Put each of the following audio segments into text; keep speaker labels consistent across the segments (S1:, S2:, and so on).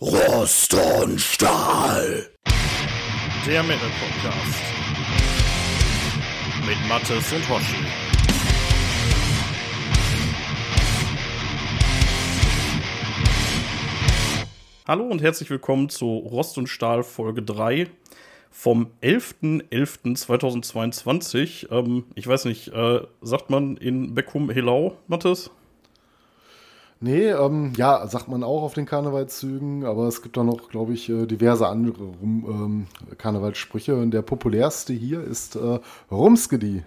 S1: Rost und Stahl.
S2: Der Metal Podcast. Mit Mattes und Hoshi. Hallo und herzlich willkommen zu Rost und Stahl Folge 3 vom 11.11.2022. Ähm, ich weiß nicht, äh, sagt man in Beckum Helau, Mattes?
S3: Nee, ähm, ja, sagt man auch auf den Karnevalszügen, aber es gibt da noch, glaube ich, äh, diverse andere ähm, Karnevalssprüche. Und der populärste hier ist äh, Rumskedi.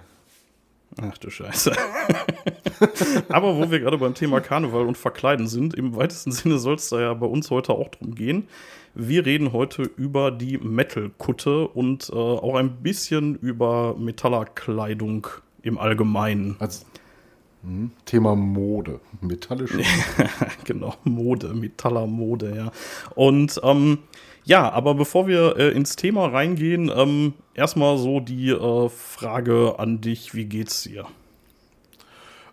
S2: Ach du Scheiße. aber wo wir gerade beim Thema Karneval und Verkleiden sind, im weitesten Sinne soll es da ja bei uns heute auch drum gehen. Wir reden heute über die Metal-Kutte und äh, auch ein bisschen über Metallerkleidung im Allgemeinen.
S3: Also, Thema Mode, metallische Mode.
S2: genau, Mode, Metallermode, ja. Und ähm, ja, aber bevor wir äh, ins Thema reingehen, ähm, erstmal so die äh, Frage an dich, wie geht's dir?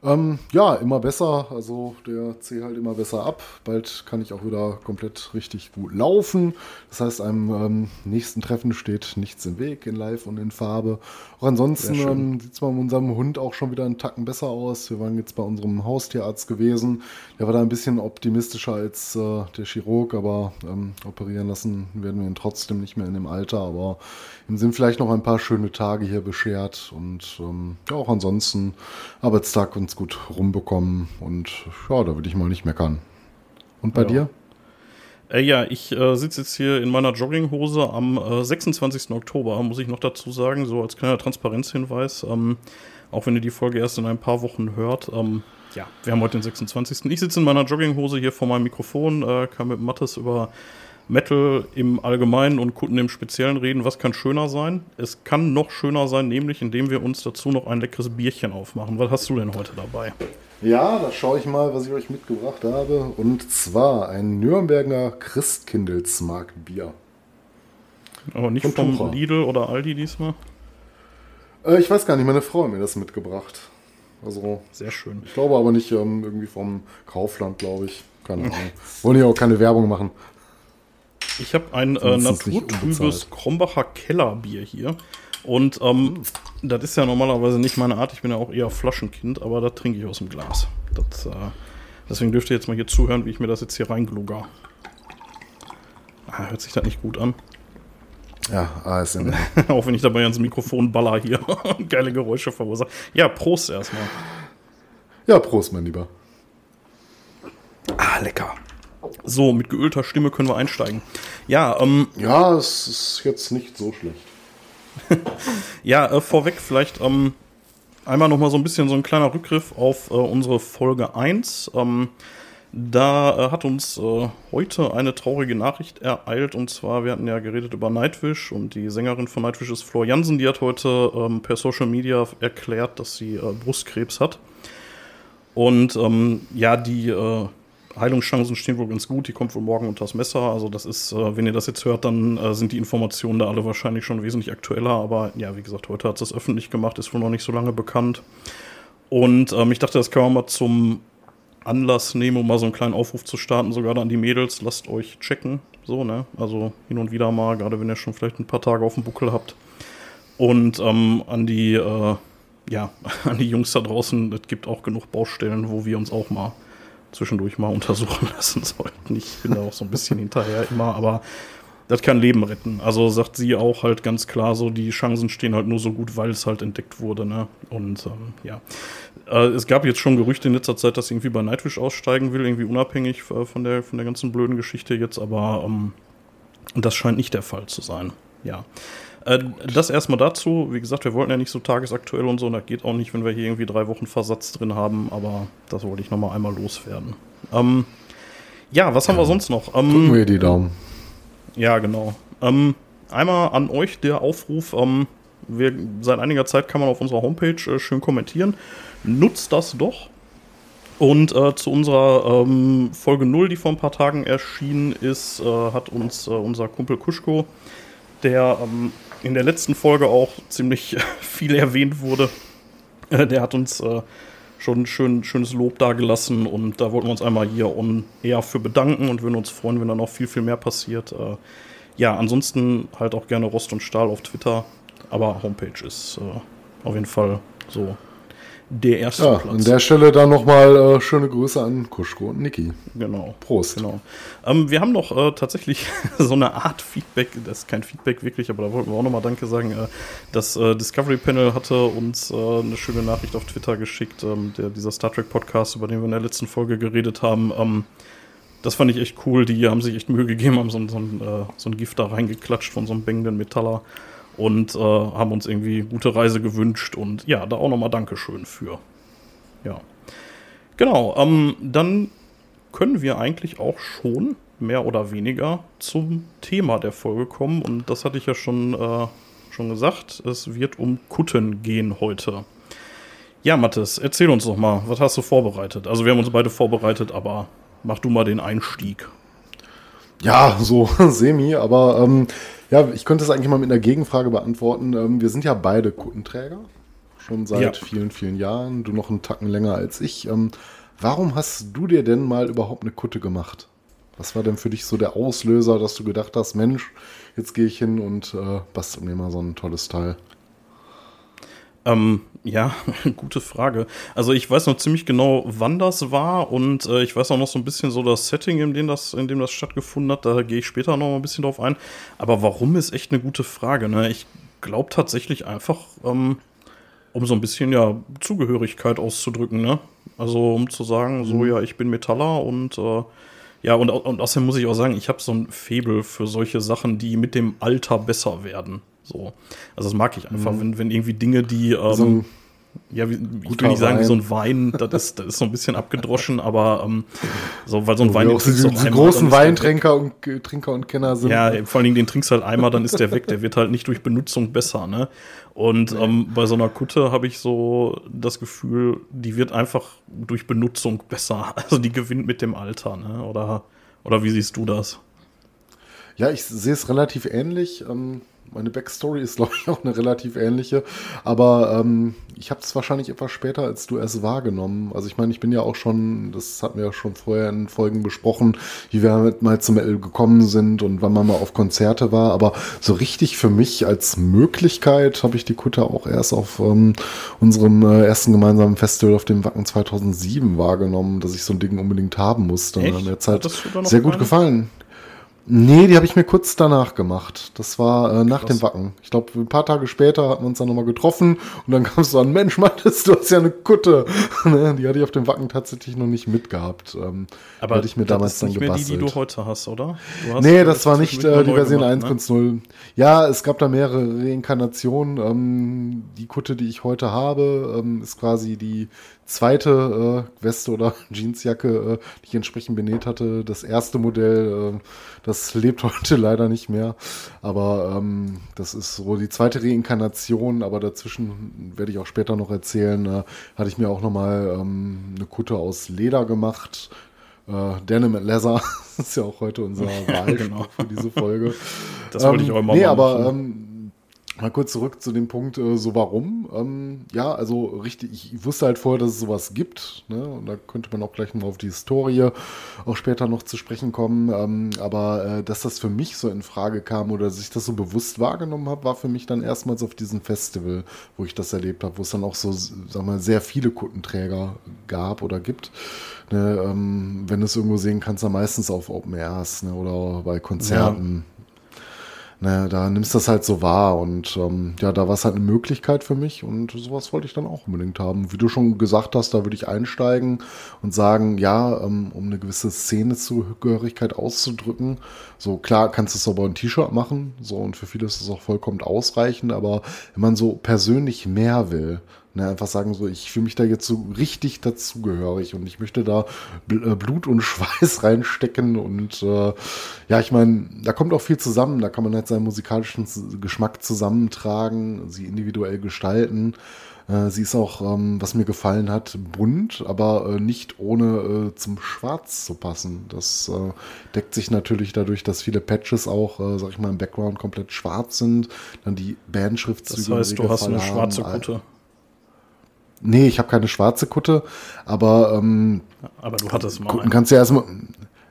S3: Ähm, ja, immer besser. Also der zieht halt immer besser ab. Bald kann ich auch wieder komplett richtig gut laufen. Das heißt, einem ähm, nächsten Treffen steht nichts im Weg in Live und in Farbe. Auch ansonsten ähm, sieht es bei unserem Hund auch schon wieder einen Tacken besser aus. Wir waren jetzt bei unserem Haustierarzt gewesen. Der war da ein bisschen optimistischer als äh, der Chirurg, aber ähm, operieren lassen werden wir ihn trotzdem nicht mehr in dem Alter. Aber ihm sind vielleicht noch ein paar schöne Tage hier beschert und ähm, ja, auch ansonsten Arbeitstag ganz gut rumbekommen und ja, da würde ich mal nicht meckern. Und bei ja. dir?
S2: Äh, ja, ich äh, sitze jetzt hier in meiner Jogginghose am äh, 26. Oktober, muss ich noch dazu sagen, so als kleiner Transparenzhinweis. Ähm, auch wenn ihr die Folge erst in ein paar Wochen hört. Ähm, ja, wir haben heute den 26. Ich sitze in meiner Jogginghose hier vor meinem Mikrofon, äh, kann mit Mattes über Metal im Allgemeinen und Kunden im Speziellen reden. Was kann schöner sein? Es kann noch schöner sein, nämlich indem wir uns dazu noch ein leckeres Bierchen aufmachen. Was hast du denn heute dabei?
S3: Ja, da schaue ich mal, was ich euch mitgebracht habe. Und zwar ein Nürnberger Christkindlesmarktbier.
S2: Aber nicht vom Tucher. Lidl oder Aldi diesmal?
S3: Äh, ich weiß gar nicht, meine Frau hat mir das mitgebracht. Also,
S2: Sehr schön.
S3: Ich glaube aber nicht ähm, irgendwie vom Kaufland, glaube ich. Keine Ahnung. Wollen ja auch keine Werbung machen.
S2: Ich habe ein äh, naturtrübes Krombacher Kellerbier hier. Und ähm, mhm. das ist ja normalerweise nicht meine Art. Ich bin ja auch eher Flaschenkind, aber das trinke ich aus dem Glas. Das, äh, deswegen dürft ihr jetzt mal hier zuhören, wie ich mir das jetzt hier reinglugger. Ah, hört sich das nicht gut an?
S3: Ja, ASMR.
S2: auch wenn ich dabei ans Mikrofon baller hier und geile Geräusche verursache. Ja, Prost erstmal.
S3: Ja, Prost, mein Lieber.
S2: Ah, lecker. So, mit geölter Stimme können wir einsteigen. Ja, ähm.
S3: Ja, es ist jetzt nicht so schlecht.
S2: ja, äh, vorweg vielleicht ähm, einmal nochmal so ein bisschen so ein kleiner Rückgriff auf äh, unsere Folge 1. Ähm, da äh, hat uns äh, heute eine traurige Nachricht ereilt und zwar, wir hatten ja geredet über Nightwish und die Sängerin von Nightwish ist Flor Jansen, die hat heute ähm, per Social Media erklärt, dass sie äh, Brustkrebs hat. Und ähm, ja, die äh, Heilungschancen stehen wohl ganz gut. Die kommt wohl morgen unter das Messer. Also das ist, äh, wenn ihr das jetzt hört, dann äh, sind die Informationen da alle wahrscheinlich schon wesentlich aktueller. Aber ja, wie gesagt, heute hat es öffentlich gemacht, ist wohl noch nicht so lange bekannt. Und ähm, ich dachte, das können wir mal zum Anlass nehmen, um mal so einen kleinen Aufruf zu starten, sogar an die Mädels. Lasst euch checken. So, ne? Also hin und wieder mal, gerade wenn ihr schon vielleicht ein paar Tage auf dem Buckel habt. Und ähm, an die, äh, ja, an die Jungs da draußen, es gibt auch genug Baustellen, wo wir uns auch mal zwischendurch mal untersuchen lassen sollten. Ich bin da auch so ein bisschen hinterher immer, aber das kann Leben retten. Also sagt sie auch halt ganz klar so, die Chancen stehen halt nur so gut, weil es halt entdeckt wurde, ne? Und ähm, ja. Äh, es gab jetzt schon Gerüchte in letzter Zeit, dass sie irgendwie bei Nightwish aussteigen will, irgendwie unabhängig äh, von der, von der ganzen blöden Geschichte jetzt, aber ähm, das scheint nicht der Fall zu sein. Ja. Äh, das erstmal dazu. Wie gesagt, wir wollten ja nicht so tagesaktuell und so. Und das geht auch nicht, wenn wir hier irgendwie drei Wochen Versatz drin haben. Aber das wollte ich nochmal einmal loswerden. Ähm, ja, was haben wir sonst noch?
S3: Ähm, Drücken wir die Daumen.
S2: Ja, genau. Ähm, einmal an euch der Aufruf. Ähm, wir, seit einiger Zeit kann man auf unserer Homepage äh, schön kommentieren. Nutzt das doch. Und äh, zu unserer ähm, Folge 0, die vor ein paar Tagen erschienen ist, äh, hat uns äh, unser Kumpel Kuschko, der ähm, in der letzten Folge auch ziemlich viel erwähnt wurde. Äh, der hat uns äh, schon schön, schönes Lob dagelassen und da wollten wir uns einmal hier on air für bedanken und würden uns freuen, wenn da noch viel, viel mehr passiert. Äh, ja, ansonsten halt auch gerne Rost und Stahl auf Twitter, aber Homepage ist auf jeden Fall so der erste
S3: ja, Platz. An der Stelle dann nochmal äh, schöne Grüße an Kuschko und Niki.
S2: Genau.
S3: Prost.
S2: Genau. Ähm, wir haben noch äh, tatsächlich so eine Art Feedback, das ist kein Feedback wirklich, aber da wollten wir auch nochmal Danke sagen. Äh, das äh, Discovery Panel hatte uns äh, eine schöne Nachricht auf Twitter geschickt, ähm, der, dieser Star Trek Podcast, über den wir in der letzten Folge geredet haben. Ähm, das fand ich echt cool. Die haben sich echt Mühe gegeben, haben so, so, ein, äh, so ein Gift da reingeklatscht von so einem bängenden Metaller und äh, haben uns irgendwie gute Reise gewünscht und ja, da auch nochmal Dankeschön für. Ja. Genau, ähm, dann können wir eigentlich auch schon mehr oder weniger zum Thema der Folge kommen und das hatte ich ja schon, äh, schon gesagt, es wird um Kutten gehen heute. Ja, Mathis, erzähl uns doch mal, was hast du vorbereitet? Also wir haben uns beide vorbereitet, aber mach du mal den Einstieg.
S3: Ja, so semi, aber ähm, ja, ich könnte es eigentlich mal mit einer Gegenfrage beantworten. Ähm, wir sind ja beide Kuttenträger, schon seit ja. vielen, vielen Jahren. Du noch einen Tacken länger als ich. Ähm, warum hast du dir denn mal überhaupt eine Kutte gemacht? Was war denn für dich so der Auslöser, dass du gedacht hast, Mensch, jetzt gehe ich hin und äh, bastel mir mal so ein tolles Teil?
S2: Ähm, ja, gute Frage. Also ich weiß noch ziemlich genau, wann das war und äh, ich weiß auch noch so ein bisschen so das Setting, in dem das, in dem das stattgefunden hat. Da gehe ich später noch mal ein bisschen drauf ein. Aber warum ist echt eine gute Frage. Ne? Ich glaube tatsächlich einfach, ähm, um so ein bisschen ja Zugehörigkeit auszudrücken. Ne? Also um zu sagen, so mhm. ja, ich bin Metaller und äh, ja, und, und außerdem muss ich auch sagen, ich habe so ein Febel für solche Sachen, die mit dem Alter besser werden. So. Also das mag ich einfach, mhm. wenn, wenn irgendwie Dinge, die ähm, so ja, wie, ich will nicht sagen, Wein. wie so ein Wein, das ist, das ist so ein bisschen abgedroschen, aber ähm, so, weil so ein Wein,
S3: den trinkst du einmal, großen Weintrinker und Trinker und Kenner sind.
S2: Ja, vor allen Dingen den trinkst du halt einmal, dann ist der weg, der wird halt nicht durch Benutzung besser, ne? Und nee. ähm, bei so einer Kutte habe ich so das Gefühl, die wird einfach durch Benutzung besser. Also die gewinnt mit dem Alter, ne? Oder, oder wie siehst du das?
S3: Ja, ich sehe es relativ ähnlich. Ähm meine Backstory ist, glaube ich, auch eine relativ ähnliche. Aber ähm, ich habe es wahrscheinlich etwas später als du es wahrgenommen. Also ich meine, ich bin ja auch schon, das hatten wir ja schon vorher in Folgen besprochen, wie wir mal zum L gekommen sind und wann man mal auf Konzerte war. Aber so richtig für mich als Möglichkeit habe ich die Kutte auch erst auf ähm, unserem äh, ersten gemeinsamen Festival auf dem Wacken 2007 wahrgenommen, dass ich so ein Ding unbedingt haben musste. Echt? In der Zeit sehr gut gefallen. Nee, die habe ich mir kurz danach gemacht. Das war äh, nach Krass. dem Wacken. Ich glaube, ein paar Tage später hatten wir uns dann nochmal getroffen und dann kam es so an, Mensch, Mattes, du hast ja eine Kutte. Ne, die hatte ich auf dem Wacken tatsächlich noch nicht mitgehabt. Ähm,
S2: Aber hatte ich mir damals ist dann nicht gebastelt. mehr die, die du heute hast, oder?
S3: Hast nee, das war nicht äh, die Version 1.0. Ne? Ja, es gab da mehrere Reinkarnationen. Ähm, die Kutte, die ich heute habe, ähm, ist quasi die zweite äh, Weste oder Jeansjacke, äh, die ich entsprechend benäht hatte. Das erste Modell, äh, das lebt heute leider nicht mehr. Aber ähm, das ist so die zweite Reinkarnation. Aber dazwischen werde ich auch später noch erzählen, äh, hatte ich mir auch nochmal ähm, eine Kutte aus Leder gemacht. Äh, Denim and Leather ist ja auch heute unser Wahlspruch genau. für diese Folge.
S2: Das wollte ich auch mal
S3: ähm, nee, machen. aber ähm, Mal kurz zurück zu dem Punkt, äh, so warum. Ähm, ja, also richtig, ich wusste halt vorher, dass es sowas gibt. Ne? Und da könnte man auch gleich mal auf die Historie auch später noch zu sprechen kommen. Ähm, aber äh, dass das für mich so in Frage kam oder dass ich das so bewusst wahrgenommen habe, war für mich dann erstmals auf diesem Festival, wo ich das erlebt habe, wo es dann auch so, sag mal, sehr viele Kuttenträger gab oder gibt. Ne? Ähm, wenn du es irgendwo sehen kannst, dann meistens auf Open Airs ne? oder bei Konzerten. Ja ne, da nimmst du das halt so wahr und ähm, ja, da war es halt eine Möglichkeit für mich und sowas wollte ich dann auch unbedingt haben. Wie du schon gesagt hast, da würde ich einsteigen und sagen, ja, ähm, um eine gewisse Szenezugehörigkeit auszudrücken. So klar kannst du es aber ein T-Shirt machen, so und für viele ist es auch vollkommen ausreichend, aber wenn man so persönlich mehr will, Ne, einfach sagen so, ich fühle mich da jetzt so richtig dazugehörig und ich möchte da äh, Blut und Schweiß reinstecken und äh, ja, ich meine, da kommt auch viel zusammen, da kann man halt seinen musikalischen Geschmack zusammentragen, sie individuell gestalten. Äh, sie ist auch, ähm, was mir gefallen hat, bunt, aber äh, nicht ohne äh, zum Schwarz zu passen. Das deckt sich natürlich dadurch, dass viele Patches auch, äh, sag ich mal, im Background komplett schwarz sind. Dann die Bandschriftzüge.
S2: Das heißt, du hast eine schwarze Kutte.
S3: Nee, ich habe keine schwarze Kutte, aber ähm,
S2: Aber du hattest mal.
S3: Kutten kannst du ja erstmal.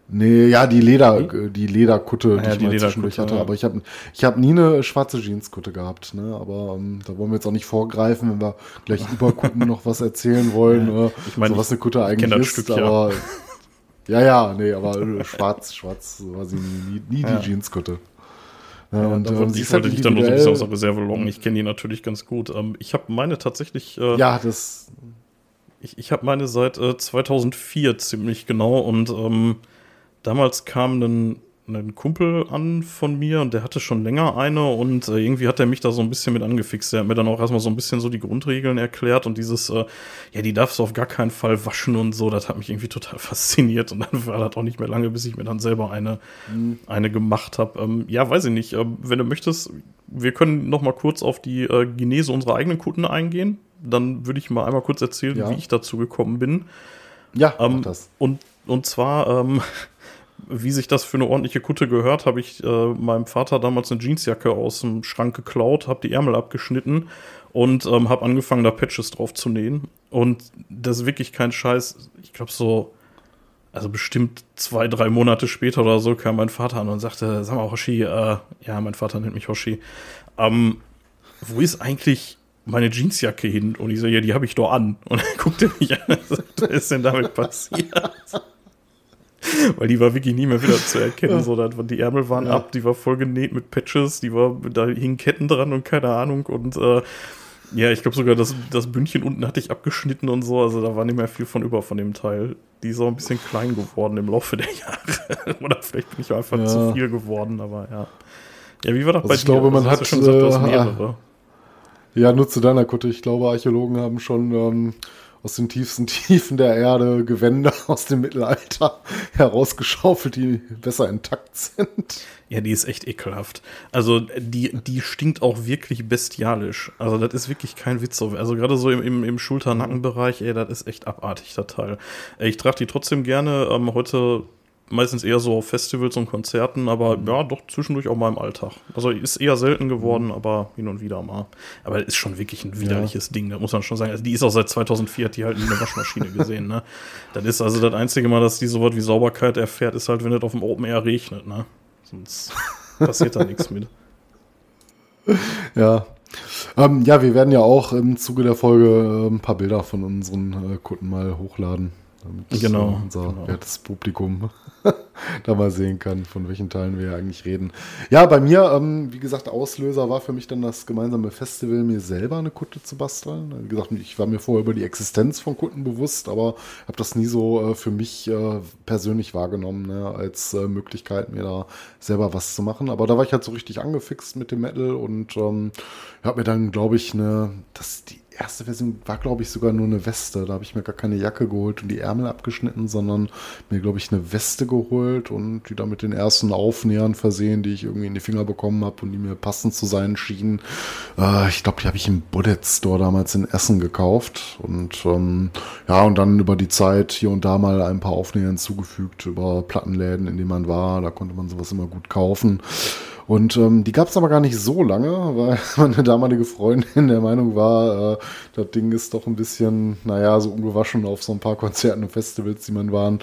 S3: Nee, ja, die Leder, die Lederkutte,
S2: Ah ja,
S3: ich
S2: die
S3: mal zwischendurch hatte.
S2: ja.
S3: Aber ich habe ich hab nie eine schwarze Jeanskutte gehabt. Ne? Aber ähm, da wollen wir jetzt auch nicht vorgreifen, wenn wir gleich über Kutten noch was erzählen wollen. äh,
S2: ich meine,
S3: so was eine Kutte
S2: ich
S3: eigentlich ist.
S2: Stück, ja.
S3: aber ja, ja, nee, aber äh, schwarz, schwarz war sie nie, nie, nie
S2: Ja.
S3: die Jeanskutte. Ja, und
S2: da
S3: ähm,
S2: wollte, ich wollte dich dann nur so ein bisschen aus der Reserve locken. Ich kenne die natürlich ganz gut. Ähm, ich habe meine tatsächlich, äh,
S3: Ja, das,
S2: ich, ich habe meine seit äh, 2004 ziemlich genau und ähm, damals kam ein, ein Kumpel an von mir und der hatte schon länger eine und äh, irgendwie hat er mich da so ein bisschen mit angefixt. Der hat mir dann auch erstmal so ein bisschen so die Grundregeln erklärt und dieses, äh, ja, die darfst du auf gar keinen Fall waschen und so, das hat mich irgendwie total fasziniert und dann war das auch nicht mehr lange, bis ich mir dann selber eine, eine gemacht habe. Ähm, ja, weiß ich nicht. Ähm, wenn du möchtest, wir können noch mal kurz auf die äh, Genese unserer eigenen Kunden eingehen. Dann würde ich mal einmal kurz erzählen,
S3: Ja.
S2: wie ich dazu gekommen bin.
S3: ja,
S2: Ähm,
S3: das.
S2: Und, und zwar, ähm, wie sich das für eine ordentliche Kutte gehört, habe ich äh, meinem Vater damals eine Jeansjacke aus dem Schrank geklaut, habe die Ärmel abgeschnitten und ähm, habe angefangen, da Patches drauf zu nähen. Und das ist wirklich kein Scheiß. Ich glaube so, also bestimmt zwei, drei Monate später oder so kam mein Vater an und sagte, sag mal, Hoshi, äh, ja, mein Vater nennt mich Hoshi, ähm, wo ist eigentlich meine Jeansjacke hin? Und ich so, ja, die habe ich doch an. Und er guckte mich an und sagte, was ist denn damit passiert? Weil die war wirklich nie mehr wieder zu erkennen. So, da, die Ärmel waren
S3: Ja.
S2: ab, die war voll genäht mit Patches, die war, da hingen Ketten dran und keine Ahnung. Und äh, ja, ich glaube sogar, das, das Bündchen unten hatte ich abgeschnitten und so. Also da war nicht mehr viel von über von dem Teil. Die ist auch ein bisschen klein geworden im Laufe der Jahre. Oder vielleicht bin ich einfach
S3: Ja.
S2: zu viel geworden, aber ja. Ja, wie war das
S3: Also
S2: bei
S3: ich
S2: dir?
S3: glaube, man hat,
S2: schon gesagt, du hast
S3: äh,
S2: mehrere.
S3: Ja, nur zu deiner Kutte. Ich glaube, Archäologen haben schon ähm, aus den tiefsten Tiefen der Erde Gewände aus dem Mittelalter herausgeschaufelt, die besser intakt sind.
S2: Ja, die ist echt ekelhaft. Also die, die stinkt auch wirklich bestialisch. Also das ist wirklich kein Witz. Also gerade so im, im, im Schulter-Nackenbereich, ey, das ist echt abartig, der Teil. Ich trage die trotzdem gerne. Ähm, heute meistens eher so auf Festivals und Konzerten, aber ja, doch zwischendurch auch mal im Alltag. Also ist eher selten geworden, aber hin und wieder mal. Aber ist schon wirklich ein widerliches Ding, da muss man schon sagen. Also die ist auch seit 2004, hat die halt nie eine Waschmaschine gesehen, ne? Das ist also das einzige Mal, dass die so was wie Sauberkeit erfährt, ist halt, wenn es auf dem Open Air regnet, ne? Sonst passiert da nichts mit.
S3: Ja. Ähm, ja, wir werden ja auch im Zuge der Folge äh, ein paar Bilder von unseren äh, Kunden mal hochladen. Damit
S2: Genau,
S3: unser
S2: genau.
S3: wertes Publikum da mal sehen kann, von welchen Teilen wir eigentlich reden. Ja, bei mir, ähm, wie gesagt, Auslöser war für mich dann das gemeinsame Festival, mir selber eine Kutte zu basteln. Wie gesagt, ich war mir vorher über die Existenz von Kutten bewusst, aber habe das nie so äh, für mich äh, persönlich wahrgenommen, ne, als äh, Möglichkeit, mir da selber was zu machen. Aber da war ich halt so richtig angefixt mit dem Metal und ähm, habe mir dann, glaube ich, eine, das die erste Version war, glaube ich, sogar nur eine Weste. Da habe ich mir gar keine Jacke geholt und die Ärmel abgeschnitten, sondern mir, glaube ich, eine Weste geholt und die da mit den ersten Aufnähern versehen, die ich irgendwie in die Finger bekommen habe und die mir passend zu sein schienen. Äh, ich glaube, die habe ich im Bullet Store damals in Essen gekauft. Und ähm, ja, und dann über die Zeit hier und da mal ein paar Aufnäher hinzugefügt über Plattenläden, in denen man war. Da konnte man sowas immer gut kaufen. Und ähm, die gab es aber gar nicht so lange, weil meine damalige Freundin der Meinung war, äh, das Ding ist doch ein bisschen, naja, so ungewaschen auf so ein paar Konzerten und Festivals, die man waren.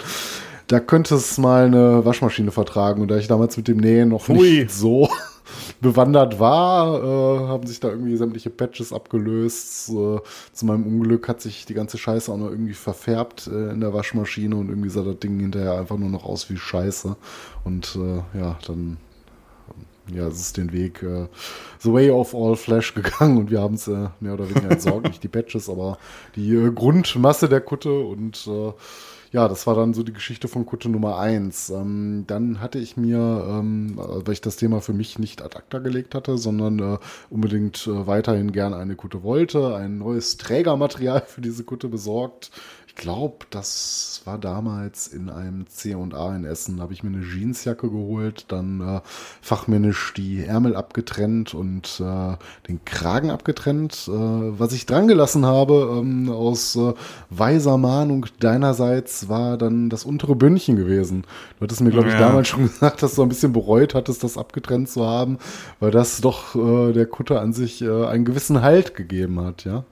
S3: Da könnte es mal eine Waschmaschine vertragen. Und da ich damals mit dem Nähen noch
S2: Hui.
S3: nicht so bewandert war, äh, haben sich da irgendwie sämtliche Patches abgelöst. Äh, zu meinem Unglück hat sich die ganze Scheiße auch noch irgendwie verfärbt äh, in der Waschmaschine und irgendwie sah das Ding hinterher einfach nur noch aus wie Scheiße. Und äh, ja, dann ja, es ist den Weg äh, The Way of All Flash gegangen und wir haben es äh, mehr oder weniger entsorgt, nicht die Patches, aber die äh, Grundmasse der Kutte und äh, ja, das war dann so die Geschichte von Kutte Nummer eins. Ähm, dann hatte ich mir, ähm, weil ich das Thema für mich nicht ad acta gelegt hatte, sondern äh, unbedingt äh, weiterhin gern eine Kutte wollte, ein neues Trägermaterial für diese Kutte besorgt. Ich glaube, das war damals in einem C&A in Essen. Da habe ich mir eine Jeansjacke geholt, dann äh, fachmännisch die Ärmel abgetrennt und äh, den Kragen abgetrennt. Äh, was ich dran gelassen habe, ähm, aus äh, weiser Mahnung deinerseits, war dann das untere Bündchen gewesen. Du hattest mir, glaube ich,
S2: Ja.
S3: damals schon gesagt, dass du ein bisschen bereut hattest, das abgetrennt zu haben, weil das doch äh, der Kutte an sich äh, einen gewissen Halt gegeben hat, ja.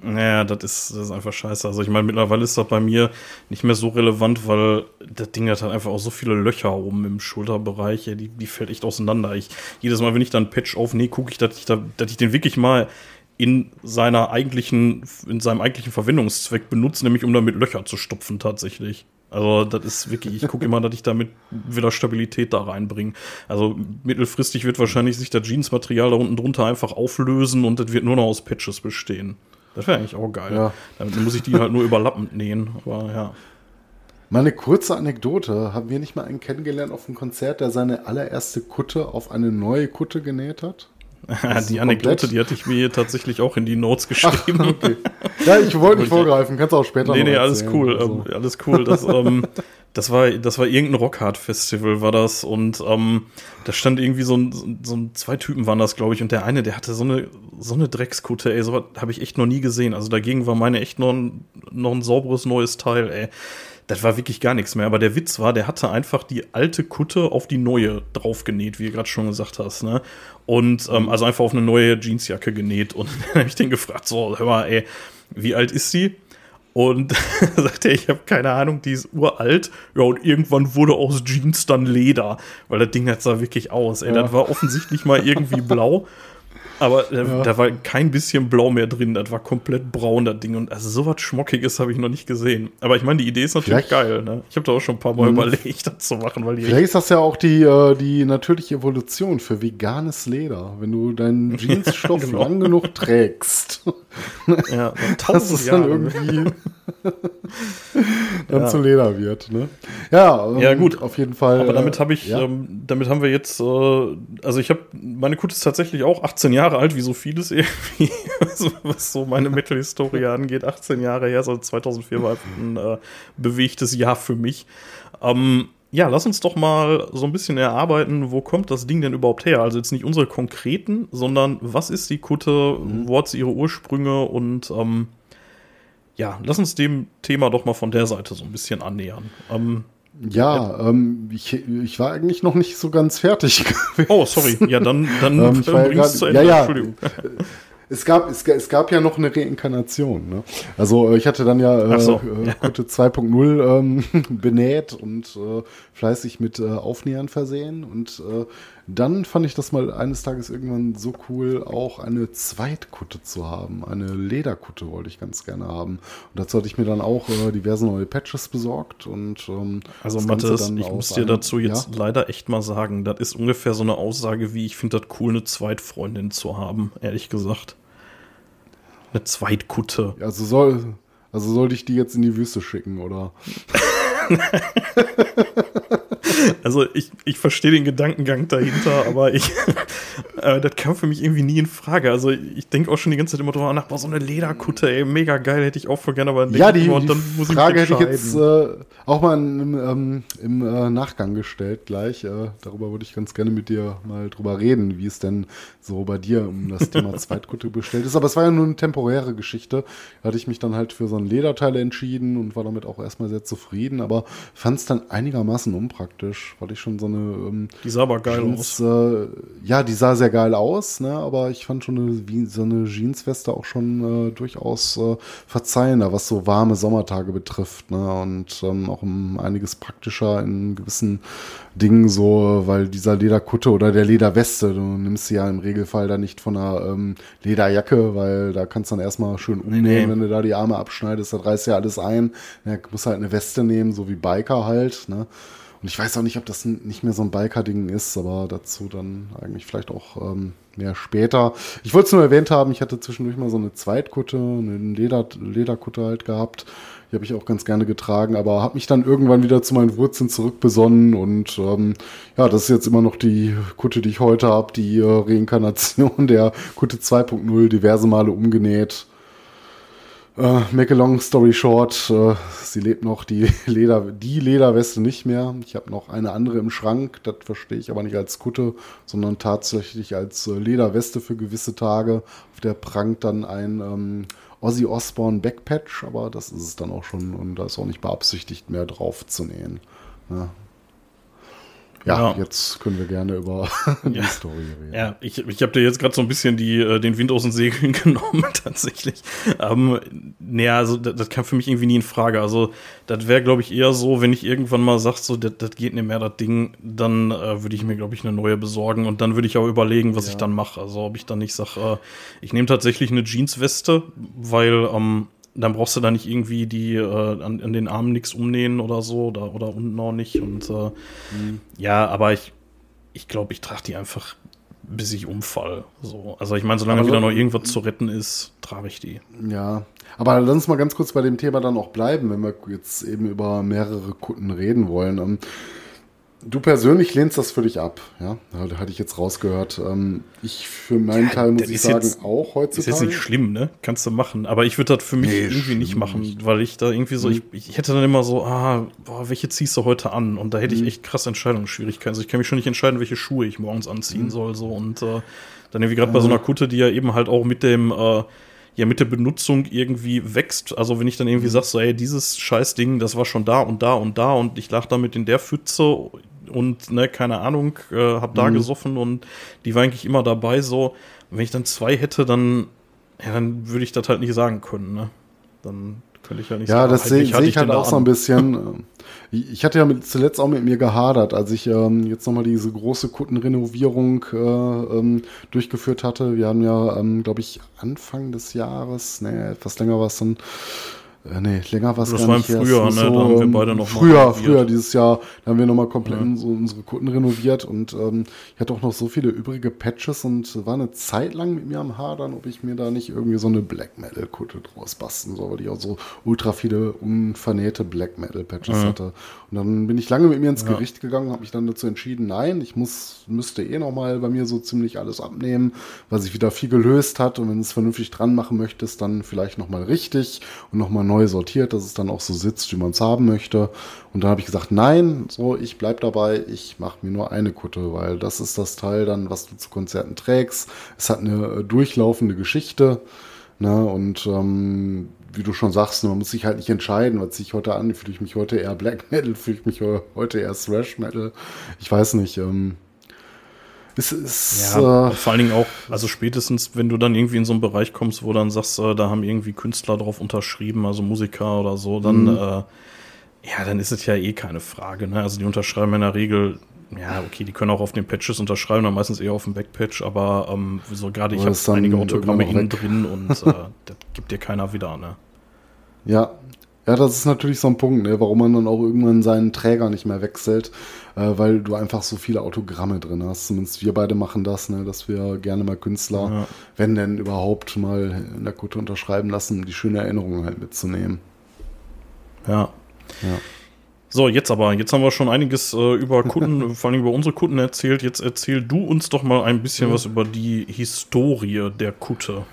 S2: Naja, das ist, das ist einfach scheiße. Also ich meine, mittlerweile ist das bei mir nicht mehr so relevant, weil das Ding hat halt einfach auch so viele Löcher oben im Schulterbereich. Ja, die, die fällt echt auseinander. Ich, jedes Mal, wenn ich dann Patch aufnehme, gucke ich, dass ich, da, dass ich den wirklich mal in seiner eigentlichen, in seinem eigentlichen Verwendungszweck benutze, nämlich um damit Löcher zu stopfen tatsächlich. Also das ist wirklich, ich gucke immer, dass ich damit wieder Stabilität da reinbringe. Also mittelfristig wird wahrscheinlich sich das Jeansmaterial da unten drunter einfach auflösen und das wird nur noch aus Patches bestehen. Das wäre eigentlich auch geil. Ja. Damit muss ich die halt nur überlappend nähen. Aber ja.
S3: Mal eine kurze Anekdote. Haben wir nicht mal einen kennengelernt auf einem Konzert, der seine allererste Kutte auf eine neue Kutte genäht hat?
S2: die Anekdote, die hatte ich mir tatsächlich auch in die Notes geschrieben. Ach, okay.
S3: Ja, ich wollte nicht vorgreifen, kannst du auch später
S2: Nee, nee, alles cool, also. ähm, alles cool. Das, ähm, das war, das war irgendein Rockhard-Festival, war das. Und ähm, da stand irgendwie so ein, so ein, zwei Typen waren das, glaube ich. Und der eine, der hatte so eine, so eine Dreckskutte, ey, sowas habe ich echt noch nie gesehen. Also dagegen war meine echt noch ein, noch ein sauberes neues Teil, ey das war wirklich gar nichts mehr. Aber der Witz war, der hatte einfach die alte Kutte auf die neue draufgenäht, wie du gerade schon gesagt hast. Ne? Und ähm, also einfach auf eine neue Jeansjacke genäht. Und dann habe ich den gefragt, so, hör mal, ey, wie alt ist die? Und sagt er, ich habe keine Ahnung, die ist uralt. Ja, und irgendwann wurde aus Jeans dann Leder, weil das Ding hat sah wirklich aus. Ey, ja. das war offensichtlich mal irgendwie blau. Aber äh, ja. da war kein bisschen Blau mehr drin. Das war komplett braun, das Ding. Und also sowas Schmockiges habe ich noch nicht gesehen. Aber ich meine, die Idee ist natürlich vielleicht, geil. Ne? Ich habe da auch schon ein paar Mal mh. überlegt, das zu machen. Weil
S3: vielleicht ist das ja auch die, äh, die natürliche Evolution für veganes Leder. Wenn du deinen Jeansstoff genau. lang genug trägst. Ja, dass es dann irgendwie dann ja. zu Leder wird. Ne?
S2: Ja, ähm, ja, gut. Auf jeden Fall. Aber damit habe ich, ja. ähm, damit haben wir jetzt, äh, also ich habe, meine Kutte ist tatsächlich auch 18 Jahre alt, wie so vieles irgendwie, was so meine Metal-Historie angeht. 18 Jahre her, also 2004 war ein äh, bewegtes Jahr für mich. Ähm, ja, lass uns doch mal so ein bisschen erarbeiten, wo kommt das Ding denn überhaupt her? Also jetzt nicht unsere konkreten, sondern was ist die Kutte, mhm. wo hat sie ihre Ursprünge und ähm, ja, lass uns dem Thema doch mal von der Seite so ein bisschen annähern. Ähm,
S3: ja, ähm, ich, ich war eigentlich noch nicht so ganz fertig.
S2: Oh, sorry. Ja, dann, dann
S3: ähm, bringst du zu Ende. Ja, ja. Es gab, es, es gab ja noch eine Reinkarnation. Ne? Also äh, ich hatte dann ja, äh, so, ja. Gute 2.0 ähm, benäht und äh, fleißig mit äh, Aufnähern versehen. Und äh, dann fand ich das mal eines Tages irgendwann so cool, auch eine Zweitkutte zu haben. Eine Lederkutte wollte ich ganz gerne haben. Und dazu hatte ich mir dann auch äh, diverse neue Patches besorgt. Und, ähm,
S2: also Mathis, ich muss dir dazu jetzt ja? leider echt mal sagen, das ist ungefähr so eine Aussage wie, ich finde das cool, eine Zweitfreundin zu haben, ehrlich gesagt. Eine Zweitkutte.
S3: Also soll, also sollte ich die jetzt in die Wüste schicken, oder?
S2: Also ich, ich verstehe den Gedankengang dahinter, aber ich, äh, das kam für mich irgendwie nie in Frage. Also ich denke auch schon die ganze Zeit immer drüber nach, boah, so eine Lederkutte, ey, mega geil, hätte ich auch voll gerne, aber
S3: ja, die, und dann muss Frage ich hätte ich jetzt äh, auch mal im, ähm, im äh, Nachgang gestellt gleich. Äh, darüber würde ich ganz gerne mit dir mal drüber reden, wie es denn so bei dir um das Thema Zweitkutte bestellt ist. Aber es war ja nur eine temporäre Geschichte. Da hatte ich mich dann halt für so ein Lederteil entschieden und war damit auch erstmal sehr zufrieden, aber fand es dann einigermaßen unpraktisch, weil ich schon so eine. Ähm,
S2: die sah aber geil Jeans,
S3: aus. Äh, ja, die sah sehr geil aus, ne? aber ich fand schon eine, so eine Jeansweste auch schon äh, durchaus äh, verzeihender, was so warme Sommertage betrifft. Ne? Und ähm, auch um einiges praktischer in gewissen Dingen so, weil dieser Lederkutte oder der Lederweste, du nimmst sie ja im Regelfall dann nicht von einer ähm, Lederjacke, weil da kannst du dann erstmal schön umnehmen, nee, nee. wenn du da die Arme abschneidest, da reißt ja alles ein. Ja, musst halt eine Weste nehmen, so wie Biker halt, ne? Und ich weiß auch nicht, ob das nicht mehr so ein Biker-Ding ist, aber dazu dann eigentlich vielleicht auch ähm, mehr später. Ich wollte es nur erwähnt haben, ich hatte zwischendurch mal so eine Zweitkutte, eine Leder, Lederkutte halt gehabt. Die habe ich auch ganz gerne getragen, aber habe mich dann irgendwann wieder zu meinen Wurzeln zurückbesonnen und ähm, ja, das ist jetzt immer noch die Kutte, die ich heute habe, die äh, Reinkarnation der Kutte 2.0, diverse Male umgenäht. Äh, make a long story short, äh, sie lebt noch, die, Leder, die Lederweste nicht mehr. Ich habe noch eine andere im Schrank, das verstehe ich aber nicht als Kutte, sondern tatsächlich als äh, Lederweste für gewisse Tage. Auf der prangt dann ein ähm, Ozzy Osbourne Backpatch, aber das ist es dann auch schon und da ist auch nicht beabsichtigt mehr drauf zu nähen. Ja. Ja,
S2: Ja.
S3: jetzt können wir gerne über die
S2: Ja.
S3: Story reden.
S2: Ja, ich, ich habe dir jetzt gerade so ein bisschen die, äh, den Wind aus den Segeln genommen, tatsächlich. Ähm, naja, also das, das kam für mich irgendwie nie in Frage. Also, das wäre, glaube ich, eher so, wenn ich irgendwann mal sag, so, das, das geht nicht mehr, das Ding, dann äh, würde ich mir, glaube ich, eine neue besorgen und dann würde ich auch überlegen, was ich dann mache. Also, ob ich dann nicht sage, äh, ich nehme tatsächlich eine Jeansweste, weil ähm, dann brauchst du da nicht irgendwie die äh, an, an den Armen nichts umnähen oder so oder, oder unten auch nicht. Und äh, ja, aber ich, ich glaube, ich trage die einfach, bis ich umfall. So. Also ich meine, solange
S3: Aber
S2: wieder
S3: so-
S2: noch irgendwas zu retten ist, trage ich die.
S3: Ja, aber lass uns mal ganz kurz bei dem Thema dann auch bleiben, wenn wir jetzt eben über mehrere Kunden reden wollen. Du persönlich lehnst das für dich ab, ja? Da hatte ich jetzt rausgehört. Ähm, Ich für meinen Teil muss ich
S2: ist
S3: sagen,
S2: jetzt-
S3: auch
S2: Ist
S3: heutzutage.
S2: jetzt nicht schlimm, ne? Kannst du machen. Aber ich würde das für mich
S3: Nee,
S2: irgendwie nicht machen,
S3: nicht.
S2: weil ich da irgendwie so, ich, ich hätte dann immer so, ah, boah, welche ziehst du heute an? Und da hätte
S3: Mhm.
S2: ich echt krass Entscheidungsschwierigkeiten. Also ich kann mich schon nicht entscheiden, welche Schuhe ich morgens
S3: Mhm.
S2: anziehen soll. So. Und äh, dann irgendwie gerade bei so einer Kutte, die ja eben halt auch mit dem, äh, ja, mit der Benutzung irgendwie wächst. Also wenn ich dann
S3: Mhm.
S2: irgendwie sag, so, ey, dieses Scheißding, das war schon da und da und da und ich lag damit in der Pfütze und ne, keine Ahnung, äh, hab
S3: Mhm.
S2: da gesoffen und die war eigentlich immer dabei so. Und wenn ich dann zwei hätte, dann, ja, dann würde ich das halt nicht sagen können, ne? Dann könnte ich ja nicht
S3: Ja,
S2: sagen,
S3: das
S2: halt,
S3: sehe seh ich halt auch so ein bisschen. Ich hatte ja mit, zuletzt auch mit mir gehadert, als ich ähm, jetzt nochmal diese große Kuttenrenovierung äh, ähm, durchgeführt hatte. Wir haben ja, ähm, glaube ich, Anfang des Jahres, ne, etwas länger war es dann, äh, nee, länger war es
S2: Das
S3: gar
S2: war im
S3: nicht. erst
S2: Frühjahr,
S3: so,
S2: ne, da haben wir beide noch mal
S3: Früher,
S2: renoviert.
S3: früher dieses Jahr, da haben wir nochmal komplett so unsere Kutten renoviert und ähm, ich hatte auch noch so viele übrige Patches und war eine Zeit lang mit mir am Hadern, ob ich mir da nicht irgendwie so eine Black Metal Kutte draus basteln soll, weil ich auch so ultra viele unvernähte Black Metal Patches hatte. Und dann bin ich lange mit mir ins Gericht gegangen, habe mich dann dazu entschieden, nein, ich muss, müsste eh nochmal bei mir so ziemlich alles abnehmen, weil sich wieder viel gelöst hat und wenn du es vernünftig dran machen möchtest, dann vielleicht nochmal richtig und nochmal neu sortiert, dass es dann auch so sitzt, wie man es haben möchte. Und dann habe ich gesagt, nein, so, ich bleib dabei, ich mache mir nur eine Kutte, weil das ist das Teil dann, was du zu Konzerten trägst. Es hat eine äh, durchlaufende Geschichte. Ne, und ähm, wie du schon sagst, man muss sich halt nicht entscheiden, was ziehe ich heute an. Fühle ich mich heute eher Black Metal, fühle ich mich he- heute eher Thrash Metal. Ich weiß nicht. Ähm, es ist,
S2: Ja,
S3: äh,
S2: vor allen Dingen auch, also spätestens, wenn du dann irgendwie in so einen Bereich kommst, wo dann sagst, äh, da haben irgendwie Künstler drauf unterschrieben, also Musiker oder so, dann,
S3: Mhm.
S2: äh, ja, dann ist es ja eh keine Frage. Ne? Also die unterschreiben in der Regel, ja, okay, die können auch auf den Patches unterschreiben, dann meistens eher auf dem Backpatch, aber ähm, so gerade ich habe einige Autogramme innen drin und äh, das gibt dir keiner wieder, ne?
S3: Ja. Ja, das ist natürlich so ein Punkt, ne, warum man dann auch irgendwann seinen Träger nicht mehr wechselt, äh, weil du einfach so viele Autogramme drin hast. Zumindest wir beide machen das, ne, dass wir gerne mal Künstler,
S2: Ja.
S3: wenn denn überhaupt, mal in der Kutte unterschreiben lassen, um die schöne Erinnerung halt mitzunehmen.
S2: Ja.
S3: Ja.
S2: So, jetzt aber, jetzt haben wir schon einiges äh, über Kunden, vor allem über unsere Kunden erzählt. Jetzt erzähl du uns doch mal ein bisschen was über die Historie der Kutte.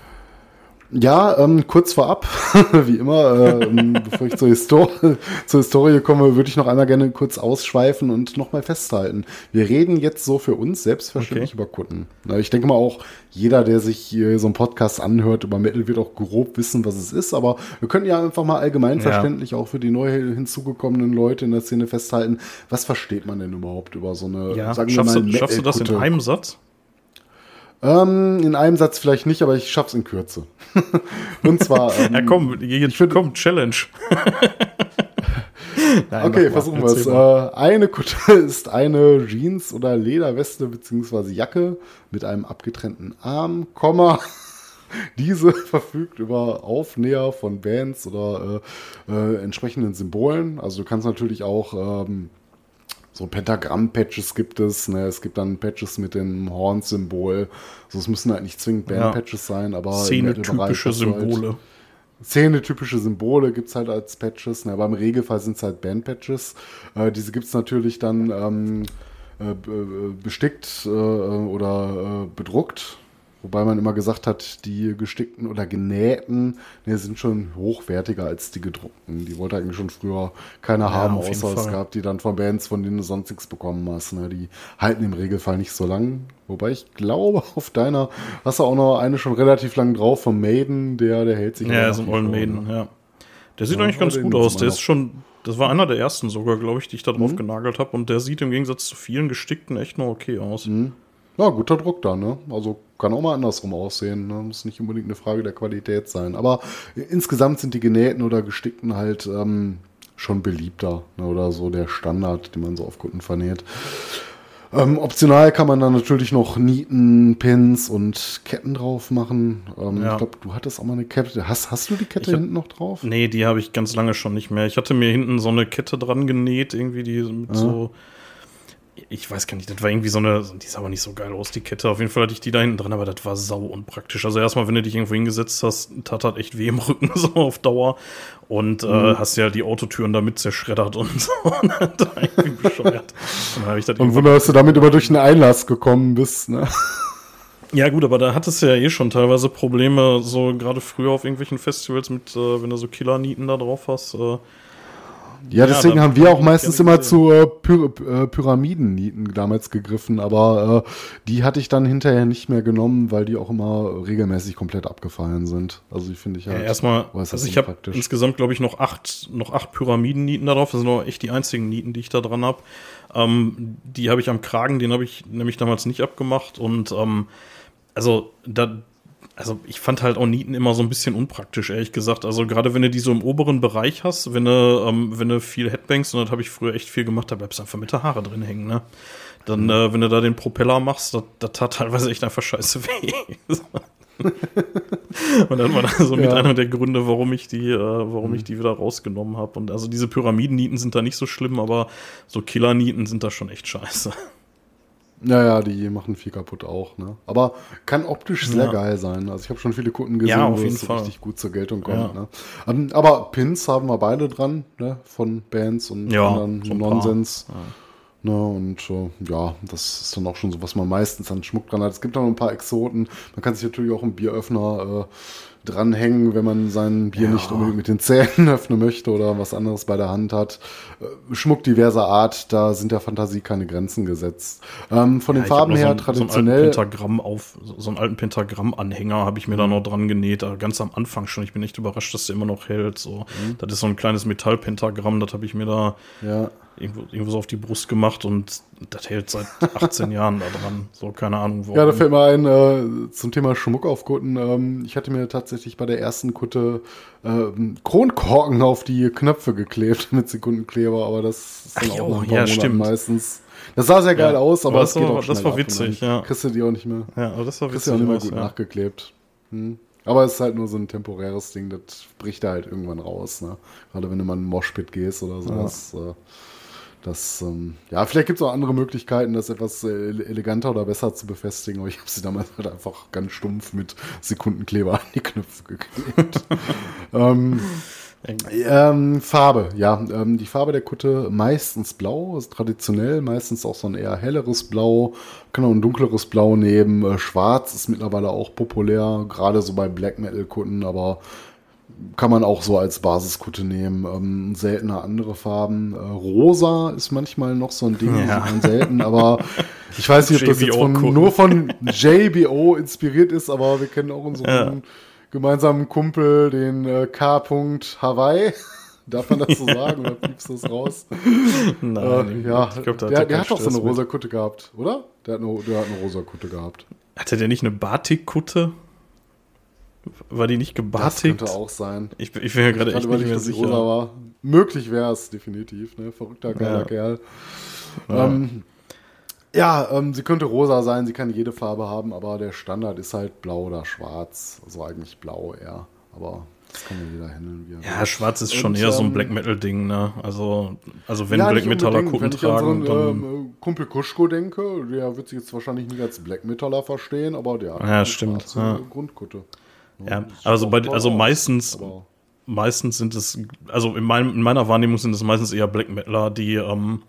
S3: Ja, ähm, kurz vorab, wie immer, ähm, bevor ich zur, Histor zur Historie komme, würde ich noch einmal gerne kurz ausschweifen und nochmal festhalten. Wir reden jetzt so für uns selbstverständlich
S2: Okay.
S3: über Kutten. Na, ich denke mal auch, jeder, der sich hier so einen Podcast anhört über Metal, wird auch grob wissen, was es ist. Aber wir können ja einfach mal allgemeinverständlich auch für die neu hinzugekommenen Leute in der Szene festhalten, was versteht man denn überhaupt über so eine,
S2: Ja,
S3: sagen wir
S2: schaffst,
S3: mal,
S2: du, schaffst du das in einem Satz?
S3: Ähm, in einem Satz vielleicht nicht, aber ich schaff's in Kürze. und zwar. Ähm,
S2: Ja, komm, jetzt
S3: find-
S2: komm, Challenge. Nein,
S3: Okay, versuchen wir es. Äh, eine Kutte ist eine Jeans- oder Lederweste beziehungsweise Jacke mit einem abgetrennten Arm, Komma. Diese verfügt über Aufnäher von Bands oder äh, äh, entsprechenden Symbolen. Also du kannst natürlich auch ähm, so Pentagramm-Patches gibt es. Ne? Es gibt dann Patches mit dem Horn-Symbol. Also es müssen halt nicht zwingend
S2: Ja.
S3: Band-Patches sein, aber Metal-Bereich
S2: Szene-typische
S3: du halt-
S2: Symbole.
S3: Szene-typische Symbole gibt es halt als Patches, ne, aber im Regelfall sind es halt Band-Patches. Äh, diese gibt es natürlich dann ähm, äh, be- bestickt äh, oder äh, bedruckt. Wobei man immer gesagt hat, die gestickten oder genähten ne, sind schon hochwertiger als die gedruckten. Die wollte eigentlich schon früher keiner haben,
S2: auf jeden
S3: außer es gab die dann von Bands, von denen du sonst nichts bekommen hast. Ne? Die halten im Regelfall nicht so lang. Wobei ich glaube, auf deiner hast du auch noch eine schon relativ lang drauf vom Maiden, der, der hält sich
S2: Ja, so ein Old Maiden,
S3: ne?
S2: ja. Der sieht
S3: Ja,
S2: eigentlich ganz gut aus. Der ist schon, das war einer der ersten sogar, glaube ich, die ich da
S3: Mhm.
S2: drauf genagelt habe. Und der sieht im Gegensatz zu vielen gestickten echt noch okay aus.
S3: Mhm. Ja, guter Druck da, ne? Also kann auch mal andersrum aussehen. Ne? Muss nicht unbedingt eine Frage der Qualität sein. Aber insgesamt sind die genähten oder gestickten halt ähm, schon beliebter. Ne? Oder so der Standard, den man so auf Kunden vernäht. Ähm, optional kann man dann natürlich noch Nieten, Pins und Ketten drauf machen. Ähm,
S2: Ja.
S3: Ich glaube, du hattest auch mal eine Kette. Hast, hast du die Kette
S2: hab-
S3: hinten noch drauf?
S2: Nee, die habe ich ganz lange schon nicht mehr. Ich hatte mir hinten so eine Kette dran genäht, irgendwie, die mit so. Ich weiß gar nicht, das war irgendwie so eine, die sah aber nicht so geil aus, die Kette. Auf jeden Fall hatte ich die da hinten dran, aber das war sau unpraktisch. Also erstmal, wenn du dich irgendwo hingesetzt hast, tat das echt weh im Rücken, so auf Dauer. Und äh, hast ja die Autotüren damit zerschreddert und so. war irgendwie bescheuert. Dann habe ich das
S3: Und
S2: irgendwann
S3: Wunder, dass du damit immer durch den Einlass gekommen bist. Ne?
S2: Ja, gut, aber da hattest du ja eh schon teilweise Probleme, so gerade früher auf irgendwelchen Festivals mit, äh, wenn du so Killer-Nieten da drauf hast. Äh,
S3: Ja, deswegen
S2: da
S3: haben wir auch meistens immer zu äh, Py äh, Pyramiden-Nieten damals gegriffen, aber äh, die hatte ich dann hinterher nicht mehr genommen, weil die auch immer regelmäßig komplett abgefallen sind. Also die finde ich
S2: ja,
S3: halt.
S2: erstmal,
S3: äußerst
S2: also ich habe insgesamt, glaube ich, noch acht, noch acht Pyramiden-Nieten da drauf. Das sind auch echt die einzigen Nieten, die ich da dran habe. Ähm, die habe ich am Kragen, den habe ich nämlich damals nicht abgemacht. Und ähm, also da, also ich fand halt auch Nieten immer so ein bisschen unpraktisch, ehrlich gesagt. Also gerade wenn du die so im oberen Bereich hast, wenn du, ähm, wenn du viel Headbangs, und das habe ich früher echt viel gemacht, da bleibst du einfach mit der Haare drin hängen, ne? Dann,
S3: Mhm.
S2: äh, wenn du da den Propeller machst, das, das tat teilweise echt einfach scheiße weh. und dann war das so mit
S3: Ja.
S2: einer der Gründe, warum ich die, äh, warum ich die wieder rausgenommen habe. Und also diese Pyramiden-Nieten sind da nicht so schlimm, aber so Killer-Nieten sind da schon echt scheiße.
S3: Ja, ja, die machen viel kaputt auch. Ne? Aber kann optisch sehr
S2: Ja.
S3: geil sein. Also ich habe schon viele Kunden gesehen,
S2: Ja,
S3: wo es
S2: Fall.
S3: richtig gut zur Geltung kommt.
S2: Ja.
S3: Ne? Ähm, aber Pins haben wir beide dran, ne? von Bands und anderen
S2: so.
S3: Nonsens. Ne, und äh, ja, das ist dann auch schon so, was man meistens an Schmuck dran hat. Es gibt auch noch ein paar Exoten. Man kann sich natürlich auch einen Bieröffner äh, dranhängen, wenn man sein Bier
S2: Ja.
S3: nicht unbedingt mit den Zähnen öffnen möchte oder was anderes bei der Hand hat. Äh, Schmuck diverser Art, da sind der Fantasie keine Grenzen gesetzt. Ähm, von den
S2: ich hab
S3: Farben her
S2: so einen,
S3: traditionell.
S2: So einen alten Pentagramm auf, so einen alten Pentagramm-Anhänger habe ich mir da noch dran genäht, äh, ganz am Anfang schon. Ich bin echt überrascht, dass der immer noch hält. So. Das ist so ein kleines Metallpentagramm, das habe ich mir da
S3: ja.
S2: Irgendwo, irgendwo so auf die Brust gemacht und das hält seit 18 Jahren da dran. So, keine Ahnung warum.
S3: Ja, da fällt mir ein, äh, zum Thema Schmuck auf Kutten. Ähm, ich hatte mir tatsächlich bei der ersten Kutte äh, Kronkorken auf die Knöpfe geklebt mit Sekundenkleber, aber das ist dann
S2: Ach
S3: auch
S2: jo,
S3: nach ein paar
S2: ja, stimmt.
S3: meistest. Das sah sehr geil
S2: Ja,
S3: aus, aber
S2: aber das
S3: geht
S2: war- das war witzig, ja.
S3: Kriegst du die auch nicht mehr,
S2: ja, aber das war
S3: kriegst du
S2: witzig.
S3: auch nicht mehr gut
S2: ja.
S3: nachgeklebt. Hm. Aber es ist halt nur so ein temporäres Ding, das bricht da halt irgendwann raus. Ne? Gerade wenn du mal in einen Moshpit gehst oder sowas. Äh, das, ähm, ja, vielleicht gibt es auch andere Möglichkeiten, das etwas äh, eleganter oder besser zu befestigen, aber ich habe sie damals halt einfach ganz stumpf mit Sekundenkleber an die Knöpfe geklebt. ähm, ähm, Farbe, ja. Ähm, die Farbe der Kutte meistens blau, ist traditionell, meistens auch so ein eher helleres Blau, kann auch ein dunkleres Blau nehmen. Äh, Schwarz ist mittlerweile auch populär, gerade so bei Black Metal Kutten, aber kann man auch so als Basiskutte nehmen. Ähm, seltener andere Farben. Äh, Rosa ist manchmal noch so ein Ding,
S2: Ja.
S3: selten, aber ich weiß nicht, ob das jetzt von, nur von JBO inspiriert ist, aber wir kennen auch unseren
S2: Ja.
S3: gemeinsamen Kumpel, den äh, K. Hawaii. Darf man das so sagen oder piepst du das raus?
S2: Nein,
S3: äh, ja,
S2: ich glaub, da
S3: der,
S2: er
S3: der
S2: keinen
S3: hat doch so eine rosa Kutte gehabt, oder? Der hat eine, der hat eine rosa Kutte gehabt.
S2: Hatte der nicht eine Batik-Kutte? War die nicht
S3: Das
S2: gebartigt?
S3: könnte auch sein.
S2: Ich, bin- ich bin mir gerade echt nicht
S3: ich
S2: mehr sicher.
S3: rosa war. Möglich wäre es definitiv, ne? Verrückter geiler
S2: Ja.
S3: Kerl.
S2: Ja.
S3: Ähm, ja, ähm, sie könnte rosa sein, sie kann jede Farbe haben, aber der Standard ist halt blau oder schwarz. Also eigentlich blau eher. Aber das kann ja jeder handeln, wie
S2: Ja, schwarz ist schon
S3: Und,
S2: eher so ein
S3: ähm,
S2: Black Metal-Ding, ne? Also, also wenn
S3: Ja,
S2: Black Metaller
S3: unbedingt.
S2: Kutten
S3: Wenn ich an
S2: tragen,
S3: so
S2: dann.
S3: einen ähm, Kumpel Kuschko denke, der wird sich jetzt wahrscheinlich nicht als Black Metaller verstehen, aber der hat
S2: Ja,
S3: eine
S2: stimmt, ja.
S3: Grundkutte.
S2: Ja, also, bei, also meistens, meistens sind es, also in, meinem, in meiner Wahrnehmung sind es meistens eher Black Metaler, die, ähm,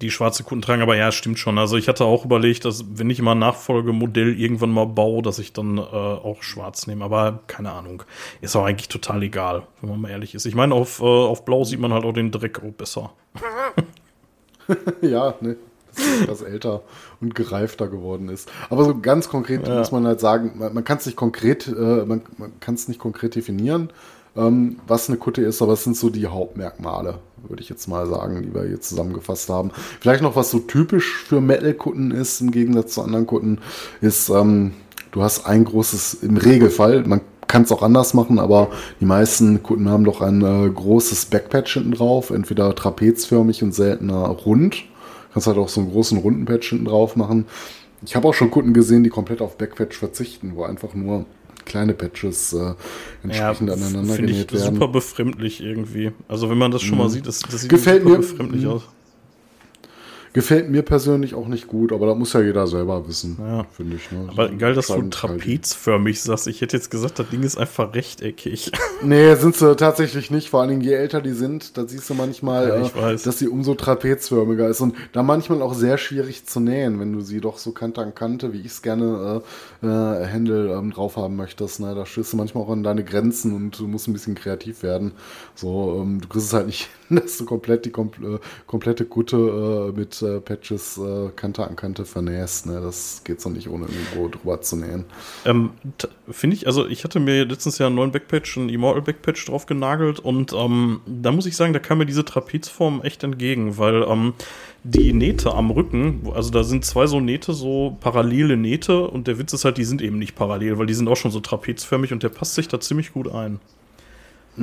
S2: die schwarze Kutten tragen. Aber ja, stimmt schon. Also ich hatte auch überlegt, dass wenn ich mal ein Nachfolgemodell irgendwann mal baue, dass ich dann äh, auch schwarz nehme. Aber keine Ahnung. Ist auch eigentlich total egal, wenn man mal ehrlich ist. Ich meine, auf, äh, auf Blau sieht man halt auch den Dreck auch besser.
S3: Ja, ne. Etwas älter und gereifter geworden ist. Aber so ganz konkret muss man halt sagen, man, man kann es nicht konkret, äh, man, man kann es nicht konkret definieren. ähm, was eine Kutte ist, aber es sind so die Hauptmerkmale, würde ich jetzt mal sagen, die wir hier zusammengefasst haben. Vielleicht noch, was so typisch für Metal-Kutten ist, im Gegensatz zu anderen Kutten, ist, ähm, du hast ein großes, im Regelfall, man kann es auch anders machen, aber die meisten Kunden haben doch ein äh, großes Backpatch hinten drauf, entweder trapezförmig und seltener rund. Kannst halt auch so einen großen runden Patch hinten drauf machen. Ich habe auch schon Kunden gesehen, die komplett auf Backpatch verzichten, wo einfach nur kleine Patches äh, entsprechend
S2: ja,
S3: aneinander
S2: Finde ich
S3: genäht werden.
S2: super befremdlich irgendwie. Also wenn man das schon mal sieht, das, das sieht
S3: Gefällt
S2: super
S3: mir.
S2: befremdlich
S3: Mhm.
S2: aus.
S3: Gefällt mir persönlich auch nicht gut, aber da muss ja jeder selber wissen,
S2: Ja.
S3: finde ich. Ne?
S2: Aber geil, dass du trapezförmig sagst. Ich hätte jetzt gesagt, das Ding ist einfach rechteckig.
S3: Nee, sind sie tatsächlich nicht. Vor allen Dingen, je älter die sind, da siehst du manchmal,
S2: Ja, ich
S3: äh,
S2: weiß.
S3: dass sie umso trapezförmiger ist. Und da manchmal auch sehr schwierig zu nähen, wenn du sie doch so Kante an Kante, wie ich es gerne äh, äh, Händel ähm, drauf haben möchtest. Ne? Da stößt du manchmal auch an deine Grenzen und du musst ein bisschen kreativ werden. So, ähm, du kriegst es halt nicht, dass du komplett die kom äh, komplette Kutte äh, mit äh, Patches äh, Kante an Kante vernähst. Ne? Das geht so nicht, ohne irgendwo drüber zu nähen.
S2: Ähm, Finde ich, also ich hatte mir letztens ja einen neuen Backpatch, einen Immortal Backpatch drauf genagelt und ähm, da muss ich sagen, da kam mir diese Trapezform echt entgegen, weil ähm, die Nähte am Rücken, also da sind zwei so Nähte, so parallele Nähte und der Witz ist halt, die sind eben nicht parallel, weil die sind auch schon so trapezförmig und der passt sich da ziemlich gut ein.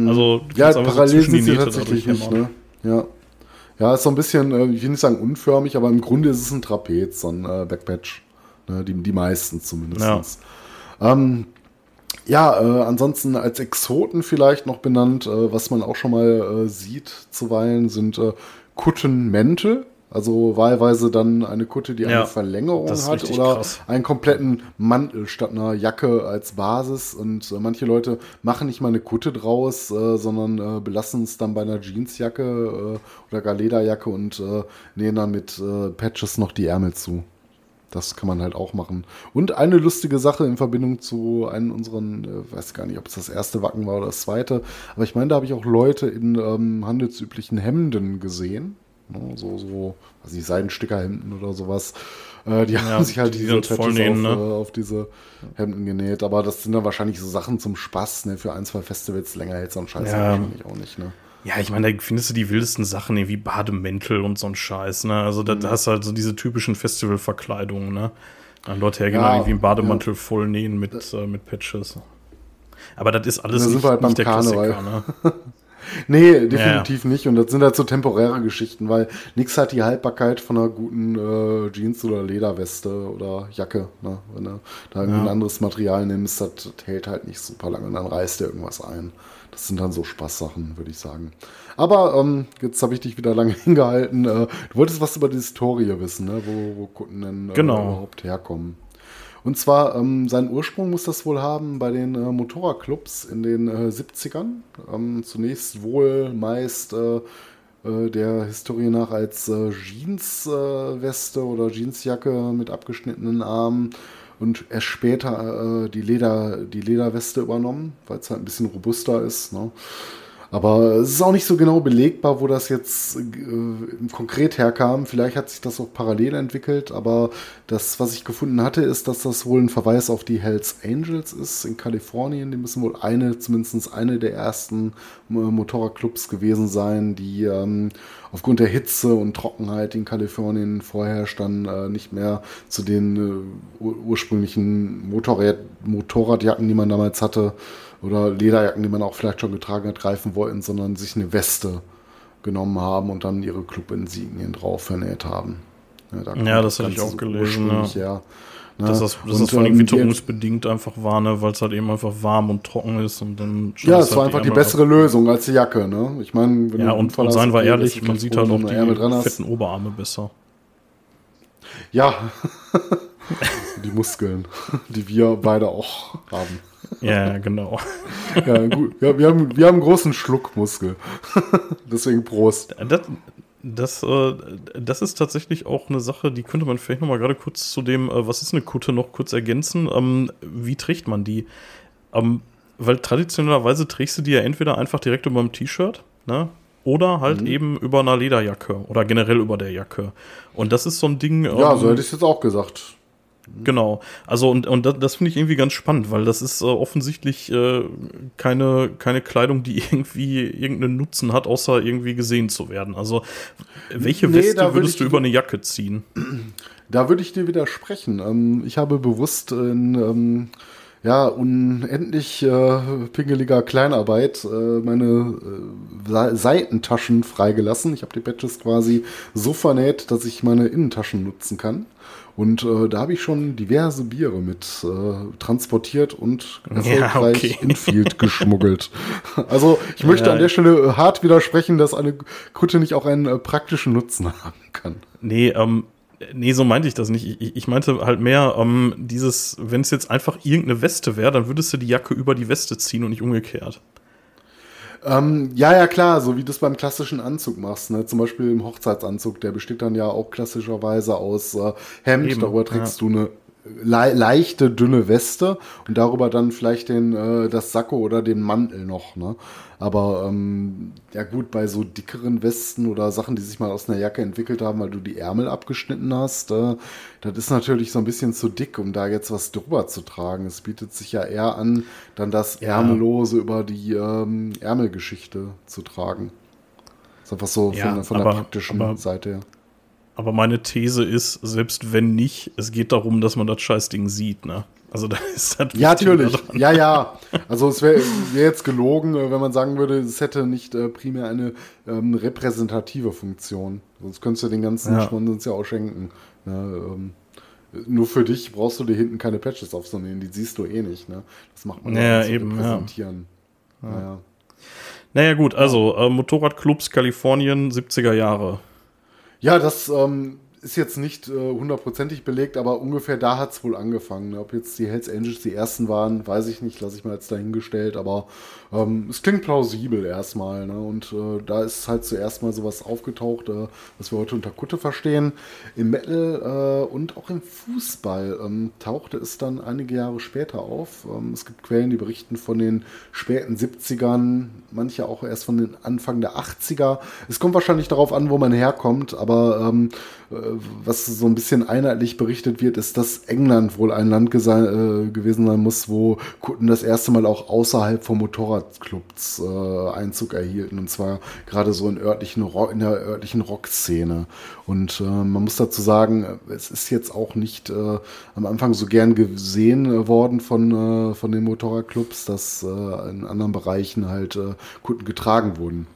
S2: Also du
S3: Ja,
S2: so
S3: parallel
S2: die
S3: sind sie tatsächlich nicht, ne? Ja. Ja, ist so ein bisschen, äh, ich will nicht sagen unförmig, aber im Grunde ist es ein Trapez, so ein äh, Backpatch. Ne? Die, die meisten zumindest. Ähm, ja, äh, ansonsten als Exoten vielleicht noch benannt, äh, was man auch schon mal äh, sieht zuweilen, sind äh, Kuttenmäntel. Also wahlweise dann eine Kutte, die
S2: Ja,
S3: eine Verlängerung hat oder
S2: krass.
S3: einen kompletten Mantel statt einer Jacke als Basis. Und äh, manche Leute machen nicht mal eine Kutte draus, äh, sondern äh, belassen es dann bei einer Jeansjacke äh, oder gar Lederjacke und äh, nähen dann mit äh, Patches noch die Ärmel zu. Das kann man halt auch machen. Und eine lustige Sache in Verbindung zu einem unseren, äh, weiß gar nicht, ob es das erste Wacken war oder das zweite, aber ich meine, da habe ich auch Leute in ähm, handelsüblichen Hemden gesehen. Ne, so, so, weiß nicht, Seidenstickerhemden oder sowas. Äh, die haben sich halt
S2: die
S3: diese
S2: nähen,
S3: auf,
S2: ne?
S3: äh, auf diese Hemden genäht. Aber das sind dann wahrscheinlich so Sachen zum Spaß, ne? Für ein, zwei Festivals länger hält so ein Scheiß
S2: Ja.
S3: wahrscheinlich auch nicht, ne?
S2: Ja, ich meine, da findest du die wildesten Sachen, ne, wie Bademäntel und so ein Scheiß, ne? Also da,
S3: Mhm.
S2: da hast du halt so diese typischen Festivalverkleidungen, ne? Dann Leute hergehen
S3: Ja,
S2: ja, irgendwie einen Bademantel voll nähen mit, äh, mit Patches. Aber das ist alles nicht,
S3: halt
S2: nicht der
S3: Karneval.
S2: Klassiker, ne?
S3: Nee, definitiv nicht. Und das sind halt so temporäre Geschichten, weil nichts hat die Haltbarkeit von einer guten äh, Jeans- oder Lederweste oder Jacke. Ne? Wenn du da irgendwie ein anderes Material nimmst, das, das hält halt nicht super lange und dann reißt dir irgendwas ein. Das sind dann so Spaßsachen, würde ich sagen. Aber ähm, jetzt habe ich dich wieder lange hingehalten. Äh, du wolltest was über die Historie wissen, ne? wo, wo Kunden denn äh,
S2: Genau.
S3: überhaupt herkommen. Und zwar, ähm, seinen Ursprung muss das wohl haben bei den äh, Motorradclubs in den äh, 70ern. Ähm, zunächst wohl meist äh, äh, der Historie nach als äh, Jeansweste äh, oder Jeansjacke mit abgeschnittenen Armen und erst später äh, die, Leder, die Lederweste übernommen, weil es halt ein bisschen robuster ist. Ne? Aber es ist auch nicht so genau belegbar, wo das jetzt äh, konkret herkam. Vielleicht hat sich das auch parallel entwickelt, aber das, was ich gefunden hatte, ist, dass das wohl ein Verweis auf die Hells Angels ist in Kalifornien. Die müssen wohl eine, zumindest eine der ersten äh, Motorradclubs gewesen sein, die ähm, aufgrund der Hitze und Trockenheit in Kalifornien vorherrscht, dann äh, nicht mehr zu den äh, ur ursprünglichen Motorrad Motorradjacken, die man damals hatte, oder Lederjacken, die man auch vielleicht schon getragen hat, greifen wollten, sondern sich eine Weste genommen haben und dann ihre Club-Insignien drauf vernäht haben. da kommt
S2: Ja, das hatte ich auch gelesen, ja.
S3: Ne?
S2: Dass das, dass
S3: Und,
S2: das vor allem
S3: ähm, die-
S2: witterungsbedingt einfach war, ne? weil es halt eben einfach warm und trocken ist und dann
S3: Ja, es war
S2: halt
S3: einfach die
S2: Ärmel
S3: bessere Lösung als die Jacke. Ne? Ich meine.
S2: Ja, und, und
S3: hast,
S2: seien wir ehrlich, man sieht halt auch die
S3: hast.
S2: fetten Oberarme besser.
S3: Ja, die Muskeln, die wir beide auch haben.
S2: Ja, genau.
S3: Ja, gut. Ja, wir, haben, wir haben einen großen Schluckmuskel. Deswegen Prost.
S2: Das, das, äh, das ist tatsächlich auch eine Sache, die könnte man vielleicht noch mal gerade kurz zu dem, äh, was ist eine Kutte, noch kurz ergänzen. Ähm, wie trägt man die? Ähm, weil traditionellerweise trägst du die ja entweder einfach direkt über dem T-Shirt, ne? Oder halt
S3: Mhm.
S2: eben über einer Lederjacke oder generell über der Jacke. Und das ist so ein Ding.
S3: Ja,
S2: ähm,
S3: so hätte ich es jetzt auch gesagt.
S2: Genau. Also und, und das, das finde ich irgendwie ganz spannend, weil das ist äh, offensichtlich äh, keine, keine Kleidung, die irgendwie irgendeinen Nutzen hat, außer irgendwie gesehen zu werden. Also welche
S3: Nee,
S2: Weste würdest
S3: ich
S2: du über eine Jacke ziehen?
S3: Da würde ich dir widersprechen. Ähm, ich habe bewusst in ähm, ja, unendlich äh, pingeliger Kleinarbeit äh, meine äh, Seitentaschen freigelassen. Ich habe die Badges quasi so vernäht, dass ich meine Innentaschen nutzen kann. Und äh, da habe ich schon diverse Biere mit äh, transportiert und erfolgreich
S2: okay.
S3: in Field geschmuggelt. Also ich möchte
S2: Ja.
S3: an der Stelle äh, hart widersprechen, dass eine Kutte nicht auch einen äh, praktischen Nutzen haben kann.
S2: Nee, ähm, nee, so meinte ich das nicht. Ich, ich meinte halt mehr, ähm, dieses, wenn es jetzt einfach irgendeine Weste wäre, dann würdest du die Jacke über die Weste ziehen und nicht umgekehrt.
S3: Ähm, ja, ja, klar, so wie du es beim klassischen Anzug machst. Ne? Zum Beispiel im Hochzeitsanzug, der besteht dann ja auch klassischerweise aus äh, Hemd.
S2: Eben,
S3: darüber trägst du eine le leichte, dünne Weste und darüber dann vielleicht den, äh, das Sakko oder den Mantel noch. Ne? Aber ähm, ja gut, bei so dickeren Westen oder Sachen, die sich mal aus einer Jacke entwickelt haben, weil du die Ärmel abgeschnitten hast, äh, das ist natürlich so ein bisschen zu dick, um da jetzt was drüber zu tragen. Es bietet sich ja eher an, dann das Ärmellose über die ähm, Ärmelgeschichte zu tragen. Ist einfach so
S2: Ja,
S3: von, von
S2: aber-
S3: der praktischen
S2: aber-
S3: Seite her.
S2: Aber meine These ist, selbst wenn nicht, es geht darum, dass man das Scheißding sieht, ne? Also da ist das
S3: Ja, natürlich.
S2: daran.
S3: Ja, ja. Also es wäre wär jetzt gelogen, äh, wenn man sagen würde, es hätte nicht äh, primär eine ähm, repräsentative Funktion. Sonst könntest du den ganzen
S2: Ja.
S3: Schmonzens ja auch schenken. Ja, ähm, nur für dich brauchst du dir hinten keine Patches aufzunehmen, die siehst du eh nicht. Ne? Das macht man
S2: Ja,
S3: zu
S2: eben, ja.
S3: repräsentieren. Ja.
S2: Naja, gut, also äh, Motorradclubs Kalifornien, 70er Jahre.
S3: Ja, das ähm, ist jetzt nicht äh, hundertprozentig belegt, aber ungefähr da hat es wohl angefangen. Ob jetzt die Hells Angels die ersten waren, weiß ich nicht, lasse ich mal jetzt dahingestellt, aber ähm, es klingt plausibel erstmal. Ne? Und äh, da ist halt zuerst mal sowas aufgetaucht, äh, was wir heute unter Kutte verstehen. Im Metal äh, und auch im Fußball ähm, tauchte es dann einige Jahre später auf. Ähm, es gibt Quellen, die berichten von den späten 70ern, manche auch erst von den Anfang der 80er. Es kommt wahrscheinlich darauf an, wo man herkommt, aber ähm, äh, was so ein bisschen einheitlich berichtet wird, ist, dass England wohl ein Land äh, gewesen sein muss, wo Kutten das erste Mal auch außerhalb von Motorradclubs äh, Einzug erhielten. Und zwar gerade so in, örtlichen Rock, in der örtlichen Rockszene. Und äh, man muss dazu sagen, es ist jetzt auch nicht äh, am Anfang so gern gesehen äh, worden von, äh, von den Motorradclubs, dass äh, in anderen Bereichen halt Kutten getragen wurden.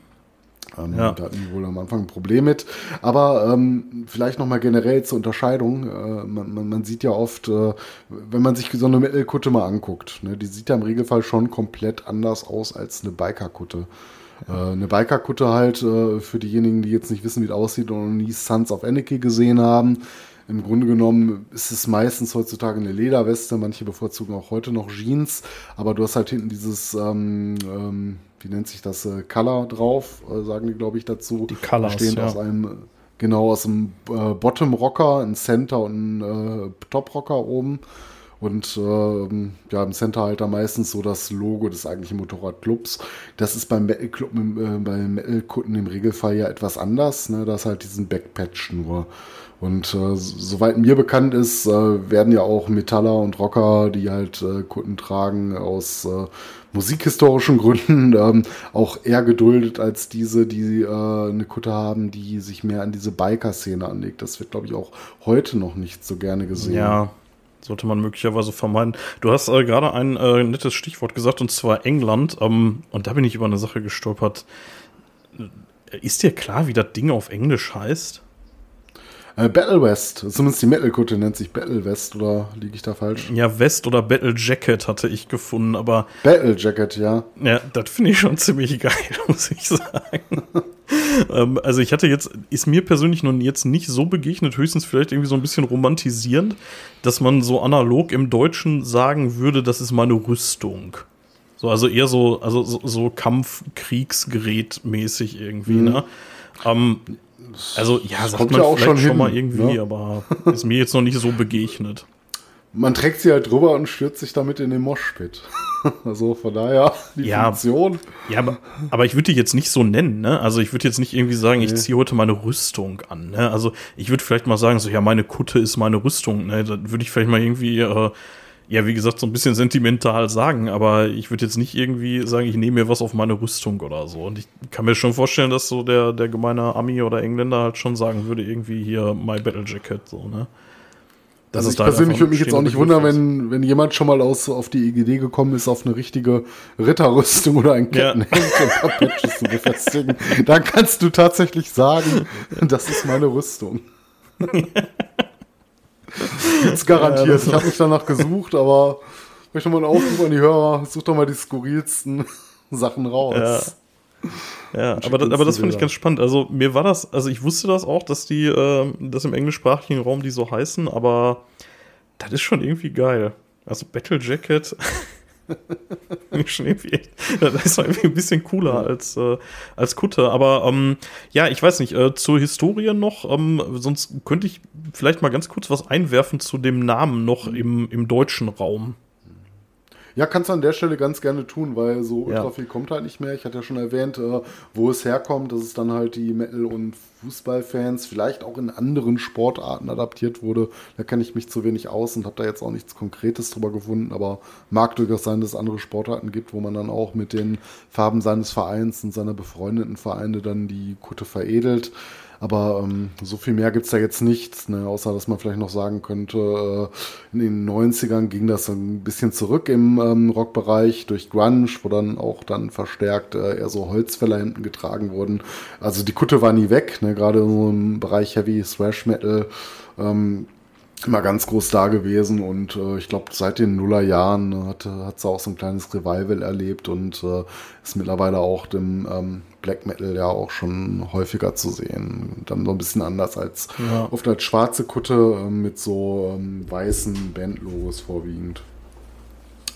S3: Ähm,
S2: Ja.
S3: Da hatten die wohl am Anfang ein Problem mit. Aber ähm, vielleicht nochmal generell zur Unterscheidung. Äh, man, man, man sieht ja oft, äh, wenn man sich so eine Metal-Kutte mal anguckt, ne, die sieht ja im Regelfall schon komplett anders aus als eine Biker-Kutte. Äh, eine Biker-Kutte halt, äh, für diejenigen, die jetzt nicht wissen, wie das aussieht und noch nie Sons of Anarchy gesehen haben. Im Grunde genommen ist es meistens heutzutage eine Lederweste, manche bevorzugen auch heute noch Jeans, aber du hast halt hinten dieses, ähm, ähm, wie nennt sich das, äh, Color drauf, äh, sagen die, glaube ich, dazu.
S2: Die Colors,
S3: Bestehend
S2: ja.
S3: aus einem, äh, genau, aus einem äh, Bottom-Rocker, ein Center und ein äh, Top-Rocker oben. Und ähm, ja, im Center halt da meistens so das Logo des eigentlichen Motorradclubs. Das ist beim Metal Club, äh, bei Metal-Kunden im Regelfall ja etwas anders. Ne? Da ist halt diesen Backpatch nur. Und äh, soweit mir bekannt ist, äh, werden ja auch Metaller und Rocker, die halt äh, Kutten tragen, aus äh, musikhistorischen Gründen ähm, auch eher geduldet als diese, die äh, eine Kutte haben, die sich mehr an diese Biker-Szene anlegt. Das wird, glaube ich, auch heute noch nicht so gerne gesehen.
S2: Ja, sollte man möglicherweise vermeiden. Du hast äh, gerade ein nettes Stichwort gesagt, und zwar England. Ähm, und da bin ich über eine Sache gestolpert. Ist dir klar, wie das Ding auf Englisch heißt?
S3: Äh, Battle West, zumindest die Metal-Kutte nennt sich Battle West, oder liege ich da falsch?
S2: Ja, West oder Battle Jacket hatte ich gefunden, aber
S3: Battle Jacket, ja.
S2: ja, das finde ich schon ziemlich geil, muss ich sagen. ähm, also ich hatte jetzt, ist mir persönlich noch jetzt nicht so begegnet, höchstens vielleicht irgendwie so ein bisschen romantisierend, dass man so analog im Deutschen sagen würde, das ist meine Rüstung. So, also eher so, also so, so Kampfkriegsgerät mäßig irgendwie, ne? Ähm, also ja, sagt
S3: kommt
S2: man
S3: ja auch schon
S2: schon,
S3: hin,
S2: mal irgendwie,
S3: ne?
S2: aber ist mir jetzt noch nicht so begegnet.
S3: Man trägt sie halt drüber und stürzt sich damit in den Moshpit. Also von daher, die
S2: Ja.
S3: Funktion.
S2: Ja, aber, aber ich würde die jetzt nicht so nennen, ne? Also ich würde jetzt nicht irgendwie sagen, ich
S3: Nee.
S2: ziehe heute meine Rüstung an, ne? Also ich würde vielleicht mal sagen, so, ja, meine Kutte ist meine Rüstung, ne? Dann würde ich vielleicht mal irgendwie, äh, ja, wie gesagt, so ein bisschen sentimental sagen, aber ich würde jetzt nicht irgendwie sagen, ich nehme mir was auf meine Rüstung oder so. Und ich kann mir schon vorstellen, dass so der, der gemeine Ami oder Engländer halt schon sagen würde, irgendwie hier my Battle Jacket, so, ne? Dass
S3: Also ich
S2: halt
S3: persönlich würde mich jetzt auch nicht wundern, wenn, wenn jemand schon mal aus, auf die Idee gekommen ist, auf eine richtige Ritterrüstung oder ein
S2: Ja.
S3: Kettenhemd und ein paar Patches zu befestigen. Dann kannst du tatsächlich sagen, das ist meine Rüstung. Jetzt garantiert. ich habe mich danach gesucht, aber ich möchte mal einen Aufruf an die Hörer, such doch mal die skurrilsten Sachen raus.
S2: Ja,
S3: Und
S2: aber, das, aber das fand ich ganz spannend. Also mir war das, also ich wusste das auch, dass die, äh, dass im englischsprachigen Raum die so heißen, aber das ist schon irgendwie geil. Also Battle Jacket echt, das ist irgendwie ein bisschen cooler als, äh, als Kutte. Aber ähm, ja, ich weiß nicht, äh, zur Historie noch, ähm, sonst könnte ich vielleicht mal ganz kurz was einwerfen zu dem Namen noch im, im deutschen Raum.
S3: Ja, kannst du an der Stelle ganz gerne tun, weil so ultra
S2: Ja.
S3: viel kommt halt nicht mehr. Ich hatte ja schon erwähnt, äh, wo es herkommt, dass es dann halt die Metal- und Fußballfans vielleicht auch in anderen Sportarten adaptiert wurde. Da kenne ich mich zu wenig aus und habe da jetzt auch nichts Konkretes drüber gefunden, aber mag durchaus sein, dass es andere Sportarten gibt, wo man dann auch mit den Farben seines Vereins und seiner befreundeten Vereine dann die Kutte veredelt. Aber ähm, so viel mehr gibt's da jetzt nicht, ne? außer dass man vielleicht noch sagen könnte, äh, in den 90ern ging das ein bisschen zurück im ähm, Rockbereich durch Grunge, wo dann auch dann verstärkt äh, eher so Holzfällerhemden getragen wurden. Also die Kutte war nie weg, ne? gerade so im Bereich Heavy Thrash Metal. Ähm, immer ganz groß da gewesen und äh, ich glaube seit den Nullerjahren hat hat sie auch so ein kleines Revival erlebt und äh, ist mittlerweile auch dem ähm, Black Metal ja auch schon häufiger zu sehen. Dann so ein bisschen anders als
S2: Ja.
S3: oft als schwarze Kutte äh, mit so ähm, weißen Bandlogos vorwiegend.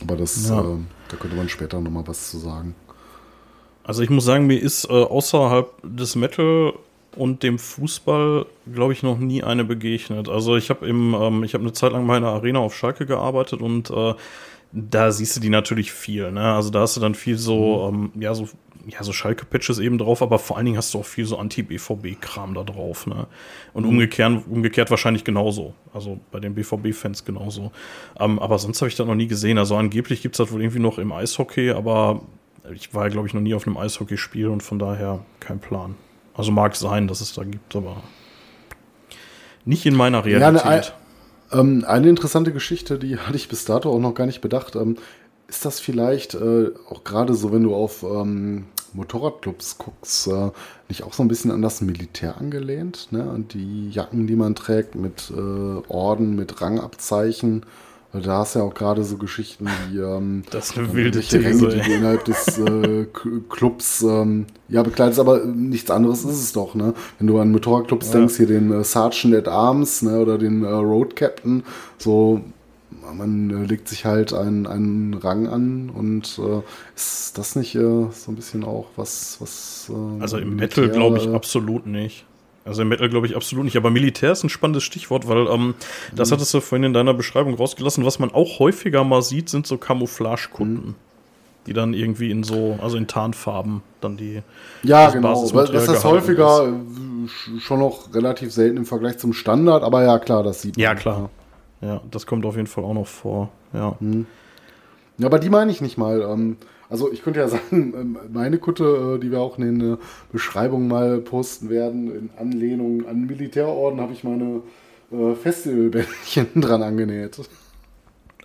S3: Aber das,
S2: Ja.
S3: äh, da könnte man später noch mal was zu sagen.
S2: Also ich muss sagen, mir ist äh, außerhalb des Metal und dem Fußball, glaube ich, noch nie eine begegnet. Also ich habe im, ähm, ich habe eine Zeit lang in einer Arena auf Schalke gearbeitet und äh, da siehst du die natürlich viel. Ne? Also da hast du dann viel so, ähm, ja so, ja so Schalke-Patches eben drauf, aber vor allen Dingen hast du auch viel so Anti-BVB-Kram da drauf. Ne? Und umgekehrt, umgekehrt wahrscheinlich genauso. Also bei den BVB-Fans genauso. Ähm, aber sonst habe ich das noch nie gesehen. Also angeblich gibt es das wohl irgendwie noch im Eishockey, aber ich war, glaube ich, noch nie auf einem Eishockeyspiel und von daher kein Plan. Also mag sein, dass es da gibt, aber nicht in meiner
S3: Ja, ne,
S2: Realität.
S3: Ähm, eine interessante Geschichte, die hatte ich bis dato auch noch gar nicht bedacht. Ähm, ist das vielleicht äh, auch gerade so, wenn du auf ähm, Motorradclubs guckst, äh, nicht auch so ein bisschen an das Militär angelehnt? Ne? An die Jacken, die man trägt mit äh, Orden, mit Rangabzeichen. Da hast du ja auch gerade so Geschichten wie ähm,
S2: Das ist eine wilde These,
S3: Ränge, die du innerhalb des äh, Clubs ähm, ja bekleidest, aber nichts anderes ist es doch, ne? Wenn du an Motorradclubs
S2: Ja.
S3: denkst, hier den äh, Sergeant at Arms, ne, oder den äh, Road Captain, so man äh, legt sich halt einen, einen Rang an und äh, ist das nicht äh, so ein bisschen auch was, was äh,
S2: Also im Metal glaube ich
S3: äh,
S2: absolut nicht. Also im Metal glaube ich absolut nicht. Aber Militär ist ein spannendes Stichwort, weil ähm, das
S3: Mhm.
S2: hattest du vorhin in deiner Beschreibung rausgelassen. Was man auch häufiger mal sieht, sind so Camouflage-Kunden.
S3: Mhm.
S2: Die dann irgendwie in so, also in Tarnfarben dann die.
S3: Ja,
S2: das
S3: genau. Das ist häufiger äh, sch- schon noch relativ selten im Vergleich zum Standard, aber ja, klar, das sieht man.
S2: Ja, klar. Ja, das kommt auf jeden Fall auch noch vor. Ja.
S3: Ja, aber die meine ich nicht mal. Ähm, also ich könnte ja sagen, ähm, meine Kutte, äh, die wir auch in den äh, Beschreibungen mal posten werden, in Anlehnung an Militärorden, habe ich meine äh, Festivalbändchen dran angenäht.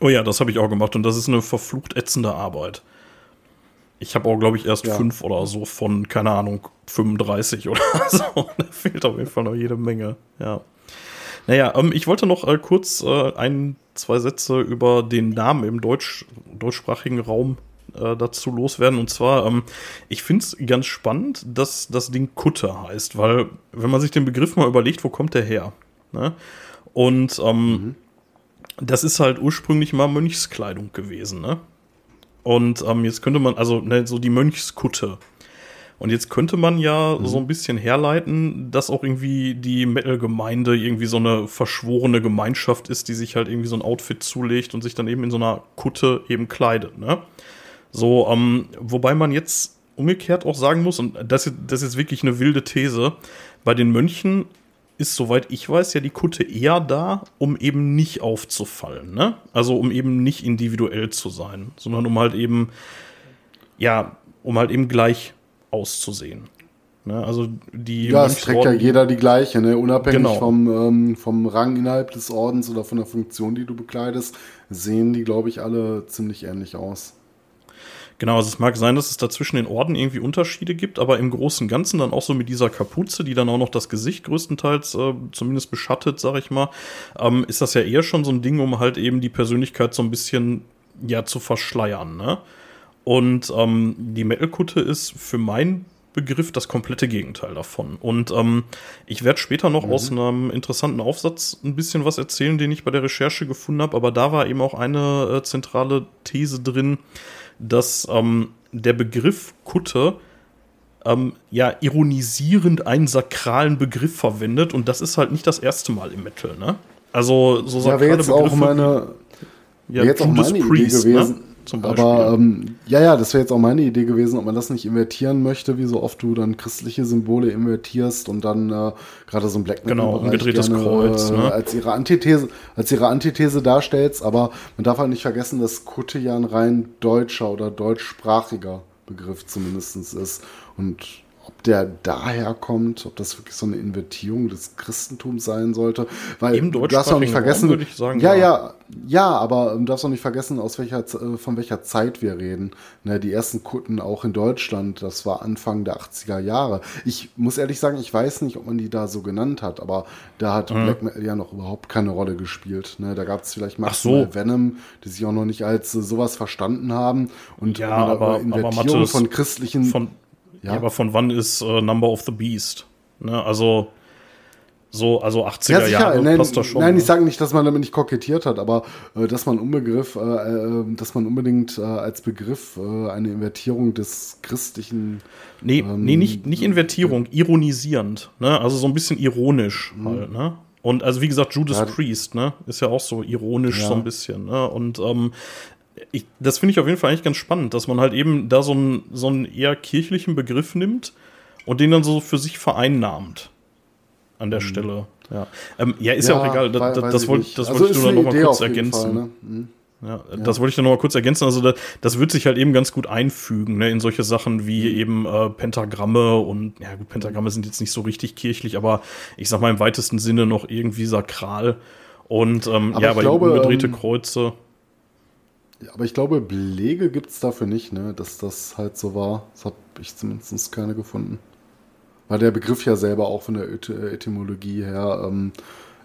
S2: Oh ja, das habe ich auch gemacht und das ist eine verflucht ätzende Arbeit. Ich habe auch, glaube ich, erst
S3: Ja.
S2: fünf oder so von, keine Ahnung, 35 oder so. Da fehlt auf jeden Fall noch jede Menge. Ja. Naja, ähm, ich wollte noch äh, kurz äh, ein, zwei Sätze über den Namen im Deutsch, deutschsprachigen Raum äh, dazu loswerden. Und zwar, ähm, ich finde es ganz spannend, dass das Ding Kutte heißt, weil, wenn man sich den Begriff mal überlegt, wo kommt der her? Ne? Und ähm, das ist halt ursprünglich mal Mönchskleidung gewesen, ne? Und ähm, jetzt könnte man, also ne, so die Mönchskutte. Und jetzt könnte man ja mhm. so ein bisschen herleiten, dass auch irgendwie die Metal-Gemeinde irgendwie so eine verschworene Gemeinschaft ist, die sich halt irgendwie so ein Outfit zulegt und sich dann eben in so einer Kutte eben kleidet, ne? So, ähm, wobei man jetzt umgekehrt auch sagen muss, und das, das ist wirklich eine wilde These, bei den Mönchen ist, soweit ich weiß, ja die Kutte eher da, um eben nicht aufzufallen, ne? Also um eben nicht individuell zu sein, sondern um halt eben, ja, um halt eben gleich auszusehen. Ne? Also die
S3: ja, es trägt ja jeder die gleiche, ne? unabhängig genau. vom, ähm, vom Rang innerhalb des Ordens oder von der Funktion, die du bekleidest, sehen die, glaube ich, alle ziemlich ähnlich aus.
S2: Genau, also es mag sein, dass es da zwischen den Orden irgendwie Unterschiede gibt, aber im Großen und Ganzen dann auch so mit dieser Kapuze, die dann auch noch das Gesicht größtenteils äh, zumindest beschattet, sag ich mal, ähm, ist das ja eher schon so ein Ding, um halt eben die Persönlichkeit so ein bisschen ja zu verschleiern, ne? Und ähm, die Metal-Kutte ist für meinen Begriff das komplette Gegenteil davon. Und ähm, ich werde später noch mhm. aus einem interessanten Aufsatz ein bisschen was erzählen, den ich bei der Recherche gefunden habe. Aber da war eben auch eine äh, zentrale These drin, dass ähm, der Begriff Kutte ähm, ja ironisierend einen sakralen Begriff verwendet. Und das ist halt nicht das erste Mal im Metal, ne? Also so
S3: sakrale ja, jetzt Begriffe. Auch meine, ja, jetzt auch meine Priest, Idee gewesen. Ne? Zum Beispiel. Aber ähm, ja, ja, das wäre jetzt auch meine Idee gewesen, ob man das nicht invertieren möchte, wie so oft du dann christliche Symbole invertierst und dann äh, gerade so ein Black
S2: genau, umgedrehtes gerne, Kreuz,
S3: ne? als ihre Antithese, als ihre Antithese darstellst. Aber man darf halt nicht vergessen, dass Kutte ja ein rein deutscher oder deutschsprachiger Begriff zumindest ist. Und ob der daher kommt, ob das wirklich so eine Invertierung des Christentums sein sollte. Weil Im du darfst auch nicht vergessen, Raum, ich sagen, ja, ja, ja, aber du darfst auch nicht vergessen, aus welcher, äh, von welcher Zeit wir reden. Ne, die ersten Kutten auch in Deutschland, das war Anfang der 80er Jahre. Ich muss ehrlich sagen, ich weiß nicht, ob man die da so genannt hat, aber da hat mhm. Black Metal ja noch überhaupt keine Rolle gespielt. Ne, da gab es vielleicht maximal so. Venom, die sich auch noch nicht als äh, sowas verstanden haben. Und
S2: ja, aber,
S3: Invertierung aber von christlichen.
S2: Von ja. aber von wann ist äh, Number of the Beast? Ne? Also so, also 80er ja, Jahre
S3: nein, passt das schon. Nein, ne? ich sage nicht, dass man damit nicht kokettiert hat, aber äh, dass man Unbegriff, äh, äh, dass man unbedingt äh, als Begriff äh, eine Invertierung des christlichen.
S2: Nee, ähm, nee, nicht, nicht Invertierung, ironisierend, ne? Also so ein bisschen ironisch mhm. halt, ne? Und also wie gesagt, Judas ja, Priest, ne? Ist ja auch so ironisch ja. so ein bisschen, ne? Und ähm, ich, das finde ich auf jeden Fall eigentlich ganz spannend, dass man halt eben da so einen, so einen eher kirchlichen Begriff nimmt und den dann so für sich vereinnahmt. An der mhm. Stelle. Ja, ähm, ja ist ja, ja auch egal. Da, da, das wollte das also wollt ich nur noch mal kurz ergänzen. Fall, ne? mhm. Ja, ja, das wollte ich dann noch mal kurz ergänzen. Also das, das wird sich halt eben ganz gut einfügen ne, in solche Sachen wie mhm. eben äh, Pentagramme und ja gut, Pentagramme sind jetzt nicht so richtig kirchlich, aber ich sag mal im weitesten Sinne noch irgendwie sakral. Und ähm, aber ja, aber glaube, umgedrehte ähm, Kreuze.
S3: Aber ich glaube, Belege gibt es dafür nicht, ne, dass das halt so war. Das habe ich zumindest keine gefunden. Weil der Begriff ja selber auch von der Etymologie her ähm,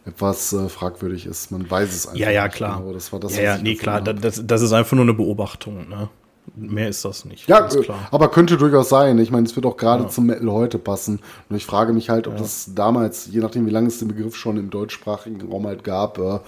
S3: etwas äh, fragwürdig ist. Man weiß es
S2: einfach. Ja, ja, klar.
S3: Genau. Das war das,
S2: ja, ja, nee, klar. Das, das ist einfach nur eine Beobachtung. Ne? Mehr ist das nicht.
S3: Ja, klar. aber könnte durchaus sein. Ich meine, es wird auch gerade ja. zum Metal heute passen. Und ich frage mich halt, ob ja. das damals, je nachdem, wie lange es den Begriff schon im deutschsprachigen Raum halt gab, äh,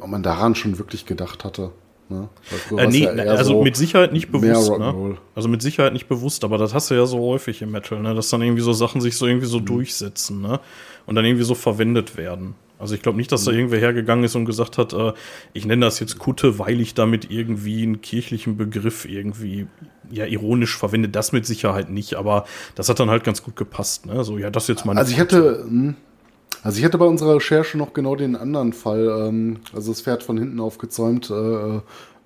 S3: ob man daran schon wirklich gedacht hatte.
S2: Ne? Äh, nee, also so mit Sicherheit nicht bewusst. Ne? Also mit Sicherheit nicht bewusst, aber das hast du ja so häufig im Metal, ne? dass dann irgendwie so Sachen sich so irgendwie so mhm. durchsetzen ne? und dann irgendwie so verwendet werden. Also ich glaube nicht, dass mhm. da irgendwer hergegangen ist und gesagt hat, äh, ich nenne das jetzt Kutte, weil ich damit irgendwie einen kirchlichen Begriff irgendwie ja ironisch verwende. Das mit Sicherheit nicht, aber das hat dann halt ganz gut gepasst. Ne? So, ja, das jetzt
S3: mal. Also ich hätte, hm, also ich hätte bei unserer Recherche noch genau den anderen Fall, ähm, also das Pferd von hinten aufgezäumt, äh,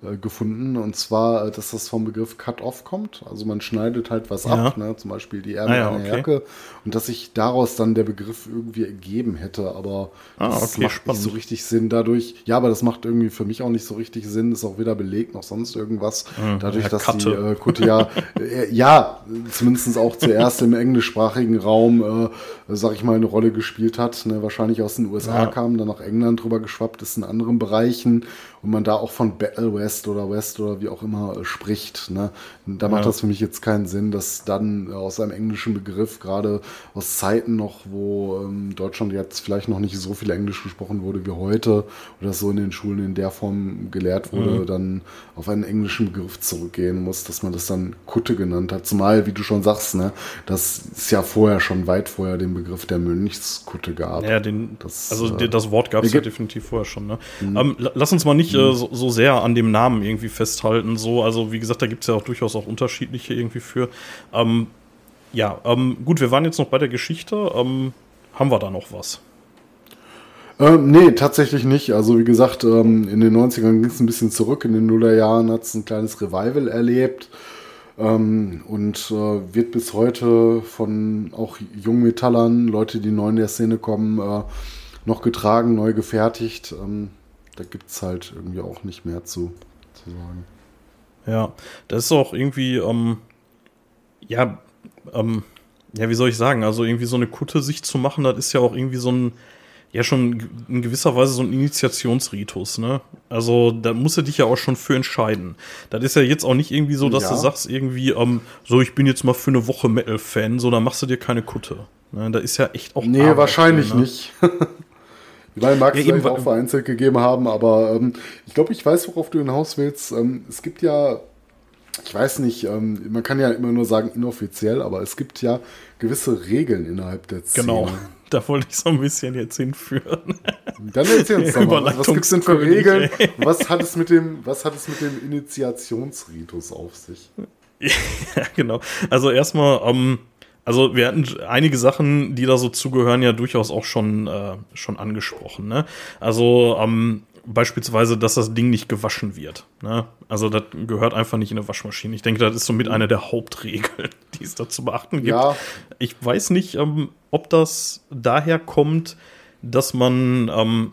S3: äh, gefunden. Und zwar, äh, dass das vom Begriff Cut-Off kommt. Also man schneidet halt was ja. ab, ne? zum Beispiel die Ärmel ah, ja, einer okay. Jacke. Und dass sich daraus dann der Begriff irgendwie ergeben hätte. Aber ah, das okay, macht spannend. nicht so richtig Sinn dadurch. Ja, aber das macht irgendwie für mich auch nicht so richtig Sinn. Ist auch weder belegt noch sonst irgendwas. Mhm, dadurch, dass Katte. die äh, Kutte ja, äh, ja, zumindest auch zuerst im englischsprachigen Raum, äh, sag ich mal, eine Rolle gespielt hat. Ne? Wahrscheinlich aus den USA ja. kam, dann nach England drüber geschwappt ist in anderen Bereichen und man da auch von Battle West oder West oder wie auch immer äh, spricht. Ne? Da macht
S2: Ja.
S3: das für mich jetzt keinen Sinn, dass dann äh, aus einem englischen Begriff, gerade aus Zeiten noch, wo ähm, Deutschland jetzt vielleicht noch nicht so viel Englisch gesprochen wurde wie heute oder so in den Schulen in der Form gelehrt wurde,
S2: Mhm.
S3: dann auf einen englischen Begriff zurückgehen muss, dass man das dann Kutte genannt hat. Zumal, wie du schon sagst, ne, das ist ja vorher schon weit vorher den Begriff der Mönchskutte gab.
S2: Ja, den,
S3: Das,
S2: also
S3: äh,
S2: das Wort gab es ja definitiv vorher schon. Ne? Ähm, la- lass uns mal nicht äh, so, so sehr an dem Namen irgendwie festhalten. So, also wie gesagt, da gibt es ja auch durchaus auch unterschiedliche irgendwie für. Ähm, ja, ähm, gut, wir waren jetzt noch bei der Geschichte. Ähm, haben wir da noch was?
S3: Ähm, nee, tatsächlich nicht. Also wie gesagt, ähm, in den 90ern ging es ein bisschen zurück. In den Nullerjahren hat es ein kleines Revival erlebt ähm, und äh, wird bis heute von auch Jungmetallern, Leute, die neu in der Szene kommen, äh, noch getragen, neu gefertigt. Da gibt es halt irgendwie auch nicht mehr zu, zu sagen.
S2: Ja, das ist auch irgendwie, ähm, ja, ähm, ja, wie soll ich sagen? Also irgendwie so eine Kutte sich zu machen, das ist ja auch irgendwie so ein, ja schon in gewisser Weise so ein Initiationsritus, ne? Also da musst du dich ja auch schon für entscheiden. Das ist ja jetzt auch nicht irgendwie so, dass
S3: Ja.
S2: du sagst irgendwie, ähm, so ich bin jetzt mal für eine Woche Metal-Fan, so da machst du dir keine Kutte. Ne? Da ist ja echt auch
S3: Nee,
S2: Arbeit
S3: wahrscheinlich
S2: ne?
S3: nicht. Weil mag
S2: Ja,
S3: es
S2: eben,
S3: vielleicht auch vereinzelt gegeben haben, aber ähm, ich glaube, ich weiß, worauf du hinaus willst. Ähm, es gibt ja, ich weiß nicht, ähm, man kann ja immer nur sagen inoffiziell, aber es gibt ja gewisse Regeln innerhalb der Szene.
S2: Genau, da wollte ich so ein bisschen jetzt hinführen.
S3: Dann erzähl uns doch mal, was gibt es denn für Regeln? Was hat es mit dem, was hat es mit dem Initiationsritus auf sich?
S2: Ja, genau. Also erstmal, ähm, also wir hatten einige Sachen, die da so zugehören, ja durchaus auch schon, äh, schon angesprochen. Ne? Also ähm, beispielsweise, dass das Ding nicht gewaschen wird. Ne? Also das gehört einfach nicht in eine Waschmaschine. Ich denke, das ist somit eine der Hauptregeln, die es da zu beachten gibt.
S3: Ja.
S2: Ich weiß nicht, ähm, ob das daher kommt, dass man, ähm,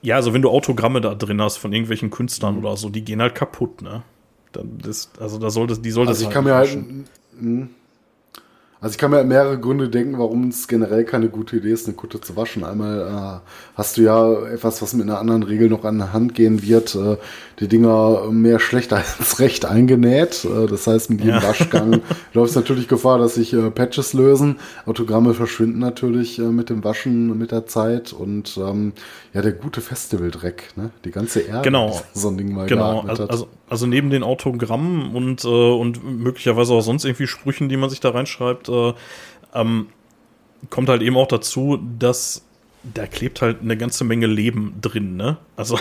S2: ja, also wenn du Autogramme da drin hast von irgendwelchen
S3: Mhm.
S2: Künstlern oder so, die gehen halt kaputt, ne? Dann das, also da sollte, die sollte
S3: Also ich kann
S2: nicht
S3: mir halt,
S2: waschen.
S3: mh. Also ich kann mir mehrere Gründe denken, warum es generell keine gute Idee ist, eine Kutte zu waschen. Einmal äh, hast du ja etwas, was mit einer anderen Regel noch an der Hand gehen wird. Äh, die Dinger mehr schlecht als recht eingenäht. Äh, das heißt, mit jedem
S2: Ja.
S3: Waschgang läuft natürlich Gefahr, dass sich äh, Patches lösen. Autogramme verschwinden natürlich äh, mit dem Waschen mit der Zeit und ähm, ja, der gute Festivaldreck, ne? Die ganze Erde,
S2: Genau.
S3: so ein Ding mal
S2: Genau,
S3: geatmet hat.
S2: also, also neben den Autogrammen und, äh, und möglicherweise auch sonst irgendwie Sprüchen, die man sich da reinschreibt, äh, ähm, kommt halt eben auch dazu, dass da klebt halt eine ganze Menge Leben drin, ne? Also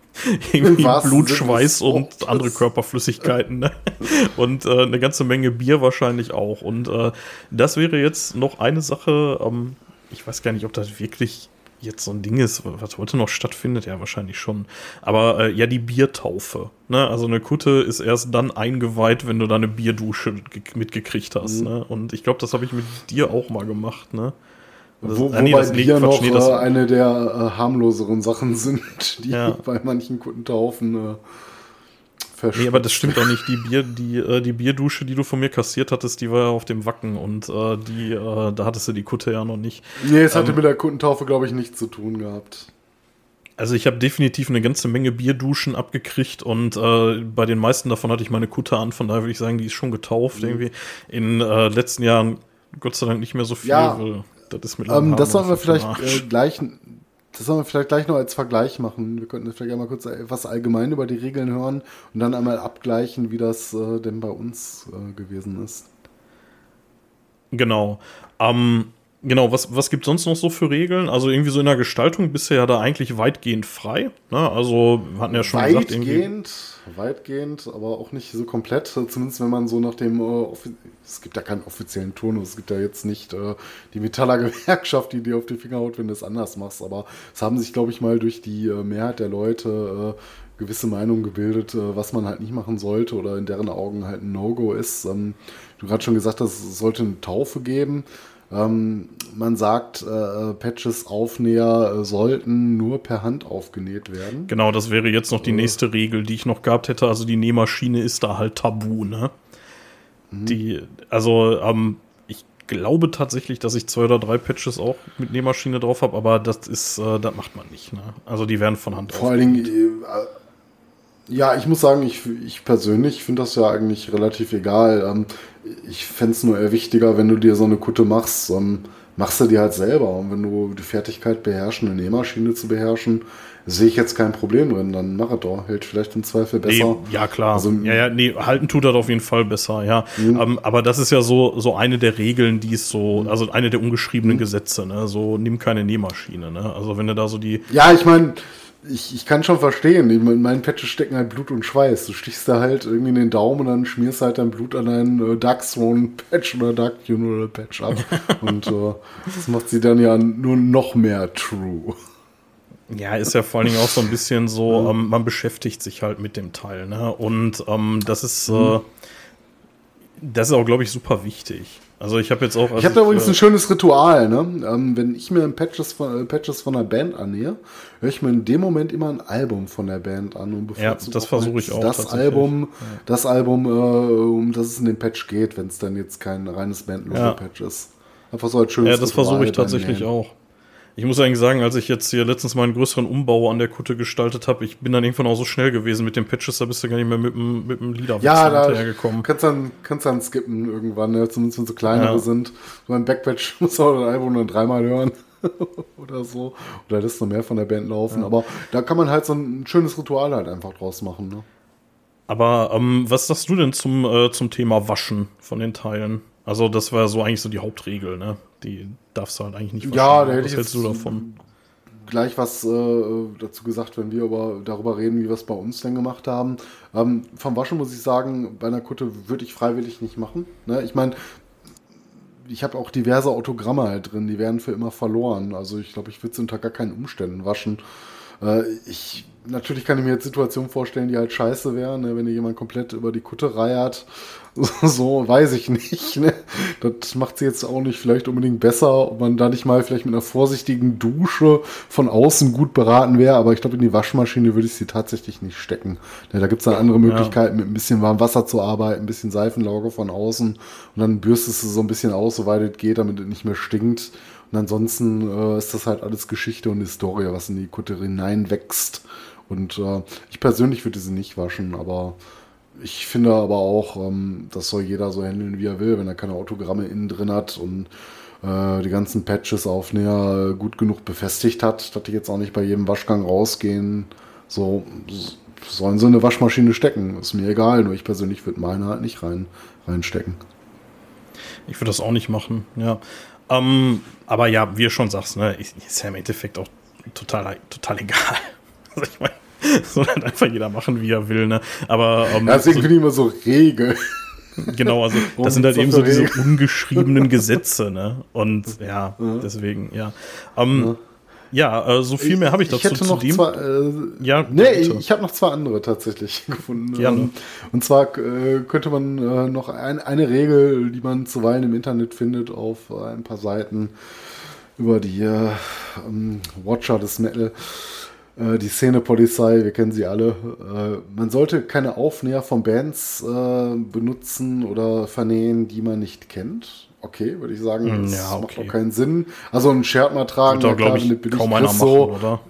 S2: irgendwie Blut, Schweiß und andere Körperflüssigkeiten, ne? Und äh, eine ganze Menge Bier wahrscheinlich auch. Und äh, das wäre jetzt noch eine Sache, ähm, ich weiß gar nicht, ob das wirklich jetzt so ein Ding ist, was heute noch stattfindet, ja, wahrscheinlich schon. Aber äh, ja, die Biertaufe. Ne? Also eine Kutte ist erst dann eingeweiht, wenn du da eine Bierdusche ge- mitgekriegt hast.
S3: Mhm.
S2: Ne? Und ich glaube, das habe ich mit dir auch mal gemacht, ne? Das-
S3: Wo,
S2: ah, nee,
S3: wobei
S2: das-
S3: Bier
S2: Quatsch,
S3: noch
S2: nee, das-
S3: äh, eine der äh, harmloseren Sachen sind, die
S2: Ja.
S3: bei manchen Kuttentaufen äh,
S2: Nee, aber das stimmt auch nicht. Die Bier, die, äh, die Bierdusche, die du von mir kassiert hattest, die war ja auf dem Wacken und äh, die, äh, da hattest du die Kutte ja noch nicht.
S3: Nee, es hatte
S2: ähm,
S3: mit der Kuttentaufe, glaube ich, nichts zu tun gehabt.
S2: Also ich habe definitiv eine ganze Menge Bierduschen abgekriegt und äh, bei den meisten davon hatte ich meine Kutte an, von daher würde ich sagen, die ist schon getauft irgendwie. In äh, letzten Jahren Gott sei Dank nicht mehr so viel,
S3: Ja.
S2: das ist mit
S3: Ähm, das sollen wir vielleicht äh, gleich, das sollen wir vielleicht gleich noch als Vergleich machen. Wir könnten vielleicht einmal kurz etwas allgemein über die Regeln hören und dann einmal abgleichen, wie das äh, denn bei uns äh, gewesen ist.
S2: Genau. Ähm, genau, was, was gibt sonst noch so für Regeln? Also irgendwie so in der Gestaltung bist du ja da eigentlich weitgehend frei. Ne? Also wir hatten ja schon gesagt, irgendwie.
S3: Weitgehend, weitgehend, aber auch nicht so komplett. Zumindest wenn man so nach dem, äh, es gibt ja keinen offiziellen Turnus, es gibt ja jetzt nicht äh, die Metaller Gewerkschaft, die dir auf die Finger haut, wenn du es anders machst. Aber es haben sich, glaube ich, mal durch die äh, Mehrheit der Leute äh, gewisse Meinungen gebildet, äh, was man halt nicht machen sollte oder in deren Augen halt ein No-Go ist. Ähm, du gerade schon gesagt hast, es sollte eine Taufe geben. Ähm, man sagt, äh, Patches, Aufnäher äh, sollten nur per Hand aufgenäht werden.
S2: Genau, das wäre jetzt noch die nächste Regel, die ich noch gehabt hätte. Also die Nähmaschine ist da halt tabu, ne? Die, also, ähm, ich glaube tatsächlich, dass ich zwei oder drei Patches auch mit Nähmaschine drauf habe, aber das ist, äh, das macht man nicht, ne? Also die werden von Hand
S3: Vor allen Dingen, äh, Ja, ich muss sagen, ich, ich persönlich finde das ja eigentlich relativ egal. Ähm, ich fände es nur eher wichtiger, wenn du dir so eine Kutte machst, ähm, machst du die halt selber. Und wenn du die Fertigkeit beherrschen, eine Nähmaschine zu beherrschen, sehe ich jetzt kein Problem drin. Dann mach es doch. Hält vielleicht im Zweifel besser.
S2: Nee, ja, klar. Also, ja, ja, nee, halten tut das auf jeden Fall besser, ja. Mhm. Ähm, aber das ist ja so, so eine der Regeln, die es so, also eine der ungeschriebenen mhm. Gesetze, ne? So, nimm keine Nähmaschine, ne? Also wenn du da so die.
S3: Ja, ich meine, ich, ich kann schon verstehen. In meinen Patches stecken halt Blut und Schweiß. Du stichst da halt irgendwie in den Daumen und dann schmierst halt dein Blut an einen äh, Dark Throne Patch oder Dark Funeral Patch ab. und äh, das macht sie dann ja nur noch mehr true.
S2: Ja, ist ja vor allen Dingen auch so ein bisschen so, ähm, man beschäftigt sich halt mit dem Teil, ne? Und ähm, das ist, äh, mhm. Das ist auch, glaube ich, super wichtig. Also ich habe jetzt auch.
S3: Ich habe da übrigens ein schönes Ritual, ne? Ähm, wenn ich mir Patches von, äh, Patches von der Band annähe, höre ich mir in dem Moment immer ein Album von der Band an und
S2: Ja, das versuche ich auch.
S3: Das Album, ja. das Album, äh, um das es in den Patch geht, wenn es dann jetzt kein reines Bandlogo-Patch ja. ist.
S2: Einfach so als schönes
S3: Ja,
S2: das versuche ich tatsächlich auch. Ich muss eigentlich sagen, als ich jetzt hier letztens mal einen größeren Umbau an der Kutte gestaltet habe, ich bin dann irgendwann auch so schnell gewesen mit den Patches, da bist du gar nicht mehr mit dem, mit dem Liederwechsel
S3: ja, da hinterhergekommen. Kannst dann, kannst dann skippen irgendwann, ne? zumindest wenn so kleinere ja. sind. So ein Backpatch muss auch ein Album dann dreimal hören. oder so. Oder lässt noch mehr von der Band laufen. Ja. Aber da kann man halt so ein schönes Ritual halt einfach draus machen. Ne?
S2: Aber ähm, was sagst du denn zum, äh, zum Thema Waschen von den Teilen? Also, das war so eigentlich so die Hauptregel, ne? Die darfst du halt eigentlich nicht
S3: waschen. Ja, da hätte was ich hältst du davon? Gleich was äh, dazu gesagt, wenn wir über, darüber reden, wie wir es bei uns denn gemacht haben. Ähm, vom Waschen muss ich sagen, bei einer Kutte würde ich freiwillig nicht machen. Ne? Ich meine, ich habe auch diverse Autogramme halt drin, die werden für immer verloren. Also ich glaube, ich würde es unter gar keinen Umständen waschen. Äh, ich natürlich kann ich mir jetzt Situationen vorstellen, die halt scheiße wären, ne? wenn dir jemand komplett über die Kutte reiert. So, weiß ich nicht. Ne? Das macht sie jetzt auch nicht vielleicht unbedingt besser, ob man da nicht mal vielleicht mit einer vorsichtigen Dusche von außen gut beraten wäre, aber ich glaube, in die Waschmaschine würde ich sie tatsächlich nicht stecken. Ne? Da gibt es dann andere Möglichkeiten, ja. mit ein bisschen warmem Wasser zu arbeiten, ein bisschen Seifenlauge von außen und dann bürstest du so ein bisschen aus, soweit es geht, damit es nicht mehr stinkt. Und ansonsten äh, ist das halt alles Geschichte und Historie, was in die Kutte hineinwächst. Und äh, ich persönlich würde sie nicht waschen, aber ich finde aber auch, ähm, das soll jeder so handeln, wie er will, wenn er keine Autogramme innen drin hat und äh, die ganzen Patches auf Näher gut genug befestigt hat, dass die jetzt auch nicht bei jedem Waschgang rausgehen. So sollen sie in eine Waschmaschine stecken. Ist mir egal, nur ich persönlich würde meine halt nicht rein, reinstecken.
S2: Ich würde das auch nicht machen, ja. Ähm, aber ja, wie du schon sagst, ne, ist ja im Endeffekt auch total, total egal. Also ich meine, halt einfach jeder machen, wie er will, ne? Aber
S3: ähm, ja, deswegen so, finde ich immer so Regeln.
S2: Genau, also das sind halt eben so diese ungeschriebenen Gesetze, ne? Und ja, deswegen, ja. Ähm, ja, äh, so viel mehr habe ich dazu.
S3: Ich hätte noch
S2: dem.
S3: zwei, äh, ja, nee, bitte. ich habe noch zwei andere tatsächlich gefunden. Gerne. Ähm, und zwar äh, könnte man äh, noch ein, eine Regel, die man zuweilen im Internet findet, auf ein paar Seiten über die äh, ähm, Watcher des Metal äh, die Szenepolizei, wir kennen sie alle. Äh, man sollte keine Aufnäher von Bands äh, benutzen oder vernähen, die man nicht kennt. Okay, würde ich sagen, das ja, okay. macht auch keinen Sinn. Also ein Shirt mal tragen,
S2: ja, glaube ich, kaum einer machen, so oder?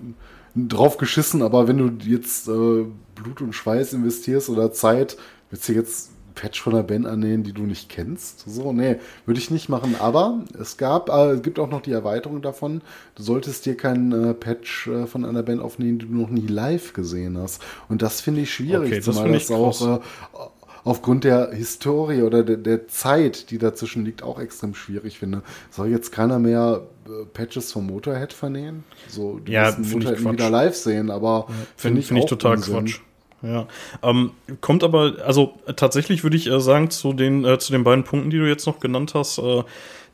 S3: drauf geschissen, aber wenn du jetzt äh, Blut und Schweiß investierst oder Zeit, willst du jetzt Patch von einer Band annehmen, die du nicht kennst. So, nee, würde ich nicht machen. Aber es gab, äh, es gibt auch noch die Erweiterung davon. Du solltest dir keinen äh, Patch äh, von einer Band aufnehmen, die du noch nie live gesehen hast. Und das finde ich schwierig, okay, das zumal das auch äh, aufgrund der Historie oder der, der, Zeit, die dazwischen liegt, auch extrem schwierig finde. Soll jetzt keiner mehr äh, Patches vom Motorhead vernähen? So,
S2: du ja, Motorhead
S3: wieder live sehen, aber
S2: ja, finde find ich, find ich total Unsinn. Quatsch. Ja, ähm, kommt aber, also tatsächlich würde ich äh, sagen, zu den, äh, zu den beiden Punkten, die du jetzt noch genannt hast, äh,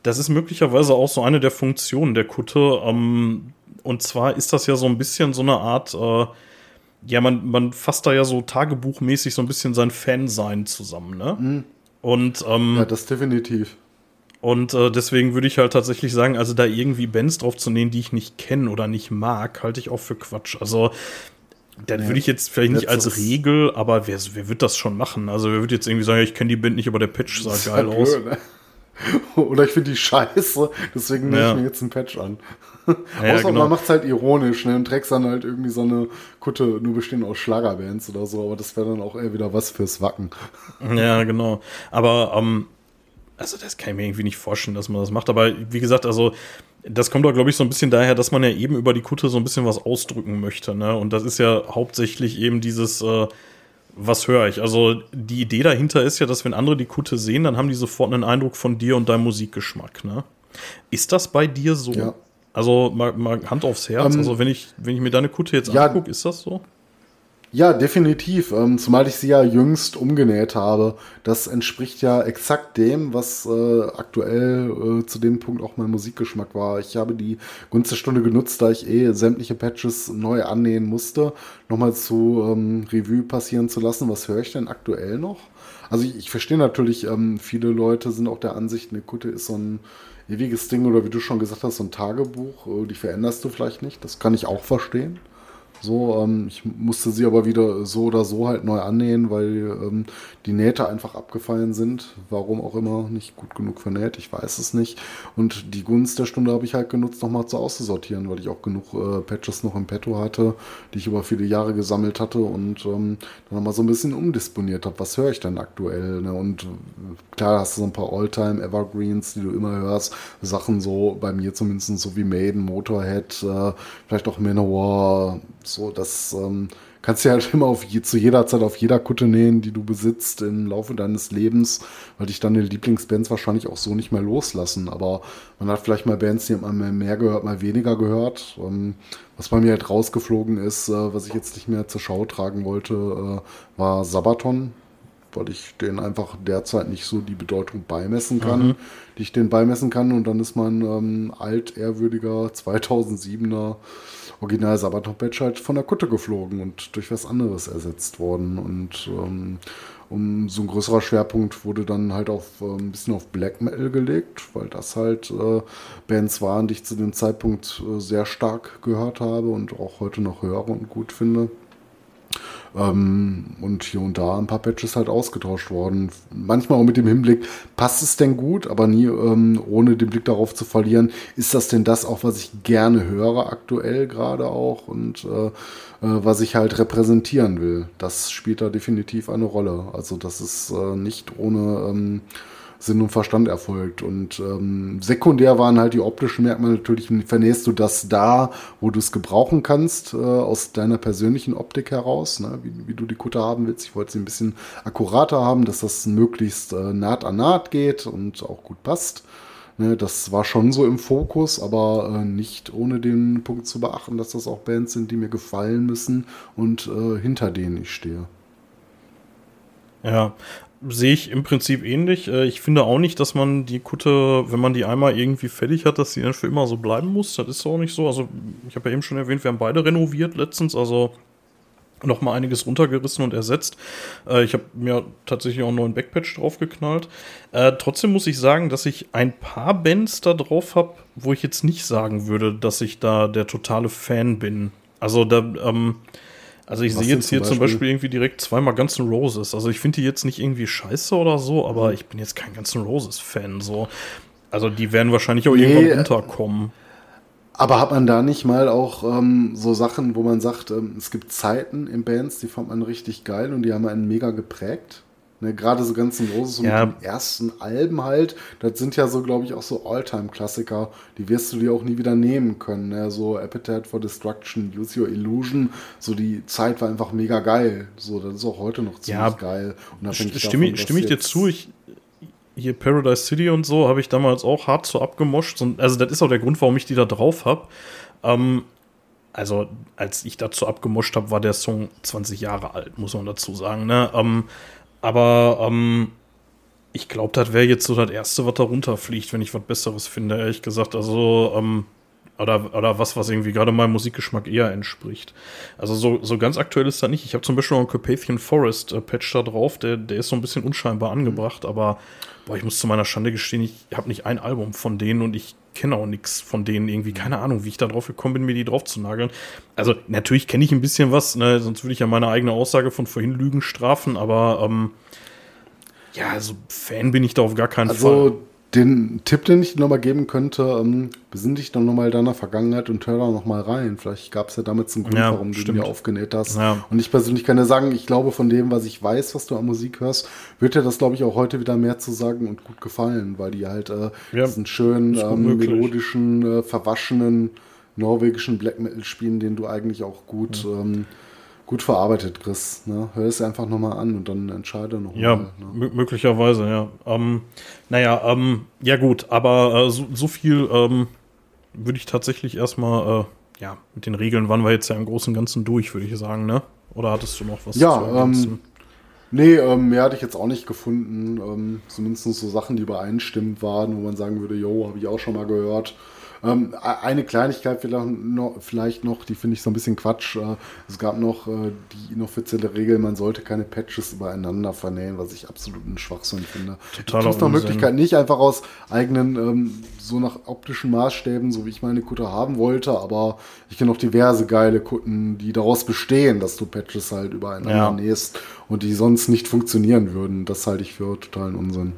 S2: das ist möglicherweise auch so eine der Funktionen der Kutte. Ähm, und zwar ist das ja so ein bisschen so eine Art, äh, ja, man, man fasst da ja so tagebuchmäßig so ein bisschen sein Fansein zusammen, ne? Mhm. Und, ähm,
S3: ja, das definitiv.
S2: Und äh, deswegen würde ich halt tatsächlich sagen, also da irgendwie Bands drauf zu nehmen, die ich nicht kenne oder nicht mag, halte ich auch für Quatsch. Also dann würde ich jetzt vielleicht nicht als Regel, aber wer, wer wird das schon machen? Also wer wird jetzt irgendwie sagen, ich kenne die Band nicht, aber der Patch sah geil aus. Blöd, ne?
S3: Oder ich finde die scheiße, deswegen nehme
S2: Ja.
S3: ich mir jetzt einen Patch an.
S2: Ja,
S3: Außer
S2: genau.
S3: man macht es halt ironisch, ne? Und trägst dann halt irgendwie so eine Kutte, nur bestehend aus Schlagerbands oder so, aber das wäre dann auch eher wieder was fürs Wacken.
S2: Ja, genau. Aber, ähm, also das kann ich mir irgendwie nicht vorstellen, dass man das macht. Aber wie gesagt, also das kommt doch, glaube ich, so ein bisschen daher, dass man ja eben über die Kutte so ein bisschen was ausdrücken möchte. Ne? Und das ist ja hauptsächlich eben dieses, äh, was höre ich? Also die Idee dahinter ist ja, dass wenn andere die Kutte sehen, dann haben die sofort einen Eindruck von dir und deinem Musikgeschmack. Ne? Ist das bei dir so?
S3: Ja.
S2: Also mal, mal Hand aufs Herz.
S3: Ähm,
S2: also wenn ich, wenn ich mir deine Kutte jetzt
S3: ja.
S2: angucke, ist das so?
S3: Ja, definitiv. Ähm, zumal ich sie ja jüngst umgenäht habe. Das entspricht ja exakt dem, was äh, aktuell äh, zu dem Punkt auch mein Musikgeschmack war. Ich habe die Gunst der Stunde genutzt, da ich eh sämtliche Patches neu annähen musste, nochmal zu ähm, Revue passieren zu lassen. Was höre ich denn aktuell noch? Also ich, ich verstehe natürlich, ähm, viele Leute sind auch der Ansicht, eine Kutte ist so ein ewiges Ding oder wie du schon gesagt hast, so ein Tagebuch. Äh, die veränderst du vielleicht nicht. Das kann ich auch verstehen. So, ähm, ich musste sie aber wieder so oder so halt neu annähen, weil ähm, die Nähte einfach abgefallen sind. Warum auch immer nicht gut genug vernäht, ich weiß es nicht. Und die Gunst der Stunde habe ich halt genutzt, nochmal zu auszusortieren, weil ich auch genug äh, Patches noch im Petto hatte, die ich über viele Jahre gesammelt hatte und ähm, dann nochmal so ein bisschen umdisponiert habe. Was höre ich denn aktuell? Ne? Und äh, klar hast du so ein paar Alltime Evergreens, die du immer hörst. Sachen so, bei mir zumindest so wie Maiden, Motorhead, äh, vielleicht auch Manowar, so, das ähm, kannst du halt immer auf je, zu jeder Zeit auf jeder Kutte nähen, die du besitzt im Laufe deines Lebens, weil dich deine Lieblingsbands wahrscheinlich auch so nicht mehr loslassen. Aber man hat vielleicht mal Bands, die hat man mehr gehört, mal weniger gehört. Ähm, was bei mir halt rausgeflogen ist, äh, was ich jetzt nicht mehr zur Schau tragen wollte, äh, war Sabaton, weil ich den einfach derzeit nicht so die Bedeutung beimessen kann, die ich den beimessen kann. Und dann ist mein ähm, altehrwürdiger 2007er Original Sabaton Patch halt von der Kutte geflogen und durch was anderes ersetzt worden. Und ähm, um so ein größerer Schwerpunkt wurde dann halt auf äh, ein bisschen auf Black Metal gelegt, weil das halt äh, Bands waren, die ich zu dem Zeitpunkt äh, sehr stark gehört habe und auch heute noch höre und gut finde. Ähm, und hier und da ein paar Patches halt ausgetauscht worden. Manchmal auch mit dem Hinblick, passt es denn gut, aber nie ähm, ohne den Blick darauf zu verlieren, ist das denn das auch, was ich gerne höre aktuell gerade auch und äh, äh, was ich halt repräsentieren will. Das spielt da definitiv eine Rolle. Also das ist äh, nicht ohne ähm, Sinn und Verstand erfolgt. Und ähm, sekundär waren halt die optischen Merkmale natürlich, vernähst du das da, wo du es gebrauchen kannst, äh, aus deiner persönlichen Optik heraus, ne? wie, wie du die Kutte haben willst. Ich wollte sie ein bisschen akkurater haben, dass das möglichst äh, Naht an Naht geht und auch gut passt. Ne, das war schon so im Fokus, aber äh, nicht ohne den Punkt zu beachten, dass das auch Bands sind, die mir gefallen müssen und äh, hinter denen ich stehe.
S2: Ja, sehe ich im Prinzip ähnlich. Äh, Ich finde auch nicht, dass man die Kutte, wenn man die einmal irgendwie fertig hat, dass die dann für immer so bleiben muss. Das ist auch nicht so. Also, ich habe ja eben schon erwähnt, wir haben beide renoviert letztens, also noch mal einiges runtergerissen und ersetzt. Äh, Ich habe mir tatsächlich auch einen neuen Backpatch draufgeknallt. Äh, trotzdem muss ich sagen, dass ich ein paar Bands da drauf habe, wo ich jetzt nicht sagen würde, dass ich da der totale Fan bin. Also da, ähm, also ich sehe jetzt hier zum
S3: Beispiel?
S2: Irgendwie direkt zweimal Guns N' Roses. Also ich finde die jetzt nicht irgendwie scheiße oder so,
S3: Mhm.
S2: aber ich bin jetzt kein Guns N' Roses Fan. So, also die werden wahrscheinlich auch
S3: Nee,
S2: irgendwann runterkommen.
S3: Aber hat man da nicht mal auch ähm, so Sachen, wo man sagt, ähm, es gibt Zeiten in Bands, die fand man richtig geil und die haben einen mega geprägt? Ne, Gerade so ganz im Großen, so
S2: Ja.
S3: mit den ersten Alben halt, das sind ja so, glaube ich, auch so Alltime-Klassiker, die wirst du dir auch nie wieder nehmen können. Ne? So Appetite for Destruction, Use Your Illusion, so die Zeit war einfach mega geil. So, das ist auch heute noch ziemlich
S2: Ja,
S3: geil. Unabhängig
S2: Stimme,
S3: davon,
S2: stimme ich dir zu, ich, hier Paradise City und so habe ich damals auch hart so abgemoscht. Und, also das ist auch der Grund, warum ich die da drauf habe. Ähm, also als ich dazu abgemoscht habe, war der Song 20 Jahre alt, muss man dazu sagen. Ne? Ähm, aber ähm, ich glaube, das wäre jetzt so das Erste, was da runterfliegt, wenn ich was Besseres finde, ehrlich gesagt. Also, ähm, oder, oder was, was irgendwie gerade meinem Musikgeschmack eher entspricht. Also so, so ganz aktuell ist das nicht. Ich habe zum Beispiel noch einen Carpathian Forest äh, Patch da drauf, der, der ist so ein bisschen unscheinbar angebracht, aber boah, ich muss zu meiner Schande gestehen, ich habe nicht ein Album von denen und ich kenne auch nichts von denen irgendwie. Keine Ahnung, wie ich da drauf gekommen bin, mir die drauf zu nageln. Also natürlich kenne ich ein bisschen was, ne? sonst würde ich ja meine eigene Aussage von vorhin Lügen strafen, aber ähm, ja, also Fan bin ich da auf gar keinen Fall.
S3: Den Tipp, den ich dir nochmal geben könnte, ähm, besinn dich dann nochmal deiner Vergangenheit und hör da nochmal rein. Vielleicht gab es ja damit einen Grund,
S2: Ja,
S3: warum du
S2: stimmt.
S3: mir aufgenäht hast.
S2: Ja.
S3: Und ich persönlich kann dir sagen, ich glaube, von dem, was ich weiß, was du an Musik hörst, wird dir das, glaube ich, auch heute wieder mehr zu sagen und gut gefallen, weil die halt äh,
S2: Ja,
S3: diesen schönen, ähm, melodischen, äh, verwaschenen norwegischen Black Metal spielen, den du eigentlich auch gut, ähm, gut verarbeitet kriegst. Ne? Hör es einfach nochmal an und dann entscheide nochmal.
S2: Ja,
S3: ne?
S2: mö- möglicherweise, ja. Ähm, naja, ähm, ja gut, aber äh, so, so viel ähm, würde ich tatsächlich erstmal, äh, ja, mit den Regeln waren wir jetzt ja im Großen und Ganzen durch, würde ich sagen, ne? Oder hattest du noch was
S3: Ja,
S2: zu ergänzen?
S3: ähm, Nee, ähm, mehr hatte ich jetzt auch nicht gefunden. Ähm, zumindest so Sachen, die übereinstimmend waren, wo man sagen würde, jo, habe ich auch schon mal gehört. Ähm, e- eine Kleinigkeit vielleicht noch, die finde ich so ein bisschen Quatsch. Äh, es gab noch äh, die inoffizielle Regel, man sollte keine Patches übereinander vernähen, was ich absolut einen Schwachsinn finde.
S2: Totaler
S3: es gibt noch. Möglichkeit, nicht einfach aus eigenen, ähm, so nach optischen Maßstäben, so wie ich meine Kutte haben wollte, aber ich kenne auch diverse geile Kutten, die daraus bestehen, dass du Patches halt übereinander
S2: Ja.
S3: nähst und die sonst nicht funktionieren würden. Das halte ich für totalen Unsinn.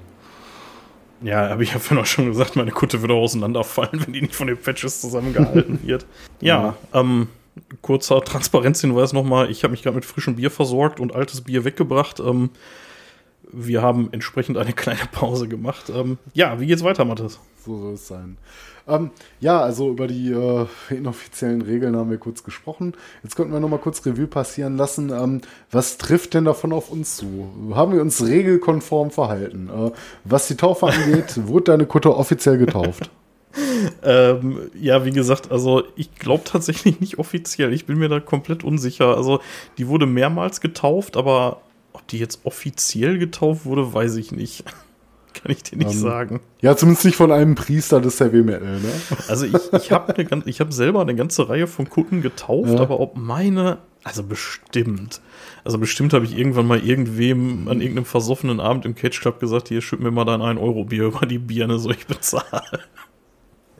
S2: Ja, habe ich ja vorhin auch schon gesagt, meine Kutte würde auseinanderfallen, wenn die nicht von den Patches zusammengehalten wird. Ja, ähm, kurzer Transparenzhinweis nochmal. Ich habe mich gerade mit frischem Bier versorgt und altes Bier weggebracht. Ähm, wir haben entsprechend eine kleine Pause gemacht. Ähm, ja, wie geht's weiter, Mathis?
S3: So soll es sein. Ähm, ja, also über die äh, inoffiziellen Regeln haben wir kurz gesprochen. Jetzt könnten wir noch mal kurz Revue passieren lassen. Ähm, was trifft denn davon auf uns zu? Haben wir uns regelkonform verhalten? Äh, was die Taufe angeht, wurde deine Kutte offiziell getauft?
S2: Ähm, ja, wie gesagt, also ich glaube tatsächlich nicht offiziell. Ich bin mir da komplett unsicher. Also die wurde mehrmals getauft, aber die jetzt offiziell getauft wurde, weiß ich nicht. Kann ich dir nicht
S3: Ähm,
S2: sagen.
S3: Ja, zumindest nicht von einem Priester des Heavy Metal, ne?
S2: Also ich, ich habe hab selber eine ganze Reihe von Kutten getauft,
S3: Ja.
S2: aber ob meine, also bestimmt. Also bestimmt habe ich irgendwann mal irgendwem an irgendeinem versoffenen Abend im Cage Club gesagt, hier schütt mir mal dein 1-Euro-Bier über die Birne, so ich bezahle.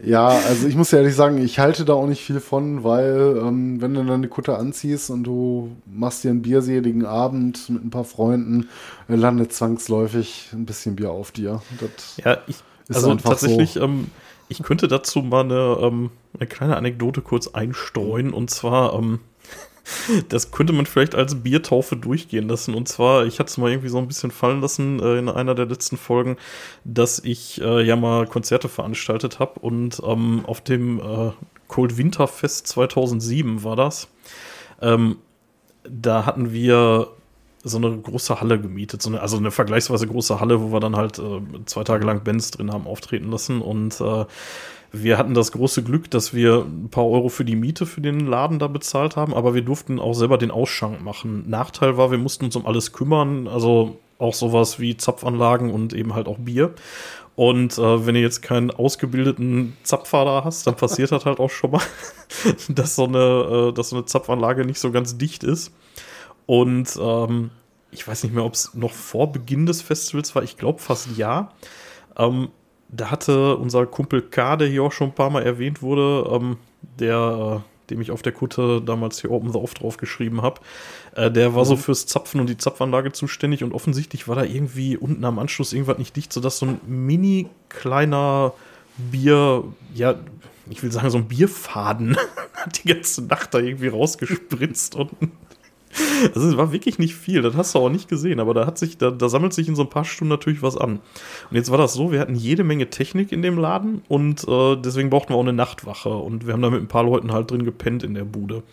S3: Ja, also ich muss ja ehrlich sagen, ich halte da auch nicht viel von, weil ähm, wenn du dann eine Kutte anziehst und du machst dir einen bierseligen Abend mit ein paar Freunden, äh, landet zwangsläufig ein bisschen Bier auf dir. Das,
S2: Ja, ich,
S3: Ist
S2: also tatsächlich,
S3: so.
S2: ähm, ich könnte dazu mal eine, ähm, eine kleine Anekdote kurz einstreuen. Und zwar, ähm, das könnte man vielleicht als Biertaufe durchgehen lassen. Und zwar, ich hatte es mal irgendwie so ein bisschen fallen lassen äh, in einer der letzten Folgen, dass ich äh, ja mal Konzerte veranstaltet habe. Und ähm, auf dem äh, Cold Winter Fest 2007 war das. Ähm, da hatten wir so eine große Halle gemietet, so eine, also eine vergleichsweise große Halle, wo wir dann halt äh, zwei Tage lang Bands drin haben auftreten lassen und äh, wir hatten das große Glück, dass wir ein paar Euro für die Miete für den Laden da bezahlt haben, aber wir durften auch selber den Ausschank machen. Nachteil war, wir mussten uns um alles kümmern, also auch sowas wie Zapfanlagen und eben halt auch Bier. Und äh, wenn du jetzt keinen ausgebildeten Zapfer da hast, dann passiert das halt auch schon mal, dass so eine, äh, dass so eine Zapfanlage nicht so ganz dicht ist. Und ähm, ich weiß nicht mehr, ob es noch vor Beginn des Festivals war. Ich glaube fast ja. Ähm, da hatte unser Kumpel K, der hier auch schon ein paar Mal erwähnt wurde, ähm, der, äh, dem ich auf der Kutte damals hier Open the Off drauf geschrieben habe, äh, der war so fürs Zapfen und die Zapfanlage zuständig und offensichtlich war da irgendwie unten am Anschluss irgendwas nicht dicht, sodass so ein mini kleiner Bier, ja, ich will sagen, so ein Bierfaden hat die ganze Nacht da irgendwie rausgespritzt und also es war wirklich nicht viel, das hast du auch nicht gesehen, aber da hat sich, da, da sammelt sich in so ein paar Stunden natürlich was an. Und jetzt war das so, wir hatten jede Menge Technik in dem Laden und äh, deswegen brauchten wir auch eine Nachtwache und wir haben da mit ein paar Leuten halt drin gepennt in der Bude.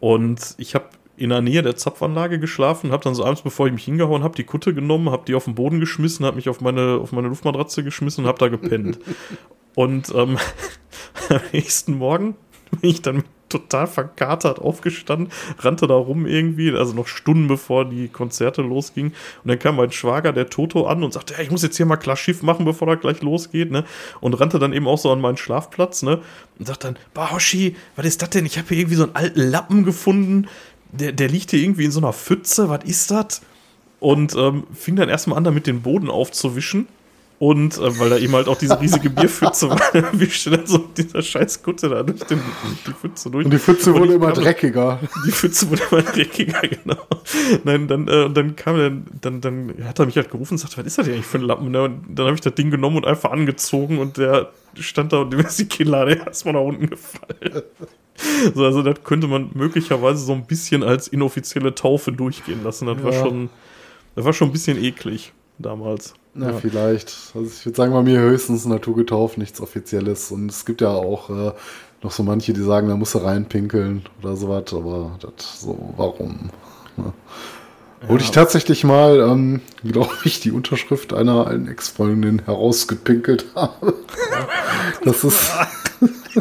S2: Und ich habe in der Nähe der Zapfanlage geschlafen, habe dann so abends, bevor ich mich hingehauen habe, die Kutte genommen, habe die auf den Boden geschmissen, habe mich auf meine, auf meine Luftmatratze geschmissen und habe da gepennt. und ähm, am nächsten Morgen bin ich dann total verkatert aufgestanden, rannte da rum irgendwie, also noch Stunden bevor die Konzerte losgingen. Und dann kam mein Schwager, der Toto, an und sagte, ja, ich muss jetzt hier mal klar Schiff machen, bevor das gleich losgeht, ne? Und rannte dann eben auch so an meinen Schlafplatz, ne? Und sagt dann, Bahoshi, was ist das denn? Ich habe hier irgendwie so einen alten Lappen gefunden, der, der liegt hier irgendwie in so einer Pfütze, was ist das? Und ähm, fing dann erstmal an, damit den Boden aufzuwischen. Und äh, weil da eben halt auch diese riesige Bierpfütze war, wie schnell so dieser scheiß Kutte da durch den, die Pfütze durch.
S3: Und die Pfütze wurde immer
S2: kam-
S3: dreckiger.
S2: Die Pfütze wurde immer dreckiger, genau. Nein, dann, äh, und dann kam er, dann, dann hat er mich halt gerufen und sagte, was ist das denn eigentlich für ein Lappen? Ne? Und dann habe ich das Ding genommen und einfach angezogen und der stand da und dem ist die Kinnlade erstmal nach unten gefallen. So, also das könnte man möglicherweise so ein bisschen als inoffizielle Taufe durchgehen lassen. Das war
S3: Ja.
S2: schon, das war schon ein bisschen eklig damals.
S3: Na,
S2: Ja.
S3: vielleicht. Also ich würde sagen, bei mir höchstens naturgetauft, nichts Offizielles. Und es gibt ja auch äh, noch so manche, die sagen, da musst du reinpinkeln oder sowas, aber das so, warum? Ne? Wurde ich tatsächlich mal, ähm, glaube ich, die Unterschrift einer alten Ex-Freundin herausgepinkelt habe. Das ist,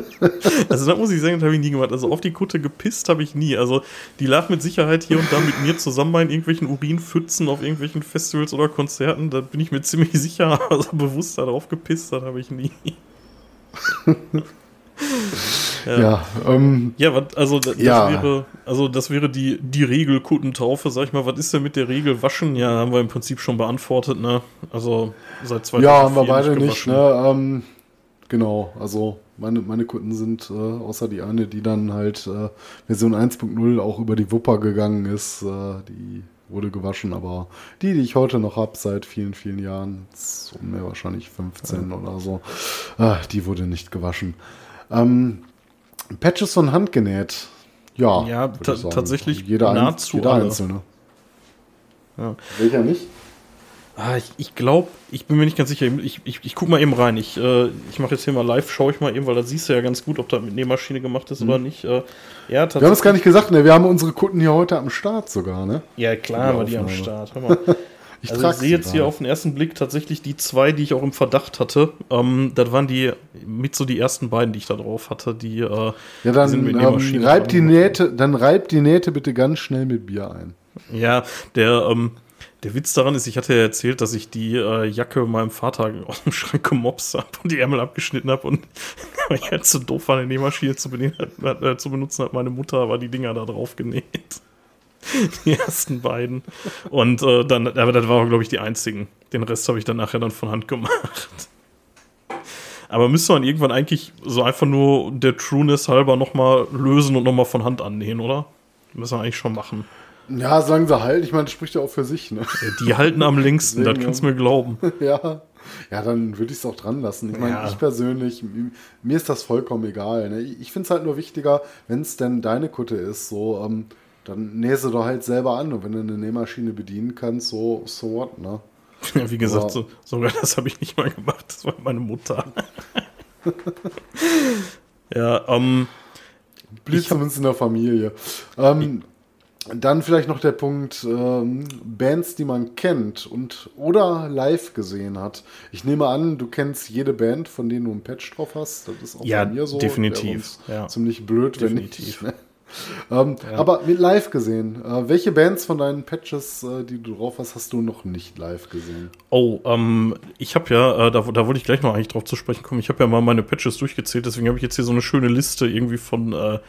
S2: Also da muss ich sagen, das habe ich nie gemacht. Also auf die Kutte gepisst habe ich nie. Also die lag mit Sicherheit hier und da mit mir zusammen in irgendwelchen Urinpfützen auf irgendwelchen Festivals oder Konzerten. Da bin ich mir ziemlich sicher. Also bewusst darauf gepisst, das habe ich nie.
S3: ja, ähm,
S2: Ja, was, also das,
S3: Ja.
S2: wäre, also das wäre die, die Regel Kuttentaufe, sag ich mal. Was ist denn mit der Regel Waschen? Ja, haben wir im Prinzip schon beantwortet, ne? Also seit 2004
S3: ja, haben wir beide nicht,
S2: gewaschen.
S3: ne? Ähm, genau, also meine, meine Kunden sind, äh, außer die eine, die dann halt äh, Version 1.0 auch über die Wupper gegangen ist, äh, die wurde gewaschen, aber die, die ich heute noch habe, seit vielen, vielen Jahren, so mehr wahrscheinlich 15 oder so, äh, die wurde nicht gewaschen. Ähm, Patches von Hand genäht. Ja,
S2: Ja, ta- tatsächlich
S3: jeder, ein,
S2: nahezu
S3: jeder
S2: alle.
S3: einzelne.
S2: Ja.
S3: Welcher nicht?
S2: Ah, ich, ich glaube, ich bin mir nicht ganz sicher. Ich, ich, ich guck mal eben rein. Ich, äh, ich mache jetzt hier mal live, schaue ich mal eben, weil da siehst du ja ganz gut, ob da mit Nähmaschine gemacht ist oder nicht. Äh, ja,
S3: Wir haben es gar nicht gesagt, ne? Wir haben unsere Kunden hier heute am Start sogar, ne?
S2: Ja, klar,
S3: Die
S2: wir die am. Start. Hör mal.
S3: Ich
S2: also ich sehe jetzt hier auf den ersten Blick tatsächlich die zwei, die ich auch im Verdacht hatte. Ähm, das waren die mit so die ersten beiden, die ich da drauf hatte. Die, äh,
S3: Ja, dann
S2: sind mit
S3: ähm,
S2: Nähmaschine
S3: reibt die. Nähte, dann reibt die Nähte bitte ganz schnell mit Bier ein.
S2: Ja, der, ähm, der Witz daran ist, ich hatte ja erzählt, dass ich die äh, Jacke meinem Vater aus dem Schrank gemobst habe und die Ärmel abgeschnitten habe und weil ich halt zu doof war, eine Nähmaschine zu, hat, äh, zu benutzen, hat meine Mutter aber die Dinger da drauf genäht. Die ersten beiden. Und äh, dann, aber das waren, glaube ich, die einzigen. Den Rest habe ich dann nachher dann von Hand gemacht. Aber müsste man irgendwann eigentlich so einfach nur der Trueness halber nochmal lösen und nochmal von Hand annähen, oder? Müssen wir eigentlich schon machen.
S3: Ja, sagen sie halt. Ich meine, das spricht ja auch für sich, ne?
S2: Die halten am längsten, das kannst du mir glauben.
S3: ja. Ja, dann würde ich es auch dran lassen. Ich meine,
S2: Ja.
S3: ich persönlich, mir ist das vollkommen egal. Ne? Ich finde es halt nur wichtiger, wenn es denn deine Kutte ist, so, ähm, dann nähe sie doch halt selber an. Und wenn du eine Nähmaschine bedienen kannst, so, so what, ne?
S2: Ja, wie gesagt, so, sogar das habe ich nicht mal gemacht. Das war meine Mutter. ja, ähm,
S3: Blieb zumindest in der Familie. Ähm, dann vielleicht noch der Punkt ähm, Bands, die man kennt und oder live gesehen hat. Ich nehme an, du kennst jede Band, von denen du einen Patch drauf hast. Das ist auch
S2: Ja,
S3: bei mir so.
S2: definitiv, ja.
S3: Ziemlich blöd,
S2: Definitiv.
S3: wenn nicht. Ähm, Aber mit live gesehen. Äh, welche Bands von deinen Patches, äh, die du drauf hast, hast du noch nicht live gesehen?
S2: oh, ähm, ich habe ja, äh, da, da wollte ich gleich noch eigentlich drauf zu sprechen kommen. Ich habe ja mal meine Patches durchgezählt, deswegen habe ich jetzt hier so eine schöne Liste irgendwie von, äh,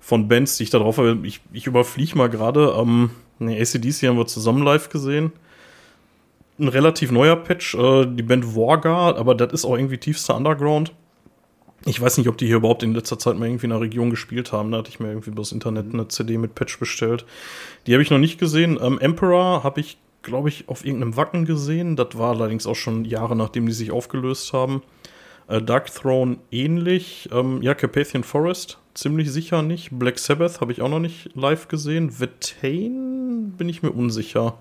S2: von Bands, die ich da drauf habe. Ich, ich überfliege mal gerade. Ähm, ne, ACDC haben wir zusammen live gesehen. Ein relativ neuer Patch, äh, die Band Wargar, aber das ist auch irgendwie tiefster Underground. Ich weiß nicht, ob die hier überhaupt in letzter Zeit mal irgendwie in der Region gespielt haben. Da hatte ich mir irgendwie übers Internet eine CD mit Patch bestellt. Die habe ich noch nicht gesehen. Ähm, Emperor habe ich, glaube ich, auf irgendeinem Wacken gesehen. Das war allerdings auch schon Jahre nachdem die sich aufgelöst haben. Äh, Dark Throne ähnlich. Ähm, ja, Carpathian Forest ziemlich sicher nicht. Black Sabbath habe ich auch noch nicht live gesehen. Vetain bin ich mir unsicher.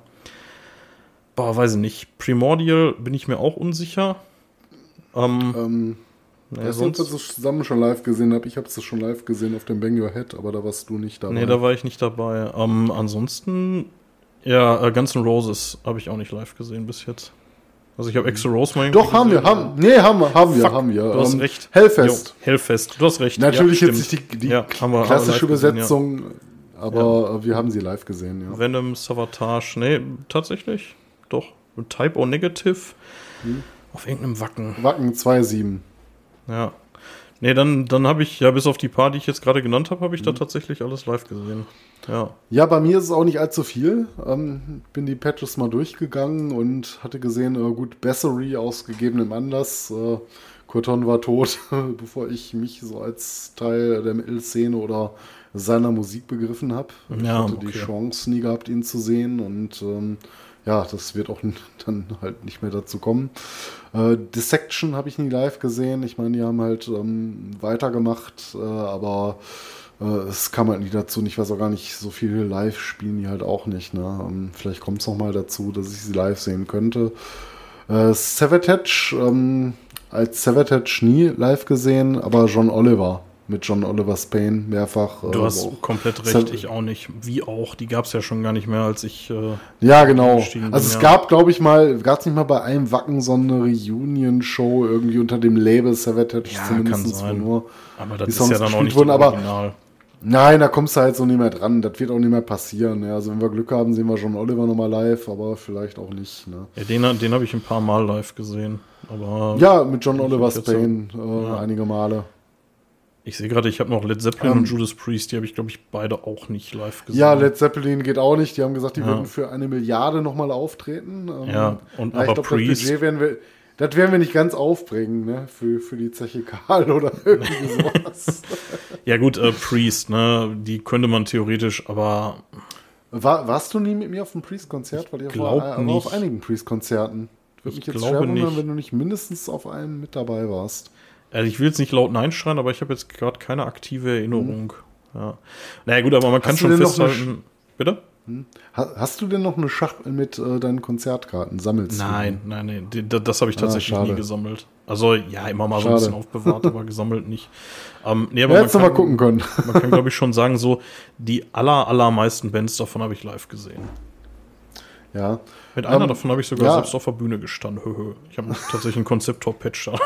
S2: Boah, weiß ich nicht. Primordial bin ich mir auch unsicher. Ähm,
S3: Ähm, du, ob wir
S2: sonst,
S3: das zusammen schon live gesehen habe? Ich habe es schon live gesehen auf dem Bang Your Head, aber da warst du nicht dabei.
S2: nee, da war ich nicht dabei. Ähm, ansonsten, ja, äh, Guns N' Roses habe ich auch nicht live gesehen bis jetzt. Also ich habe Exo Rose mal
S3: Doch, haben wir, haben, nee, haben wir, haben wir,
S2: Fuck,
S3: haben wir.
S2: Du hast
S3: Ähm,
S2: recht.
S3: Hellfest.
S2: Jo, Hellfest, du hast recht.
S3: Natürlich
S2: ja,
S3: jetzt
S2: stimmt.
S3: nicht die, die
S2: Ja, wir- wir
S3: klassische
S2: live gesehen, ja.
S3: Übersetzung, aber wir haben sie live gesehen, ja.
S2: Venom, Savatage, nee, tatsächlich, doch. Type O Negative
S3: Hm.
S2: auf irgendeinem Wacken.
S3: Wacken 2.7.
S2: Ja. Nee, dann, dann habe ich, ja, bis auf die paar, die ich jetzt gerade genannt habe, habe ich da tatsächlich alles live gesehen. Ja.
S3: Ja, bei mir ist es auch nicht allzu viel. Ähm, bin die Patches mal durchgegangen und hatte gesehen, äh, gut, Bessery aus gegebenem Anlass. Äh, Corton war tot, bevor ich mich so als Teil der Metal-Szene oder seiner Musik begriffen habe. Ich
S2: Ja,
S3: hatte die
S2: okay.
S3: Chance nie gehabt, ihn zu sehen und ähm, ja, das wird auch dann halt nicht mehr dazu kommen. Äh, Dissection habe ich nie live gesehen. Ich meine, die haben halt ähm, weitergemacht, äh, aber äh, es kam halt nie dazu. Ich weiß auch gar nicht, so viel live spielen die halt auch nicht. Ne? Ähm, vielleicht kommt es noch mal dazu, dass ich sie live sehen könnte. Äh, Savatage, ähm, als Savatage nie live gesehen, aber John Oliver mit John Oliver Spain mehrfach.
S2: Du
S3: äh,
S2: hast
S3: auch-
S2: komplett
S3: Ist
S2: recht,
S3: halt-
S2: ich auch nicht. Wie auch, die gab es ja schon gar nicht mehr, als ich. Äh,
S3: Ja, genau.
S2: eingestiegen bin,
S3: Also es
S2: ja.
S3: gab, glaube ich mal, gab es nicht mal bei einem Wacken so eine Reunion-Show irgendwie unter dem Label Savatage
S2: Ja,
S3: zumindest,
S2: kann sein.
S3: wo nur
S2: aber das
S3: die
S2: ist
S3: Songs
S2: ja dann auch nicht
S3: wurden, aber-
S2: Original.
S3: Nein, da kommst du halt so nicht mehr dran. Das wird auch nicht mehr passieren. Ja, also wenn wir Glück haben, sehen wir John Oliver nochmal live, aber vielleicht auch nicht. Ne?
S2: Ja, den, den habe ich ein paar Mal live gesehen. Aber
S3: Ja, mit John Oliver Spain äh,
S2: Ja.
S3: einige Male.
S2: Ich sehe gerade, ich habe noch Led Zeppelin
S3: Ähm,
S2: und Judas Priest, die habe ich, glaube ich, beide auch nicht live gesehen.
S3: Ja, Led Zeppelin geht auch nicht. Die haben gesagt, die
S2: Ja.
S3: würden für eine Milliarde nochmal auftreten. Ähm,
S2: Ja, und
S3: ich
S2: aber
S3: glaub,
S2: Priest.
S3: Das Budget werden wir, das werden wir nicht ganz aufbringen, ne? Für, für die Zeche Karl oder irgendwie sowas.
S2: Ja, gut, äh, Priest, ne, die könnte man theoretisch, aber
S3: War, warst du nie mit mir auf einem Priest-Konzert? Weil ich
S2: glaub
S3: war, war
S2: nicht.
S3: auf einigen Priest-Konzerten. Würde mich
S2: Ich
S3: jetzt schwer wundern, wenn du nicht mindestens auf einem mit dabei warst.
S2: Also ich will jetzt nicht laut Nein schreien, aber ich habe jetzt gerade keine aktive Erinnerung. Ja. Naja, gut, aber man kann schon festhalten. Bitte?
S3: Ha- Hast du denn noch eine Schachtel mit äh, deinen Konzertkarten? Sammelst du?
S2: Nein, nein, nein. Das habe ich
S3: Ah,
S2: tatsächlich
S3: schade.
S2: nie gesammelt. Also ja, immer mal so ein
S3: Schade.
S2: bisschen aufbewahrt, aber gesammelt nicht. Ähm, nee, aber
S3: Ja,
S2: man
S3: hättest du mal
S2: kann,
S3: gucken können.
S2: man kann, glaube ich, schon sagen, so die aller, allermeisten Bands davon habe ich live gesehen.
S3: Ja.
S2: Mit einer
S3: Ähm,
S2: davon habe ich sogar
S3: ja.
S2: selbst auf der Bühne gestanden. Ich habe tatsächlich einen Konzept-Top-Patch da.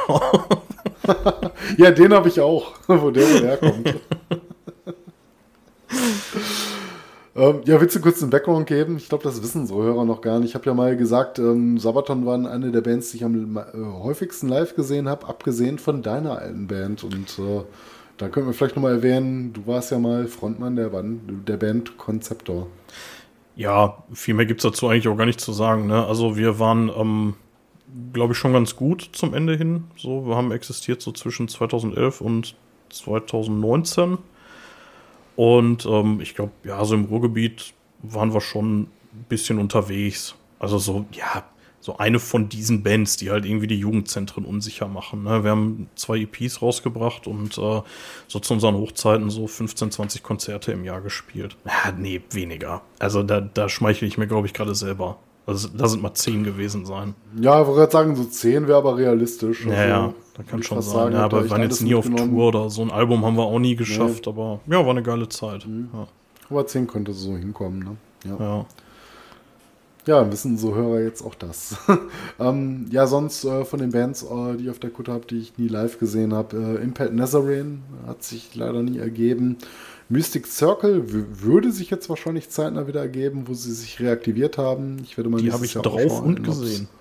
S3: Ja, den habe ich auch, wo der wohl herkommt. ähm, ja, willst du kurz einen Background geben? Ich glaube, das wissen so Hörer noch gar nicht. Ich habe ja mal gesagt, ähm, Sabaton waren eine der Bands, die ich am äh, häufigsten live gesehen habe, abgesehen von deiner alten Band. Und äh, da können wir vielleicht nochmal erwähnen, du warst ja mal Frontmann der Band, der Band Conceptor.
S2: Ja, viel mehr gibt's dazu eigentlich auch gar nicht zu sagen. Ne? Also wir waren, ähm, glaube ich, schon ganz gut zum Ende hin. So, wir haben existiert so zwischen 2011 und 2019. Und ähm, ich glaube, ja, so im Ruhrgebiet waren wir schon ein bisschen unterwegs. Also so, ja, so eine von diesen Bands, die halt irgendwie die Jugendzentren unsicher machen. Ne? Wir haben zwei EPs rausgebracht und äh, so zu unseren Hochzeiten so 15, 20 Konzerte im Jahr gespielt. Ja, nee, weniger. Also da, da schmeichle ich mir, glaube ich, gerade selber. Also da sind mal zehn gewesen sein.
S3: Ja, ich wollte gerade sagen, so 10 wäre aber realistisch.
S2: Ja,
S3: Also,
S2: ja, da
S3: würd
S2: kann schon sein.
S3: sagen,
S2: ja, aber wir waren jetzt nie auf. Tour oder so ein Album haben wir auch nie geschafft, aber ja, war eine geile Zeit. Ja,
S3: Aber 10 könnte so hinkommen, ne? Ja.
S2: ja.
S3: Ja, wissen so Hörer jetzt auch das. ähm, ja, sonst äh, von den Bands, äh, die ich auf der Kutte habe, die ich nie live gesehen habe, äh, Impact Nazarene hat sich leider nie ergeben. Mystic Circle würde sich jetzt wahrscheinlich zeitnah wieder ergeben, wo sie sich reaktiviert haben. Ich werde mal
S2: Die habe ich
S3: Jahr
S2: drauf und gesehen.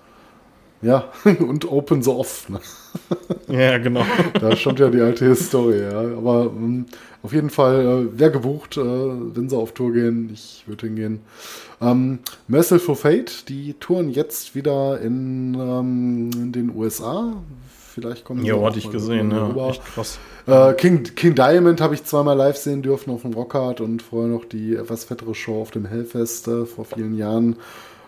S3: Ja, und Open so Off. Ne?
S2: Ja, genau.
S3: Da stammt ja die alte Historie, ja. Aber ähm, auf jeden Fall, äh, wer gebucht, äh, wenn sie auf Tour gehen, ich würde hingehen. Ähm, Merciful Fate, die touren jetzt wieder in, ähm, in den USA. Vielleicht kommen
S2: Ja, hatte ich gesehen, ja.
S3: rüber.
S2: Echt krass.
S3: Äh, King, King Diamond habe ich zweimal live sehen dürfen auf dem Rockhard und vorher noch die etwas fettere Show auf dem Hellfest äh, vor vielen Jahren.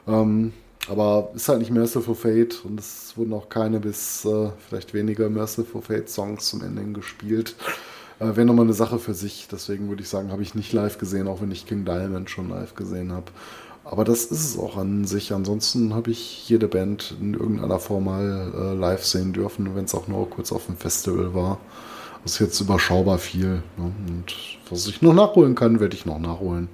S3: Ähm, aber ist halt nicht Merciful Fate und es wurden auch keine bis äh, vielleicht weniger Merciful Fate Songs zum Ende gespielt. Äh, Wäre nochmal eine Sache für sich. Deswegen würde ich sagen, habe ich nicht live gesehen, auch wenn ich King Diamond schon live gesehen habe. Aber das ist es auch an sich. Ansonsten habe ich jede Band in irgendeiner Form mal äh, live sehen dürfen, wenn es auch nur kurz auf dem Festival war. Das ist jetzt überschaubar viel. Ne? Und was ich noch nachholen kann, werde ich noch nachholen.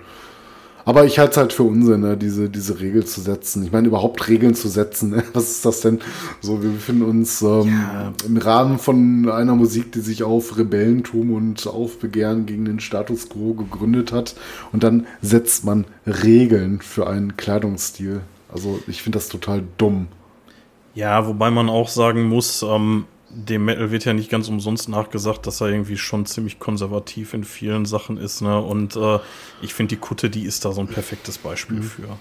S3: Aber ich halte es halt für Unsinn, ne? diese, diese Regel zu setzen. Ich meine, überhaupt Regeln zu setzen. Ne? Was ist das denn? So, wir befinden uns ähm,
S2: Ja.
S3: im Rahmen von einer Musik, die sich auf Rebellentum und Aufbegehren gegen den Status quo gegründet hat. Und dann setzt man Regeln für einen Kleidungsstil. Also ich finde das total dumm.
S2: Ja, wobei man auch sagen muss, ähm, dem Metal wird ja nicht ganz umsonst nachgesagt, dass er irgendwie schon ziemlich konservativ in vielen Sachen ist, ne? Und äh, ich finde, die Kutte, die ist da so ein perfektes Beispiel mhm. für.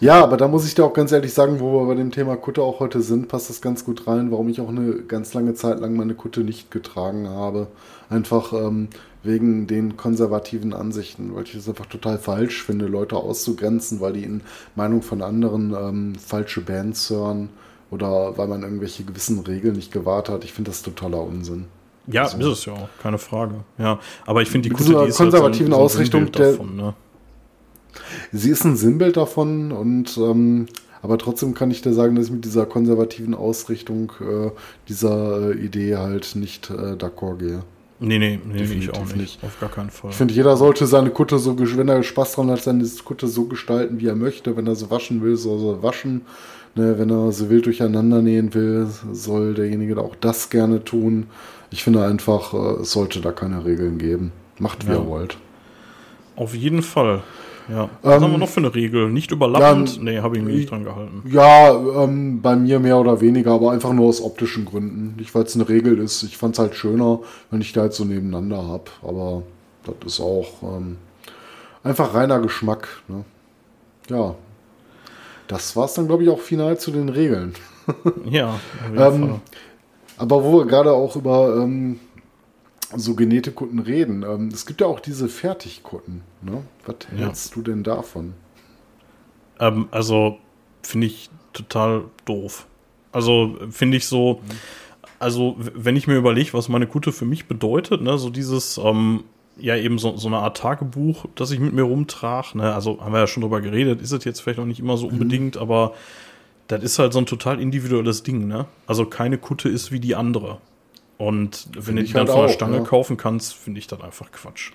S3: Ja, aber da muss ich dir auch ganz ehrlich sagen, wo wir bei dem Thema Kutte auch heute sind, passt das ganz gut rein, warum ich auch eine ganz lange Zeit lang meine Kutte nicht getragen habe. Einfach ähm, wegen den konservativen Ansichten, weil ich es einfach total falsch finde, Leute auszugrenzen, weil die in Meinung von anderen ähm, falsche Bands hören oder weil man irgendwelche gewissen Regeln nicht gewahrt hat. Ich finde das totaler Unsinn.
S2: Ja, also, ist es ja auch, keine Frage. Ja, aber ich finde die
S3: Kutte, die ist konservativen halt so so Ausrichtung davon, ne? Sie ist ein Sinnbild davon und ähm, aber trotzdem kann ich dir sagen, dass ich mit dieser konservativen Ausrichtung äh, dieser äh, Idee halt nicht äh, d'accord gehe.
S2: Nee, nee, nee, ich auch nicht. nicht. Auf gar keinen Fall.
S3: Ich finde, jeder sollte seine Kutte so, wenn er Spaß dran hat, seine Kutte so gestalten, wie er möchte. Wenn er sie waschen will, soll er waschen. Ne, wenn er sie wild durcheinander nähen will, soll derjenige auch das gerne tun. Ich finde einfach, äh, es sollte da keine Regeln geben. Macht, wie ja. ihr wollt.
S2: Auf jeden Fall. Ja. Was ähm, haben wir noch für eine Regel? Nicht überlappend? Ja, nee, habe ich mich nicht dran gehalten.
S3: Ja, ähm, bei mir mehr oder weniger, aber einfach nur aus optischen Gründen. Nicht, weil es eine Regel ist. Ich fand es halt schöner, wenn ich da jetzt so nebeneinander habe. Aber das ist auch ähm, einfach reiner Geschmack. Ne? Ja. Das war es dann, glaube ich, auch final zu den Regeln.
S2: ja.
S3: ähm, aber wo wir gerade auch über ähm, so genähte Kutten reden. Ähm, es gibt ja auch diese Fertigkutten. Ne? Was ja. hältst du denn davon?
S2: Ähm, also finde ich total doof. Also finde ich so, also wenn ich mir überlege, was meine Kutte für mich bedeutet, ne, so dieses, ähm, ja eben so, so eine Art Tagebuch, das ich mit mir rumtrage, ne, also haben wir ja schon drüber geredet, ist es jetzt vielleicht noch nicht immer so mhm. unbedingt, mhm. aber das ist halt so ein total individuelles Ding, ne? Also keine Kutte ist wie die andere. Und wenn du die dann halt von der Stange ja. kaufen kannst, finde ich das einfach Quatsch.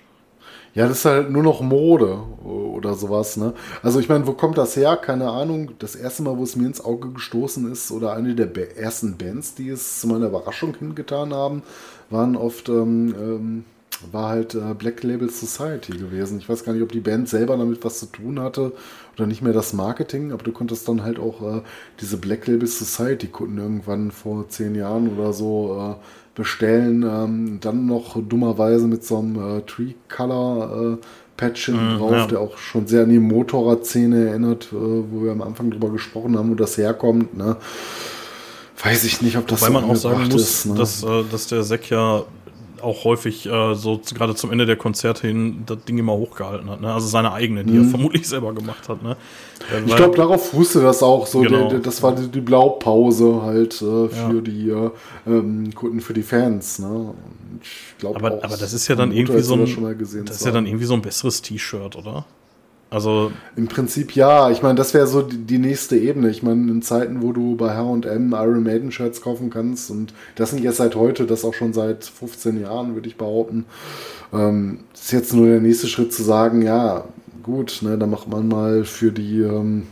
S3: Ja, das ist halt nur noch Mode oder sowas, ne? Also ich meine, wo kommt das her? Keine Ahnung. Das erste Mal, wo es mir ins Auge gestoßen ist, oder eine der ersten Bands, die es zu meiner Überraschung hingetan haben, waren oft, ähm, ähm, war halt äh, Black Label Society gewesen. Ich weiß gar nicht, ob die Band selber damit was zu tun hatte oder nicht mehr das Marketing, aber du konntest dann halt auch äh, diese Black Label Society Kunden irgendwann vor zehn Jahren oder so äh, bestellen. Ähm, dann noch dummerweise mit so einem äh, Tree Color äh, Patch mm, drauf, ja. der auch schon sehr an die Motorradszene erinnert, äh, wo wir am Anfang drüber gesprochen haben, wo das herkommt. Ne? Weiß ich nicht, ob das
S2: Weil so man auch sagen muss, ist, ne? dass, dass der Sek ja auch häufig äh, so gerade zum Ende der Konzerte hin das Ding immer hochgehalten hat. Ne? Also seine eigene, die mhm. er vermutlich selber gemacht hat. Ne?
S3: ich glaube, darauf wusste das auch so. Genau. Der, der, das war die, die, Blaupause halt äh, für ja. die äh, ähm, Kunden, für die Fans. Ne?
S2: Ich glaube aber, aber das ist ja dann irgendwie so ein, das ist ja dann irgendwie so ein besseres T-Shirt, oder? Also
S3: im Prinzip ja. Ich meine, das wäre so die, die, nächste Ebene. Ich meine, in Zeiten, wo du bei H&M Iron Maiden Shirts kaufen kannst und das nicht erst seit heute, das auch schon seit 15 Jahren, würde ich behaupten, ähm, ist jetzt nur der nächste Schritt zu sagen, ja, gut, ne, dann macht man mal für die ähm,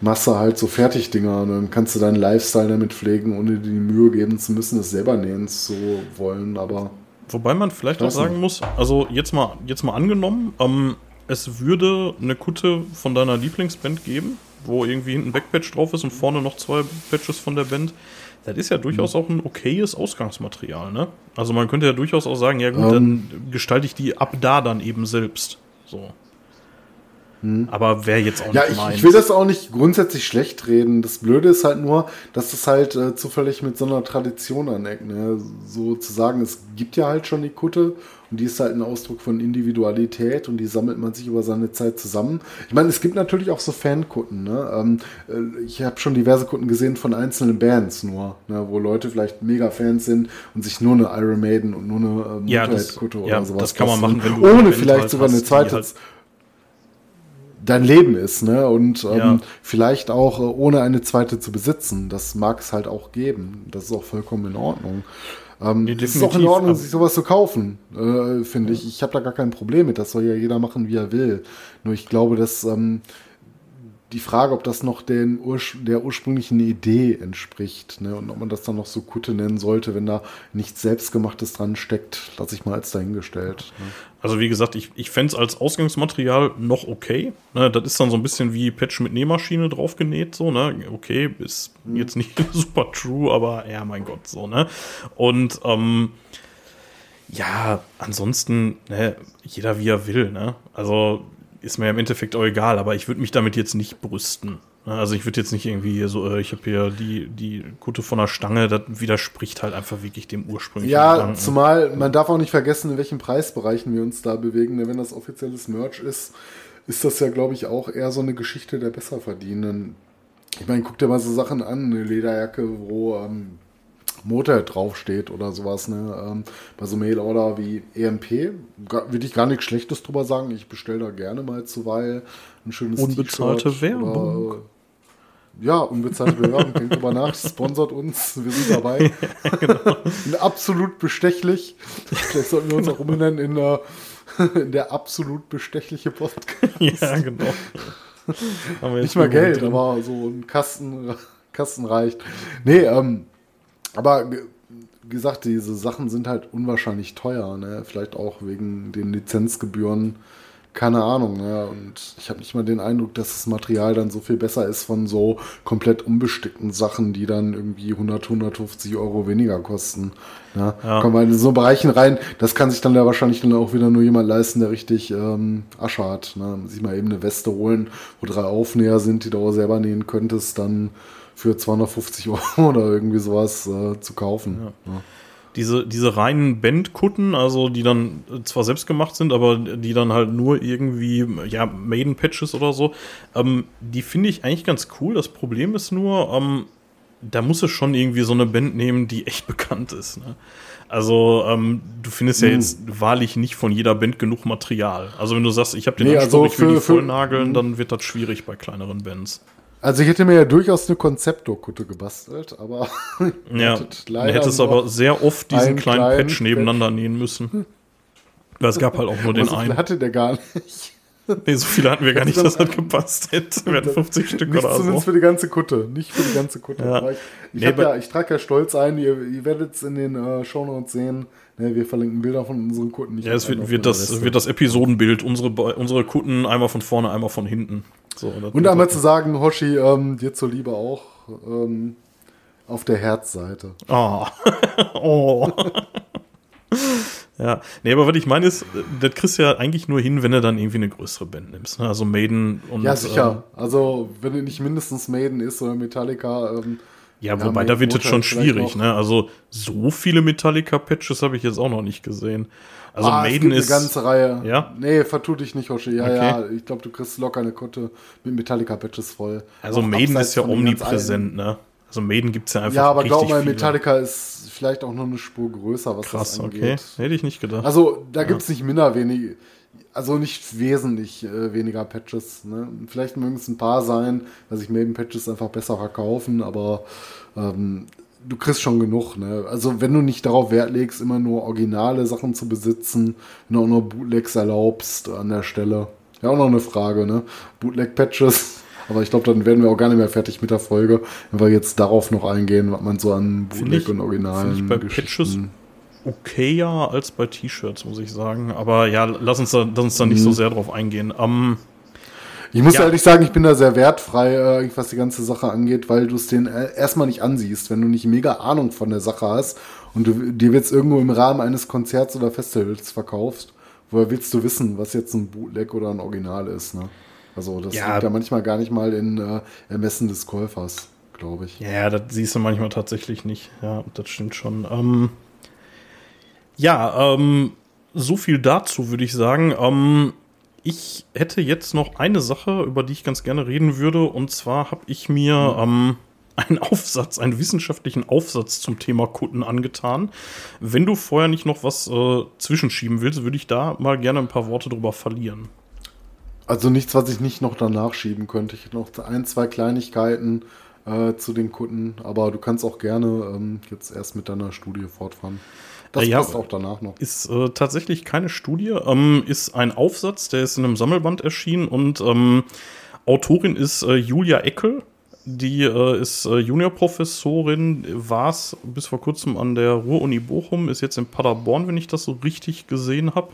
S3: Masse halt so Fertigdinger und dann kannst du deinen Lifestyle damit pflegen, ohne dir die Mühe geben zu müssen, es selber nähen zu wollen, aber
S2: Wobei man vielleicht auch sagen muss, also jetzt mal, jetzt mal angenommen, ähm, es würde eine Kutte von deiner Lieblingsband geben, wo irgendwie hinten ein Backpatch drauf ist und vorne noch zwei Patches von der Band. Das ist ja durchaus mhm. auch ein okayes Ausgangsmaterial, ne? Also man könnte ja durchaus auch sagen, ja gut, um. dann gestalte ich die ab da dann eben selbst. So. Hm. Aber wer jetzt auch
S3: ja, nicht Ja, ich, ich, will das auch nicht grundsätzlich schlecht reden. Das Blöde ist halt nur, dass das halt äh, zufällig mit so einer Tradition aneckt. Ne? So zu sagen, es gibt ja halt schon die Kutte und die ist halt ein Ausdruck von Individualität und die sammelt man sich über seine Zeit zusammen. Ich meine, es gibt natürlich auch so Fankutten. Ne? Ähm, äh, ich habe schon diverse Kutten gesehen von einzelnen Bands nur, ne? wo Leute vielleicht mega Fans sind und sich nur eine Iron Maiden und nur eine
S2: äh, ja, Motorhead-Kutte
S3: oder
S2: ja,
S3: sowas.
S2: Das kann man machen,
S3: wenn du ohne vielleicht halt sogar eine zweite. Halt dein Leben ist, ne? Und ähm, ja. vielleicht auch äh, ohne eine zweite zu besitzen. Das mag es halt auch geben. Das ist auch vollkommen in Ordnung. Ähm, nee, es ist auch in Ordnung, sich sowas zu kaufen, äh, finde ja. ich. Ich habe da gar kein Problem mit. Das soll ja jeder machen, wie er will. Nur ich glaube, dass ähm, die Frage, ob das noch den Ur der ursprünglichen Idee entspricht ne? und ob man das dann noch so Kutte nennen sollte, wenn da nichts Selbstgemachtes dran steckt, lasse ich mal als dahingestellt. Ne?
S2: Also wie gesagt, ich, ich fände es als Ausgangsmaterial noch okay. Ne? Das ist dann so ein bisschen wie Patch mit Nähmaschine draufgenäht, so, ne? Okay, ist mhm. jetzt nicht super true, aber ja, mein Gott, so, ne? Und ähm, ja, ansonsten, ne, jeder wie er will, ne? Also ist mir im Endeffekt auch egal, aber ich würde mich damit jetzt nicht brüsten. Ne? Also ich würde jetzt nicht irgendwie so, äh, ich habe hier die, die Kutte von der Stange, das widerspricht halt einfach wirklich dem ursprünglichen
S3: Ja, Gedanken. zumal man darf auch nicht vergessen, in welchen Preisbereichen wir uns da bewegen. Wenn das offizielles Merch ist, ist das ja, glaube ich, auch eher so eine Geschichte der Besserverdienenden. Ich meine, guck dir mal so Sachen an, eine Lederjacke, wo ähm, Motorhead draufsteht oder sowas. Ne? Ähm, bei so Mail-Order wie EMP würde ich gar nichts Schlechtes drüber sagen. Ich bestelle da gerne mal zuweilen ein schönes
S2: Unbezahlte Werbung. Oder,
S3: ja, unbezahlte Werbung, denkt drüber nach, sponsert uns, wir sind dabei. genau. absolut bestechlich. Vielleicht sollten wir uns auch umbenennen in, der, in der absolut bestechliche Podcast.
S2: Ja, genau.
S3: Nicht mal Geld, drin. aber so ein Kasten, Kasten reicht. Nee, ähm, aber wie gesagt, diese Sachen sind halt unwahrscheinlich teuer, ne? Vielleicht auch wegen den Lizenzgebühren. Keine Ahnung, ne? Und ich habe nicht mal den Eindruck, dass das Material dann so viel besser ist von so komplett unbestickten Sachen, die dann irgendwie 100, 150 Euro weniger kosten. Ne? Ja. Kommen wir in so Bereichen rein, das kann sich dann ja wahrscheinlich dann auch wieder nur jemand leisten, der richtig ähm, Asche hat. Ne? Sich mal eben eine Weste holen, wo drei Aufnäher sind, die du auch selber nähen könntest, dann für 250 Euro oder irgendwie sowas äh, zu kaufen. Ja. Ja.
S2: Diese, diese reinen Bandkutten, also die dann zwar selbst gemacht sind, aber die dann halt nur irgendwie, ja, Maiden-Patches oder so, ähm, die finde ich eigentlich ganz cool. Das Problem ist nur, ähm, da muss es schon irgendwie so eine Band nehmen, die echt bekannt ist. Ne? Also, ähm, du findest ja hm. jetzt wahrlich nicht von jeder Band genug Material. Also, wenn du sagst, ich habe den
S3: nee, Anspruch, also
S2: ich will die vollnageln, hm. dann wird das schwierig bei kleineren Bands.
S3: Also ich hätte mir ja durchaus eine Konzeptdokutte gebastelt, aber
S2: ja, du hättest aber sehr oft diesen kleinen Patch nebeneinander nähen müssen. Weil es gab halt auch nur den so einen.
S3: hatte der gar nicht.
S2: Nee, so viele hatten wir gar nicht, dass das gepasst hätte. Wir hatten 50 Stück oder so.
S3: Zumindest für die ganze Kutte, nicht für die ganze Kutte. Ja. Ich, ich, nee, ja, ich trage ja stolz ein, ihr, ihr werdet es in den äh, Shownotes sehen. Ne, wir verlinken Bilder von unseren Kutten.
S2: ja, es wird, wird das, wird das Episodenbild, unsere, unsere Kutten einmal von vorne, einmal von hinten.
S3: So, und einmal zu sagen, Hoshi, ähm, dir zuliebe auch ähm, auf der Herzseite.
S2: Oh. oh. ja, nee, aber was ich meine ist, das kriegst du ja eigentlich nur hin, wenn du dann irgendwie eine größere Band nimmst. Ne? Also Maiden und.
S3: Ja, sicher. Ähm, also, wenn du nicht mindestens Maiden ist oder Metallica. Ähm,
S2: ja, wobei ja, da wird es schon schwierig, ne? Also, so viele Metallica-Patches habe ich jetzt auch noch nicht gesehen. Also
S3: ah,
S2: Maiden ist.
S3: Eine ganze Reihe.
S2: Ja?
S3: Nee, vertu dich nicht, Hoshi. Ja, okay. ja. Ich glaube, du kriegst locker eine Kutte mit Metallica-Patches voll.
S2: Also auch Maiden ist ja omnipräsent, ne? Also Maiden gibt es ja einfach.
S3: Ja, aber glaub mal, Metallica ist vielleicht auch noch eine Spur größer, was
S2: Krass, das angeht. okay. Hätte ich nicht gedacht.
S3: Also, da ja. gibt es nicht minder wenig. Also nicht wesentlich äh, weniger Patches. Ne? Vielleicht mögen es ein paar sein, dass sich Maiden-Patches einfach besser verkaufen, aber ähm, du kriegst schon genug, ne? Also wenn du nicht darauf Wert legst, immer nur originale Sachen zu besitzen, wenn du auch nur Bootlegs erlaubst an der Stelle. Ja, auch noch eine Frage, ne? Bootleg-Patches. Aber ich glaube, dann werden wir auch gar nicht mehr fertig mit der Folge, wenn wir jetzt darauf noch eingehen, was man so an Bootleg ich, und Originalen
S2: ich bei Patches okayer als bei T-Shirts, muss ich sagen. Aber ja, lass uns da, lass uns da nicht mhm. so sehr drauf eingehen. Ähm,
S3: ich muss ja. ehrlich sagen, ich bin da sehr wertfrei, äh, was die ganze Sache angeht, weil du es den äh, erstmal nicht ansiehst, wenn du nicht mega Ahnung von der Sache hast und du dir jetzt irgendwo im Rahmen eines Konzerts oder Festivals verkaufst. Woher willst du wissen, was jetzt ein Bootleg oder ein Original ist? Ne? Also das ja. liegt ja manchmal gar nicht mal in äh, Ermessen des Käufers, glaube ich.
S2: Ja, das siehst du manchmal tatsächlich nicht. Ja, das stimmt schon. Ähm, ja, ähm, so viel dazu würde ich sagen. Ähm, ich hätte jetzt noch eine Sache, über die ich ganz gerne reden würde. Und zwar habe ich mir ähm, einen Aufsatz, einen wissenschaftlichen Aufsatz zum Thema Kutten angetan. Wenn du vorher nicht noch was äh, zwischenschieben willst, würde ich da mal gerne ein paar Worte drüber verlieren.
S3: Also nichts, was ich nicht noch danach schieben könnte. Ich hätte noch ein, zwei Kleinigkeiten äh, zu den Kunden, aber du kannst auch gerne ähm, jetzt erst mit deiner Studie fortfahren.
S2: Das ja, passt auch danach noch. Ist äh, tatsächlich keine Studie, ähm, ist ein Aufsatz, der ist in einem Sammelband erschienen und ähm, Autorin ist äh, Julia Eckel. Die äh, ist äh, Juniorprofessorin, war es bis vor kurzem an der Ruhr-Uni Bochum, ist jetzt in Paderborn, wenn ich das so richtig gesehen habe.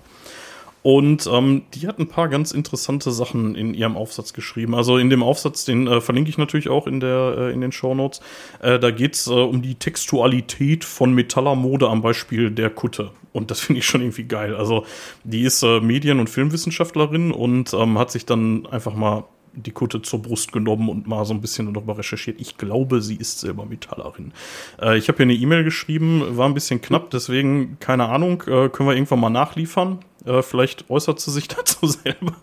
S2: Und ähm, die hat ein paar ganz interessante Sachen in ihrem Aufsatz geschrieben. Also in dem Aufsatz, den äh, verlinke ich natürlich auch in, der, äh, in den Shownotes. Äh, da geht's äh, um die Textualität von Metallermode am Beispiel der Kutte. Und das finde ich schon irgendwie geil. Also die ist äh, Medien- und Filmwissenschaftlerin und ähm, hat sich dann einfach mal die Kutte zur Brust genommen und mal so ein bisschen darüber recherchiert. Ich glaube, sie ist selber Metallerin. Äh, ich habe hier eine E-Mail geschrieben, war ein bisschen knapp, deswegen keine Ahnung, äh, können wir irgendwann mal nachliefern. Äh, vielleicht äußert sie sich dazu selber.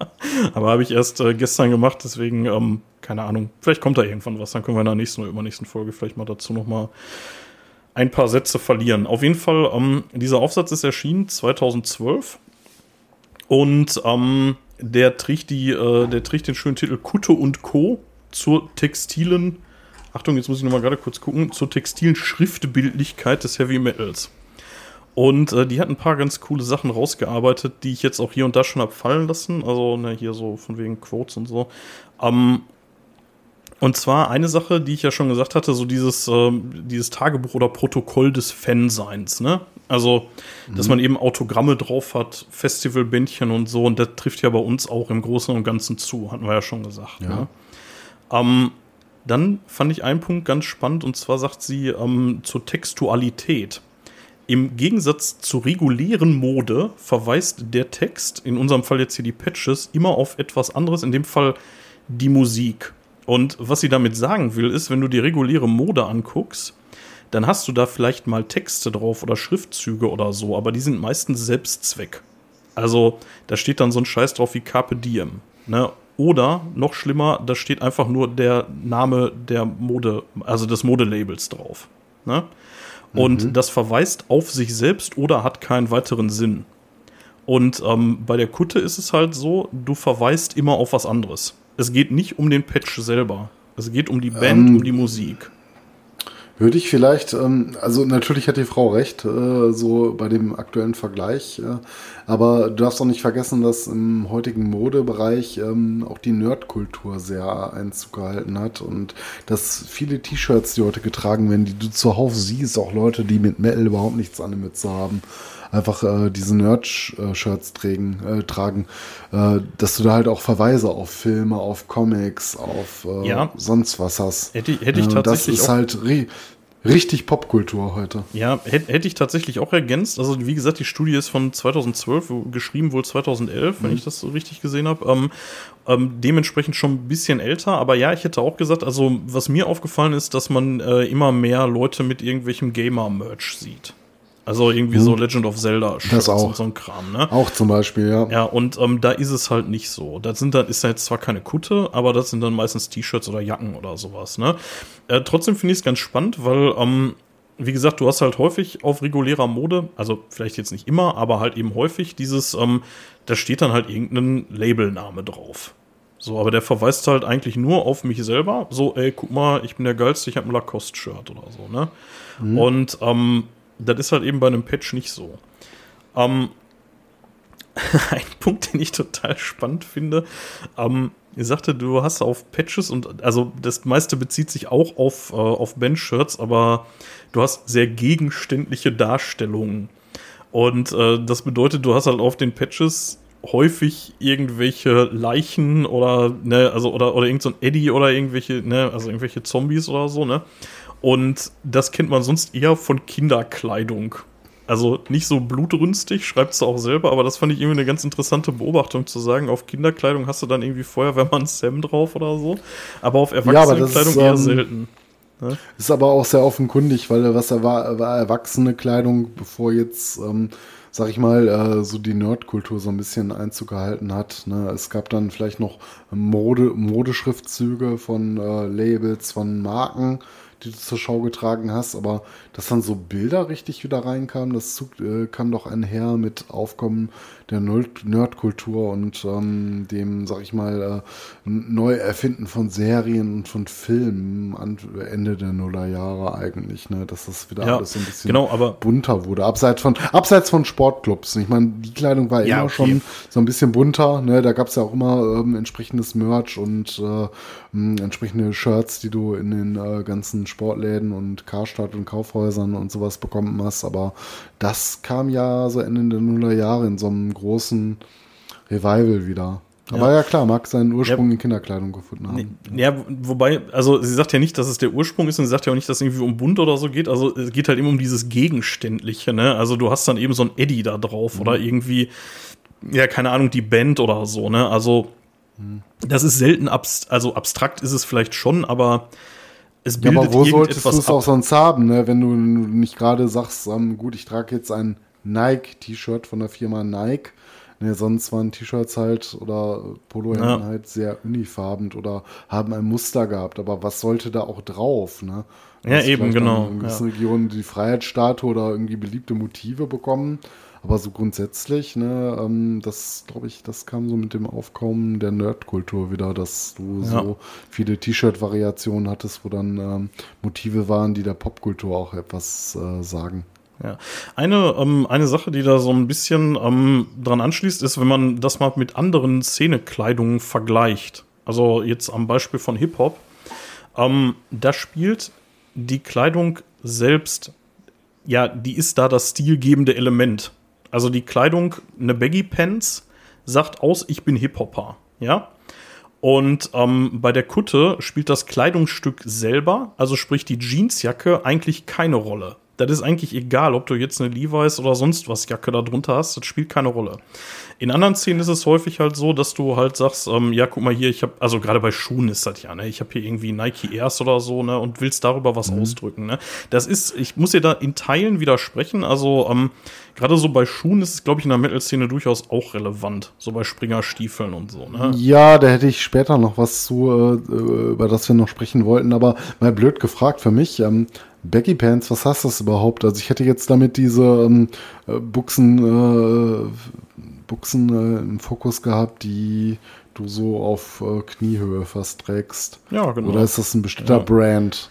S2: Aber habe ich erst äh, gestern gemacht, deswegen ähm, keine Ahnung. Vielleicht kommt da irgendwann was, dann können wir in der nächsten oder übernächsten Folge vielleicht mal dazu noch mal ein paar Sätze verlieren. Auf jeden Fall, ähm, dieser Aufsatz ist erschienen 2012 und ähm, der trägt, die, äh, der trägt den schönen Titel Kutte und Co. zur textilen, Achtung, jetzt muss ich nochmal gerade kurz gucken, zur textilen Schriftbildlichkeit des Heavy Metals. Und äh, die hat ein paar ganz coole Sachen rausgearbeitet, die ich jetzt auch hier und da schon hab fallen lassen. Also ne, hier so von wegen Quotes und so. Ähm, und zwar eine Sache, die ich ja schon gesagt hatte, so dieses, äh, dieses Tagebuch oder Protokoll des Fanseins, ne? Also, dass man eben Autogramme drauf hat, Festivalbändchen und so, und das trifft ja bei uns auch im Großen und Ganzen zu, hatten wir ja schon gesagt.
S3: Ja.
S2: Ne? Ähm, dann fand ich einen Punkt ganz spannend, und zwar sagt sie ähm, zur Textualität. Im Gegensatz zur regulären Mode verweist der Text, in unserem Fall jetzt hier die Patches, immer auf etwas anderes, in dem Fall die Musik. Und was sie damit sagen will, ist, wenn du die reguläre Mode anguckst, dann hast du da vielleicht mal Texte drauf oder Schriftzüge oder so, aber die sind meistens Selbstzweck. Also da steht dann so ein Scheiß drauf wie Carpe Diem. Ne? Oder noch schlimmer, da steht einfach nur der Name der Mode, also des Modelabels drauf. Ne? Und das verweist auf sich selbst oder hat keinen weiteren Sinn. Und ähm, bei der Kutte ist es halt so, du verweist immer auf was anderes. Es geht nicht um den Patch selber. Es geht um die Band,
S3: Ähm,
S2: um die Musik.
S3: Würde ich vielleicht, ähm, also natürlich hat die Frau recht, äh, so bei dem aktuellen Vergleich, äh, aber du darfst auch nicht vergessen, dass im heutigen Modebereich ähm, auch die Nerdkultur sehr Einzug gehalten hat und dass viele T-Shirts, die heute getragen werden, die du zuhauf siehst, auch Leute, die mit Metal überhaupt nichts an der Mütze haben, einfach äh, diese Nerd-Shirts tragen, äh, tragen äh, dass du da halt auch Verweise auf Filme, auf Comics, auf äh,
S2: Ja.
S3: sonst was hast.
S2: Hätte hätte ich
S3: Äh, und
S2: tatsächlich
S3: Das ist halt ri richtig Popkultur heute.
S2: Ja, hätte hätte ich tatsächlich auch ergänzt. Also, wie gesagt, die Studie ist von 2012, wo- geschrieben wohl 2011, wenn ich das so richtig gesehen habe. Ähm, ähm, dementsprechend schon ein bisschen älter. Aber ja, ich hätte auch gesagt, also, was mir aufgefallen ist, dass man äh, immer mehr Leute mit irgendwelchem Gamer-Merch sieht. Also irgendwie so Legend of Zelda
S3: Das auch.
S2: und so ein Kram, ne?
S3: Auch zum Beispiel, ja.
S2: Ja, und ähm, da ist es halt nicht so. Das sind dann, ist ja jetzt zwar keine Kutte, aber das sind dann meistens T-Shirts oder Jacken oder sowas, ne? Äh, trotzdem finde ich es ganz spannend, weil, ähm, wie gesagt, du hast halt häufig auf regulärer Mode, also vielleicht jetzt nicht immer, aber halt eben häufig dieses, ähm, da steht dann halt irgendein Labelname drauf. So, aber der verweist halt eigentlich nur auf mich selber. So, ey, guck mal, ich bin der Geilste, ich habe ein Lacoste-Shirt oder so, ne? Und ähm, das ist halt eben bei einem Patch nicht so. Ähm, ein Punkt, den ich total spannend finde. Ähm, ihr sagte, du hast auf Patches und also das meiste bezieht sich auch auf, äh, auf Bandshirts, aber du hast sehr gegenständliche Darstellungen. Und äh, das bedeutet, du hast halt auf den Patches häufig irgendwelche Leichen oder ne, also oder oder irgend so ein Eddie oder irgendwelche ne, also irgendwelche Zombies oder so, ne? Und das kennt man sonst eher von Kinderkleidung. Also nicht so blutrünstig, schreibt es auch selber, aber das fand ich irgendwie eine ganz interessante Beobachtung zu sagen. Auf Kinderkleidung hast du dann irgendwie Feuerwehrmann Sam drauf oder so, aber auf Erwachsenenkleidung
S3: ist,
S2: eher
S3: ähm,
S2: selten.
S3: Ist aber auch sehr offenkundig, weil was er war, war erwachsene Kleidung, bevor jetzt, ähm, sag ich mal, äh, so die Nerdkultur so ein bisschen Einzug gehalten hat. Ne? Es gab dann vielleicht noch Mode, Modeschriftzüge von äh, Labels, von Marken, die du zur Schau getragen hast, aber dass dann so Bilder richtig wieder reinkamen, das äh, kam doch einher mit Aufkommen der Nerdkultur und ähm, dem, sag ich mal, äh, Neuerfinden von Serien und von Filmen an Ende der Nullerjahre eigentlich, ne? dass das wieder
S2: Ja,
S3: alles ein bisschen
S2: genau,
S3: bunter wurde. Abseits von, abseits von Sportclubs. Ich meine, die Kleidung war
S2: Ja,
S3: immer
S2: okay.
S3: schon so ein bisschen bunter. Ne? Da gab es ja auch immer ähm, entsprechendes Merch und äh, mh, entsprechende Shirts, die du in den äh, ganzen Sportläden und Karstadt und Kaufhäusern und sowas bekommen hast. Aber das kam ja so Ende der Nullerjahre in so einem großen Revival wieder. Aber ja, klar, mag seinen Ursprung
S2: Ja.
S3: in Kinderkleidung gefunden haben.
S2: Ja, wobei, also sie sagt ja nicht, dass es der Ursprung ist und sie sagt ja auch nicht, dass es irgendwie um bunt oder so geht. Also es geht halt immer um dieses Gegenständliche, ne? Also du hast dann eben so ein Eddie da drauf oder irgendwie, ja, keine Ahnung, die Band oder so, ne? Also das ist selten abst also abstrakt ist es vielleicht schon, aber es
S3: Ja,
S2: bildet
S3: aber wo solltest du es auch sonst haben, ne? wenn du nicht gerade sagst, ähm, gut, ich trage jetzt ein Nike-T-Shirt von der Firma Nike. Ne, sonst waren T-Shirts halt oder Polohemden
S2: Ja.
S3: halt sehr unifarben oder haben ein Muster gehabt. Aber was sollte da auch drauf? Ne?
S2: Ja, eben, genau,
S3: In gewissen Regionen die Freiheitsstatue oder irgendwie beliebte Motive bekommen. Aber so grundsätzlich, ne, ähm, das glaube ich, das kam so mit dem Aufkommen der Nerdkultur wieder, dass du
S2: Ja.
S3: so viele T-Shirt-Variationen hattest, wo dann ähm, Motive waren, die der Popkultur auch etwas äh, sagen.
S2: Ja. Eine, ähm, eine Sache, die da so ein bisschen ähm, dran anschließt, ist, wenn man das mal mit anderen Szenekleidungen vergleicht. Also jetzt am Beispiel von Hip-Hop. Ähm, da spielt die Kleidung selbst, ja, die ist da das stilgebende Element. Also die Kleidung, eine Baggy Pants, sagt aus, ich bin Hip-Hopper. Ja. Und ähm, bei der Kutte spielt das Kleidungsstück selber, also sprich die Jeansjacke, eigentlich keine Rolle. Das ist eigentlich egal, ob du jetzt eine Levi's oder sonst was Jacke da drunter hast, das spielt keine Rolle. In anderen Szenen ist es häufig halt so, dass du halt sagst, ähm, ja, guck mal hier, ich habe, also gerade bei Schuhen ist das ja, ne, ich habe hier irgendwie Nike Airs oder so, ne, und willst darüber was ausdrücken, ne. Das ist, ich muss dir da in Teilen widersprechen, also ähm, gerade so bei Schuhen ist es, glaube ich, in der Metal-Szene durchaus auch relevant, so bei Springerstiefeln und so, ne.
S3: Ja, da hätte ich später noch was zu, äh, über das wir noch sprechen wollten, aber mal blöd gefragt für mich. Ähm, Baggy Pants, was heißt das überhaupt? Also ich hätte jetzt damit diese ähm, äh, Buchsen, äh, Buchsen äh, im Fokus gehabt, die du so auf äh, Kniehöhe fast trägst.
S2: Ja, genau.
S3: Oder ist das ein bestimmter
S2: Ja.
S3: Brand?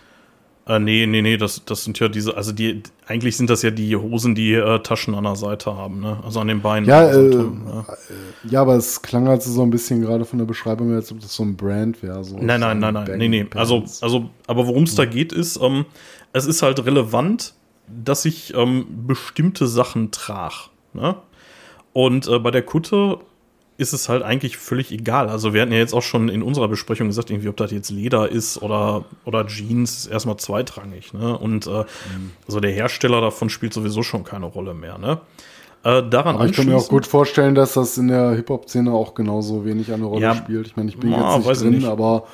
S2: Äh, nee, nee, nee, das, das sind ja diese, also die, eigentlich sind das ja die Hosen, die äh, Taschen an der Seite haben, ne? Also an den Beinen.
S3: Ja,
S2: Also,
S3: äh,
S2: ja.
S3: Ja, aber es klang halt so ein bisschen gerade von der Beschreibung, her, als ob das so ein Brand wäre. So
S2: Nein, nein, nein, nein, nee, nee. Also, also, aber worum es da geht, ist, ähm, es ist halt relevant, dass ich ähm, bestimmte Sachen trage. Ne? Und äh, bei der Kutte ist es halt eigentlich völlig egal. Also wir hatten ja jetzt auch schon in unserer Besprechung gesagt, irgendwie, ob das jetzt Leder ist oder, oder Jeans, ist erstmal zweitrangig. Ne? Und äh, also der Hersteller davon spielt sowieso schon keine Rolle mehr. Ne? Äh, daran
S3: Aber ich kann mir auch gut vorstellen, dass das in der Hip-Hop-Szene auch genauso wenig eine Rolle
S2: Ja,
S3: spielt. Ich meine, ich bin
S2: na,
S3: jetzt nicht
S2: ich
S3: drin,
S2: nicht.
S3: aber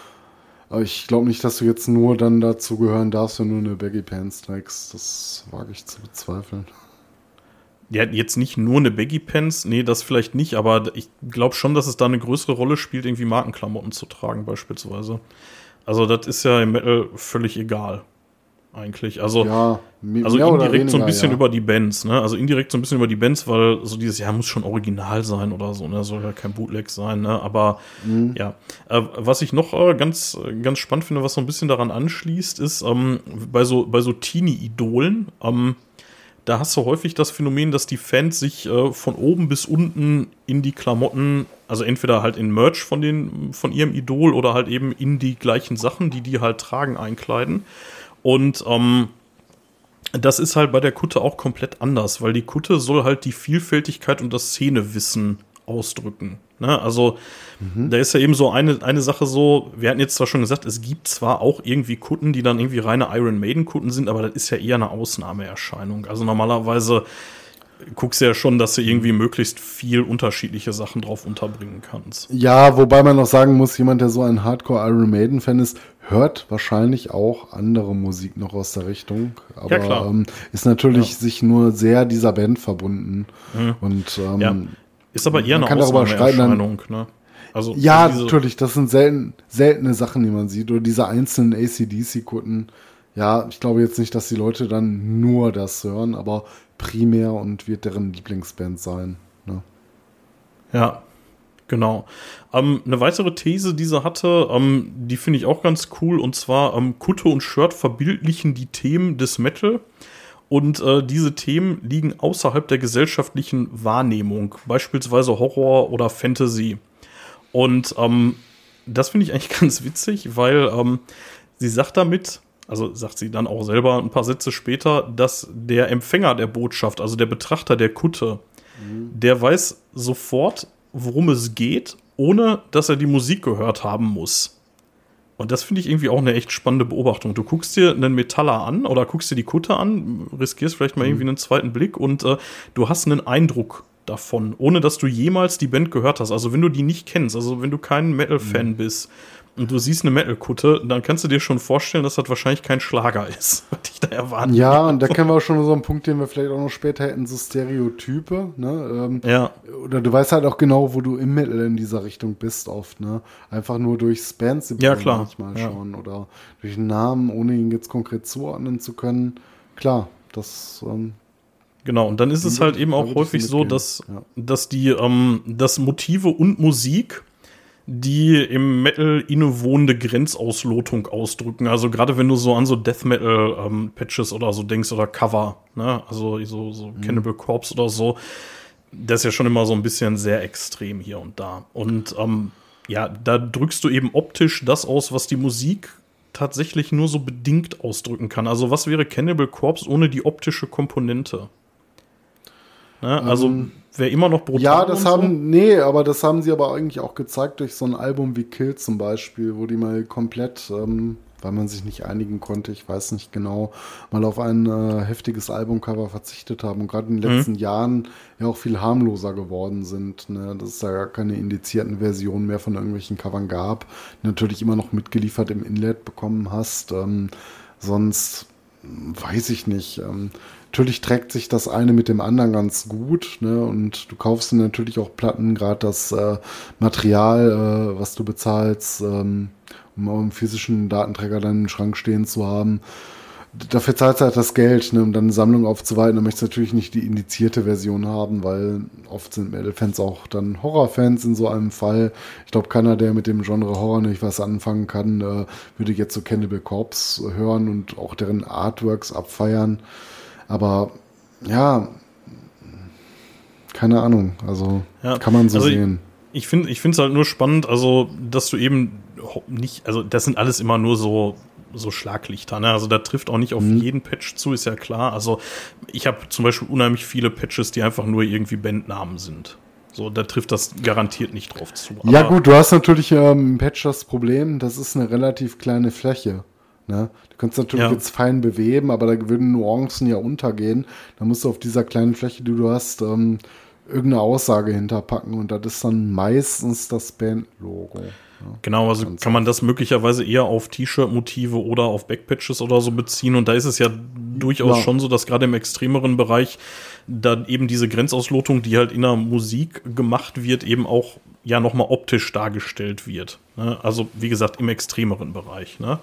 S3: aber ich glaube nicht, dass du jetzt nur dann dazu gehören darfst, wenn du eine Baggy Pants trägst. Das wage ich zu bezweifeln.
S2: Ja, jetzt nicht nur eine Baggy Pants, nee, das vielleicht nicht, aber ich glaube schon, dass es da eine größere Rolle spielt, irgendwie Markenklamotten zu tragen, beispielsweise. Also, das ist ja im Metal völlig egal. Eigentlich. Also,
S3: Ja,
S2: also indirekt so ein
S3: weniger,
S2: bisschen
S3: ja.
S2: über die Bands, ne? Also indirekt so ein bisschen über die Bands, weil so dieses, ja, muss schon original sein oder so, ne? Soll ja kein Bootleg sein, ne? Aber
S3: Mhm.
S2: ja. Äh, was ich noch äh, ganz, ganz spannend finde, was so ein bisschen daran anschließt, ist, ähm, bei so, bei so Teenie-Idolen, ähm, da hast du häufig das Phänomen, dass die Fans sich äh, von oben bis unten in die Klamotten, also entweder halt in Merch von, den, von ihrem Idol oder halt eben in die gleichen Sachen, die die halt tragen, einkleiden. Und ähm, das ist halt bei der Kutte auch komplett anders, weil die Kutte soll halt die Vielfältigkeit und das Szenewissen ausdrücken. Ne? Also da ist ja eben so eine, eine Sache so, wir hatten jetzt zwar schon gesagt, es gibt zwar auch irgendwie Kutten, die dann irgendwie reine Iron Maiden Kutten sind, aber das ist ja eher eine Ausnahmeerscheinung. Also normalerweise guckst du ja schon, dass du irgendwie möglichst viel unterschiedliche Sachen drauf unterbringen kannst.
S3: Ja, wobei man noch sagen muss, jemand, der so ein Hardcore Iron Maiden Fan ist, hört wahrscheinlich auch andere Musik noch aus der Richtung. Aber
S2: Ja, klar.
S3: Ähm, ist natürlich sich nur sehr dieser Band verbunden. Und ähm,
S2: Ja. Ist aber eher eine Ausnahmeerscheinung. Ne? Also,
S3: Ja,
S2: also
S3: natürlich, das sind selten, seltene Sachen, die man sieht. Oder diese einzelnen ACDC-Kutten. ja, ich glaube jetzt nicht, dass die Leute dann nur das hören, aber primär und wird deren Lieblingsband sein. Ne?
S2: Ja, genau. Ähm, eine weitere These, die sie hatte, ähm, die finde ich auch ganz cool, und zwar ähm, Kutte und Shirt verbildlichen die Themen des Metal. Und äh, diese Themen liegen außerhalb der gesellschaftlichen Wahrnehmung, beispielsweise Horror oder Fantasy. Und ähm, das finde ich eigentlich ganz witzig, weil ähm, sie sagt damit, also sagt sie dann auch selber ein paar Sätze später, dass der Empfänger der Botschaft, also der Betrachter der Kutte, mhm. der weiß sofort, worum es geht, ohne dass er die Musik gehört haben muss. Und das finde ich irgendwie auch eine echt spannende Beobachtung. Du guckst dir einen Metaller an oder guckst dir die Kutte an, riskierst vielleicht mal mhm. irgendwie einen zweiten Blick und äh, du hast einen Eindruck davon, ohne dass du jemals die Band gehört hast. Also wenn du die nicht kennst, also wenn du kein Metal-Fan mhm. bist und du siehst eine Metal-Kutte, dann kannst du dir schon vorstellen, dass das wahrscheinlich kein Schlager ist, was
S3: ich da erwarten Ja, und da kennen wir auch schon so einen Punkt, den wir vielleicht auch noch später hätten, so Stereotype, ne? Ähm,
S2: ja.
S3: Oder du weißt halt auch genau, wo du im Metal in dieser Richtung bist oft, ne? Einfach nur durchs Bands
S2: ja, klar.
S3: manchmal ja. schon oder durch einen Namen, ohne ihn jetzt konkret zuordnen zu können. Klar, das ähm,
S2: Genau, und dann ist es halt eben auch häufig so, dass, ja. dass die, ähm, dass Motive und Musik die im Metal innewohnende Grenzauslotung ausdrücken. Also gerade wenn du so an so Death Metal ähm, Patches oder so denkst oder Cover, ne? Also so, so mhm. Cannibal Corpse oder so, das ist ja schon immer so ein bisschen sehr extrem hier und da. Und ähm, ja, da drückst du eben optisch das aus, was die Musik tatsächlich nur so bedingt ausdrücken kann. Also was wäre Cannibal Corpse ohne die optische Komponente? Ne? Also ähm, wäre immer noch
S3: brutal. Ja, das haben, so. nee, aber das haben sie aber eigentlich auch gezeigt durch so ein Album wie Kill zum Beispiel, wo die mal komplett, ähm, weil man sich nicht einigen konnte, ich weiß nicht genau, mal auf ein äh, heftiges Albumcover verzichtet haben und gerade in den mhm. letzten mhm. Jahren ja auch viel harmloser geworden sind. Ne? Dass es da gar keine indizierten Versionen mehr von irgendwelchen Covern gab, die natürlich immer noch mitgeliefert im Inlet bekommen hast. Ähm, sonst weiß ich nicht. Ähm, natürlich trägt sich das eine mit dem anderen ganz gut. Ne? Und du kaufst natürlich auch Platten, gerade das äh, Material, äh, was du bezahlst, ähm, um einen physischen Datenträger dann im Schrank stehen zu haben. Dafür zahlst du halt das Geld, ne, um dann eine Sammlung aufzuweiten. Dann möchtest du natürlich nicht die indizierte Version haben, weil oft sind Metal-Fans auch dann Horrorfans in so einem Fall. Ich glaube, keiner, der mit dem Genre Horror nicht was anfangen kann, äh, würde jetzt so Cannibal Corpse hören und auch deren Artworks abfeiern. Aber ja, keine Ahnung. Also ja, kann man so also sehen.
S2: Ich, ich finde es halt nur spannend, also dass du eben nicht, also das sind alles immer nur so so Schlaglichter. Ne? Also da trifft auch nicht auf mhm. jeden Patch zu, ist ja klar. Also ich habe zum Beispiel unheimlich viele Patches, die einfach nur irgendwie Bandnamen sind. So, da trifft das garantiert nicht drauf zu.
S3: ja gut, du hast natürlich ähm, im Patch das Problem, das ist eine relativ kleine Fläche. Ne? Du kannst natürlich ja. jetzt fein beweben, aber da würden Nuancen ja untergehen. Da musst du auf dieser kleinen Fläche, die du hast, ähm, irgendeine Aussage hinterpacken und das ist dann meistens das Band-Logo.
S2: Ja. Genau, also kann man das möglicherweise eher auf T-Shirt-Motive oder auf Backpatches oder so beziehen. Und da ist es ja durchaus ja. schon so, dass gerade im extremeren Bereich dann eben diese Grenzauslotung, die halt in der Musik gemacht wird, eben auch ja nochmal optisch dargestellt wird. Ne? Also wie gesagt, im extremeren Bereich. Ne?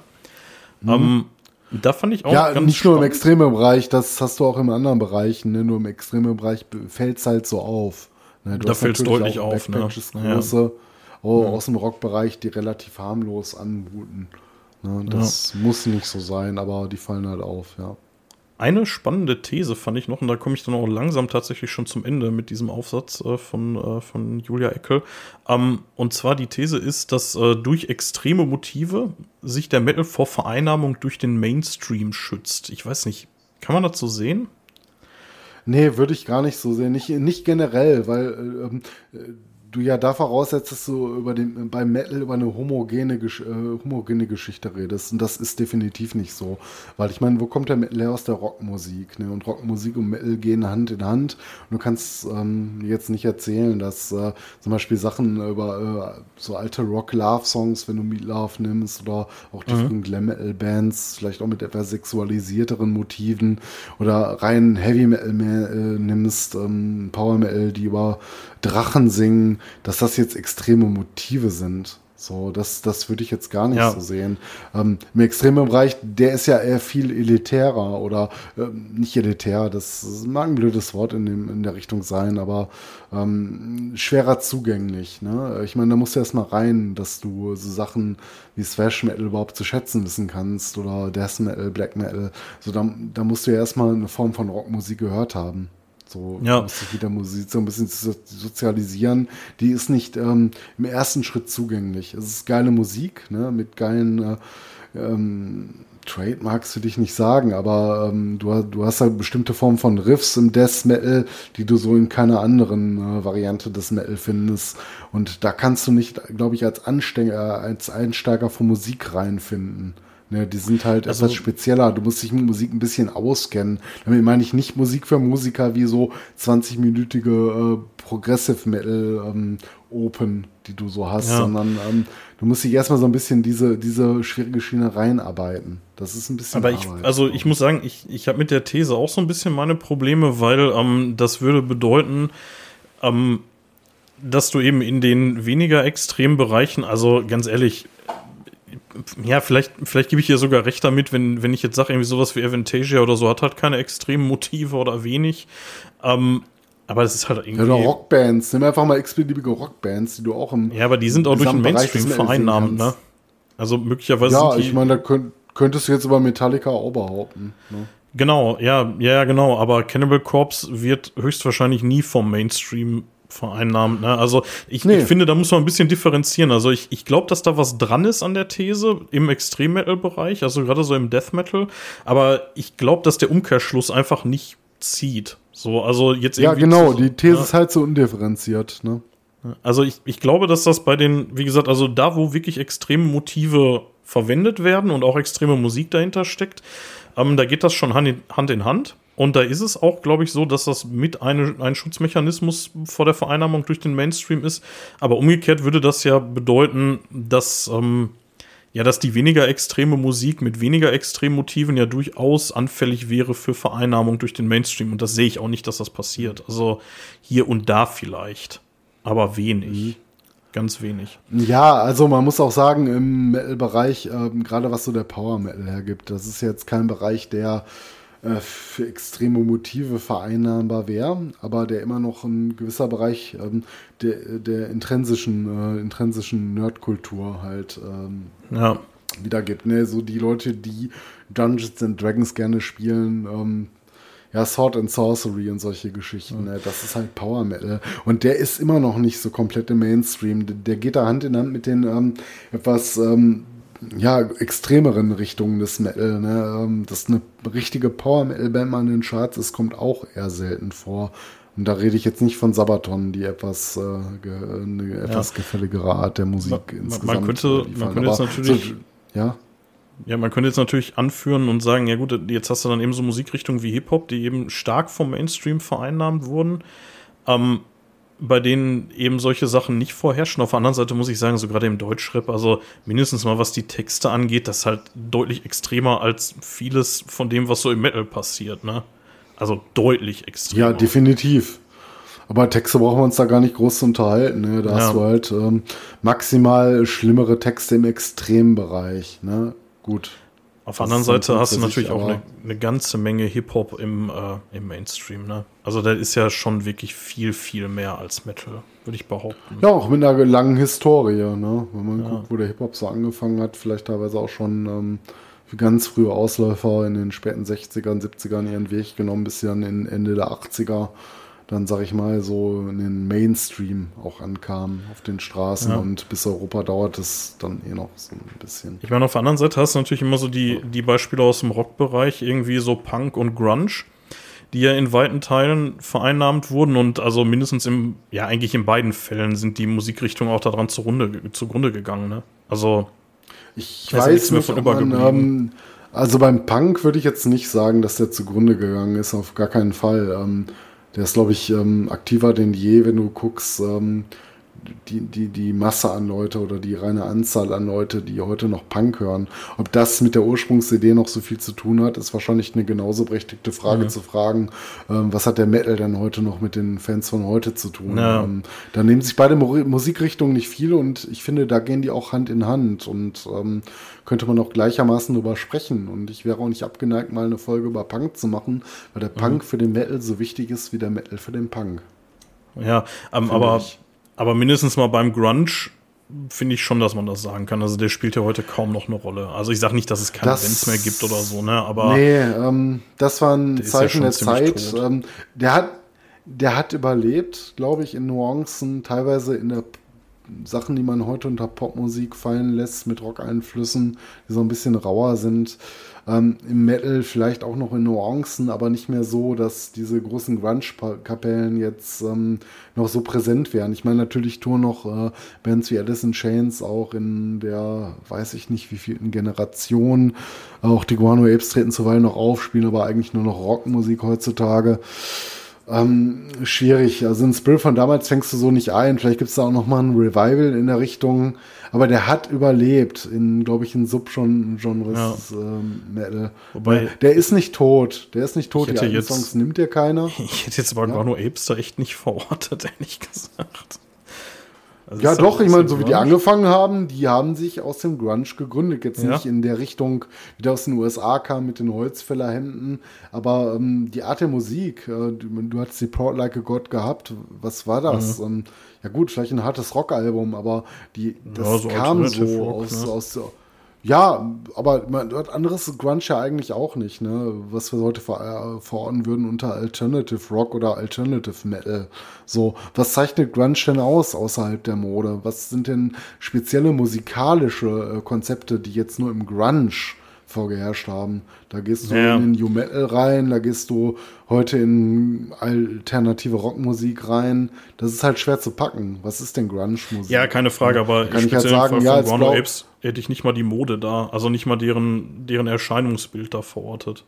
S2: Mhm. Ähm, da fand ich auch
S3: ja, ganz nicht spannend. nur im extremen Bereich, das hast du auch in anderen Bereichen. Ne? Nur im extremen Bereich fällt es halt so auf.
S2: Ne? da fällt es deutlich auf.
S3: Ne? Große, ja. oh, aus dem Rockbereich, die relativ harmlos anmuten. Ne? Das ja. muss nicht so sein, aber die fallen halt auf, ja.
S2: Eine spannende These fand ich noch, und da komme ich dann auch langsam tatsächlich schon zum Ende mit diesem Aufsatz äh, von, äh, von Julia Eckel. Ähm, und zwar die These ist, dass äh, durch extreme Motive sich der Metal vor Vereinnahmung durch den Mainstream schützt. Ich weiß nicht, kann man das so sehen?
S3: Nee, würde ich gar nicht so sehen. Nicht, nicht generell, weil äh, ähm, äh, du ja da voraussetzt, dass du über den, beim Metal über eine homogene, äh, homogene Geschichte redest. Und das ist definitiv nicht so. Weil ich meine, wo kommt der Metal her aus der Rockmusik? Ne? Und Rockmusik und Metal gehen Hand in Hand. Und du kannst ähm, jetzt nicht erzählen, dass äh, zum Beispiel Sachen über äh, so alte Rock-Love-Songs, wenn du Meat Love nimmst, oder auch die mhm. Glam-Metal-Bands, vielleicht auch mit etwas sexualisierteren Motiven, oder rein Heavy Metal äh, nimmst, ähm, Power Metal, die über Drachen singen, dass das jetzt extreme Motive sind. So, das, das würde ich jetzt gar nicht
S2: Ja.
S3: so sehen. Ähm, Im extremen Bereich, der ist ja eher viel elitärer oder ähm, nicht elitär, das, mag ein blödes Wort in, dem, in der Richtung sein, aber ähm, schwerer zugänglich. Ne? Ich meine, da musst du erst mal rein, dass du so Sachen wie Thrash Metal überhaupt zu schätzen wissen kannst oder Death Metal, Black Metal. So, da, da musst du ja erstmal eine Form von Rockmusik gehört haben. So
S2: Ja.
S3: muss sich wieder Musik so ein bisschen so- sozialisieren. Die ist nicht ähm, im ersten Schritt zugänglich. Es ist geile Musik, ne, mit geilen äh, ähm, Trademarks würde ich nicht sagen, aber ähm, du, du hast halt bestimmte Formen von Riffs im Death Metal, die du so in keiner anderen äh, Variante des Metal findest. Und da kannst du nicht, glaube ich, als, Ansteiger, als Einsteiger von Musik reinfinden. Ne, die sind halt
S2: Also-
S3: etwas spezieller. Du musst dich mit Musik ein bisschen auskennen. Damit meine ich nicht Musik für Musiker wie so 20-minütige äh, Progressive Metal ähm, Open, die du so hast,
S2: Ja.
S3: sondern ähm, du musst dich erstmal so ein bisschen diese, diese schwierige Schiene reinarbeiten. Das ist ein bisschen
S2: Aber ich, also ich muss sagen, ich, ich habe mit der These auch so ein bisschen meine Probleme, weil ähm, das würde bedeuten, ähm, dass du eben in den weniger extremen Bereichen, also ganz ehrlich, ja, vielleicht, vielleicht gebe ich dir sogar recht damit, wenn, wenn ich jetzt sage, irgendwie sowas wie Aventasia oder so hat halt keine extremen Motive oder wenig. Ähm, aber das ist halt
S3: ja,
S2: irgendwie.
S3: oder Rockbands. Nimm einfach mal x-beliebige Rockbands, die du auch im
S2: Ja, aber die sind auch durch den Mainstream vereinnahmt, ne? Also möglicherweise
S3: Ja, ich meine, da könnt, könntest du jetzt über Metallica auch behaupten. Ne?
S2: Genau, ja, ja, ja, genau. Aber Cannibal Corpse wird höchstwahrscheinlich nie vom Mainstream vereinnahmt. Ne? Also ich,
S3: Nee.
S2: ich finde, da muss man ein bisschen differenzieren. Also ich, ich glaube, dass da was dran ist an der These im Extrem-Metal-Bereich, also gerade so im Death Metal. Aber ich glaube, dass der Umkehrschluss einfach nicht zieht. So, also jetzt
S3: Ja, genau.
S2: zu-
S3: Die These
S2: ja.
S3: ist halt so undifferenziert. Ne?
S2: Also ich, ich glaube, dass das bei den, wie gesagt, also da, wo wirklich extreme Motive verwendet werden und auch extreme Musik dahinter steckt, ähm, da geht das schon Hand in Hand. In Hand. Und da ist es auch, glaube ich, so, dass das mit eine, ein Schutzmechanismus vor der Vereinnahmung durch den Mainstream ist. Aber umgekehrt würde das ja bedeuten, dass, ähm, ja, dass die weniger extreme Musik mit weniger extremen Motiven ja durchaus anfällig wäre für Vereinnahmung durch den Mainstream. Und das sehe ich auch nicht, dass das passiert. Also hier und da vielleicht. Aber wenig. Ganz wenig.
S3: Ja, also man muss auch sagen, im Metal-Bereich, ähm, gerade was so der Power Metal hergibt, das ist jetzt kein Bereich, der äh, für extreme Motive vereinnahmbar wäre, aber der immer noch ein gewisser Bereich ähm, der, der intrinsischen, äh, intrinsischen Nerdkultur halt ähm,
S2: Ja.
S3: wiedergibt. Ne? So die Leute, die Dungeons and Dragons gerne spielen, ähm, ja, Sword and Sorcery und solche Geschichten, ne? das ist halt Power Metal. Und der ist immer noch nicht so komplett im Mainstream. Der, der geht da Hand in Hand mit den ähm, etwas ähm, ja, extremeren Richtungen des Metal. Ne? Ähm, dass eine richtige Power Metal-Band mal in den Charts ist, kommt auch eher selten vor. Und da rede ich jetzt nicht von Sabaton, die etwas, äh, eine etwas gefälligere Art der Musik
S2: Man- man
S3: insgesamt
S2: könnte- man könnte jetzt natürlich-
S3: so, ja.
S2: Ja, man könnte jetzt natürlich anführen und sagen, ja gut, jetzt hast du dann eben so Musikrichtungen wie Hip-Hop, die eben stark vom Mainstream vereinnahmt wurden, ähm, bei denen eben solche Sachen nicht vorherrschen. Auf der anderen Seite muss ich sagen, so gerade im Deutschrap, also mindestens mal was die Texte angeht, das ist halt deutlich extremer als vieles von dem, was so im Metal passiert, ne? Also deutlich extremer.
S3: Ja, definitiv. Aber Texte brauchen wir uns da gar nicht groß zu unterhalten. Ne? Da
S2: Ja.
S3: hast du halt ähm, maximal schlimmere Texte im Extrembereich. Ne? Gut.
S2: Auf der anderen Seite hast du natürlich auch eine, eine ganze Menge Hip-Hop im, äh, im Mainstream, ne? Also da ist ja schon wirklich viel, viel mehr als Metal, würde ich behaupten.
S3: Ja, auch mit einer langen Historie. Ne? Wenn man guckt, wo der Hip-Hop so angefangen hat, vielleicht teilweise auch schon ähm, für ganz frühe Ausläufer in den späten 60ern, 70ern ihren Weg genommen, bis dann in Ende der 80er dann, sag ich mal, so in den Mainstream auch ankamen auf den Straßen
S2: Ja.
S3: und bis Europa dauert es dann eh noch so ein bisschen.
S2: Ich meine, auf der anderen Seite hast du natürlich immer so die, die Beispiele aus dem Rockbereich, irgendwie so Punk und Grunge, die ja in weiten Teilen vereinnahmt wurden und also mindestens im, ja, eigentlich in beiden Fällen sind die Musikrichtungen auch daran zugrunde, zugrunde gegangen, ne? Also,
S3: Ich
S2: nichts
S3: weiß nicht,
S2: von
S3: man, ähm, also beim Punk würde ich jetzt nicht sagen, dass der zugrunde gegangen ist, auf gar keinen Fall. Ähm, der ist, glaube ich, ähm, aktiver denn je, wenn du guckst. Ähm, die, die, die Masse an Leute oder die reine Anzahl an Leute, die heute noch Punk hören. Ob das mit der Ursprungsidee noch so viel zu tun hat, ist wahrscheinlich eine genauso berechtigte Frage mhm. zu fragen, ähm, was hat der Metal denn heute noch mit den Fans von heute zu tun? Ja. Ähm, da nehmen sich beide Musikrichtungen nicht viel und ich finde, da gehen die auch Hand in Hand und ähm, könnte man auch gleichermaßen drüber sprechen. Und ich wäre auch nicht abgeneigt, mal eine Folge über Punk zu machen, weil der mhm. Punk für den Metal so wichtig ist wie der Metal für den Punk.
S2: Ja, ähm, aber ich. Aber mindestens mal beim Grunge finde ich schon, dass man das sagen kann. Also der spielt ja heute kaum noch eine Rolle. Also ich sage nicht, dass es keine das, Bands mehr gibt oder so, ne? Aber
S3: nee, ähm, das war ein Zeichen ja der Zeit. Ähm, der hat, der hat überlebt, glaube ich, in Nuancen, teilweise in der Sachen, die man heute unter Popmusik fallen lässt, mit Rock-Einflüssen, die so ein bisschen rauer sind. Ähm, Im Metal vielleicht auch noch in Nuancen, aber nicht mehr so, dass diese großen Grunge-Kapellen jetzt ähm, noch so präsent wären. Ich meine, natürlich touren noch äh, Bands wie Alice in Chains auch in der, weiß ich nicht, wie vielen Generation. Auch die Guano Apes treten zuweilen noch auf, spielen aber eigentlich nur noch Rockmusik heutzutage. Ähm, schwierig. Also ein Spirit von damals fängst du so nicht ein. Vielleicht gibt es da auch noch mal ein Revival in der Richtung. Aber der hat überlebt in, glaube ich, in Subgenres ja. ähm, Metal. Wobei, der ist nicht tot. Der ist nicht tot.
S2: Die alten jetzt, Songs nimmt dir keiner. Ich hätte jetzt aber ja. Guano Apes da echt nicht verortet, ehrlich gesagt.
S3: Also ja, doch, ich meine, so wie die angefangen haben, die haben sich aus dem Grunge gegründet. Jetzt ja. nicht in der Richtung, wie der aus den USA kam mit den Holzfällerhemden, aber ähm, die Art der Musik, äh, du, du hast die Proud Like a God gehabt, was war das? Mhm. Ähm, ja gut, vielleicht ein hartes Rockalbum, aber die, das ja, so kam so Rock, aus, ne? aus, ja, aber man hört anderes Grunge ja eigentlich auch nicht, ne? Was wir heute ver äh, verorten würden unter Alternative Rock oder Alternative Metal. So, was zeichnet Grunge denn aus außerhalb der Mode? Was sind denn spezielle musikalische äh, Konzepte, die jetzt nur im Grunge vorgeherrscht haben. Da gehst du ja. in den New Metal rein, da gehst du heute in alternative Rockmusik rein. Das ist halt schwer zu packen. Was ist denn Grunge-Musik?
S2: Ja, keine Frage, aber
S3: kann ich halt sagen, ja,
S2: von Guano Apes hätte ich nicht mal die Mode da, also nicht mal deren, deren Erscheinungsbild da verortet.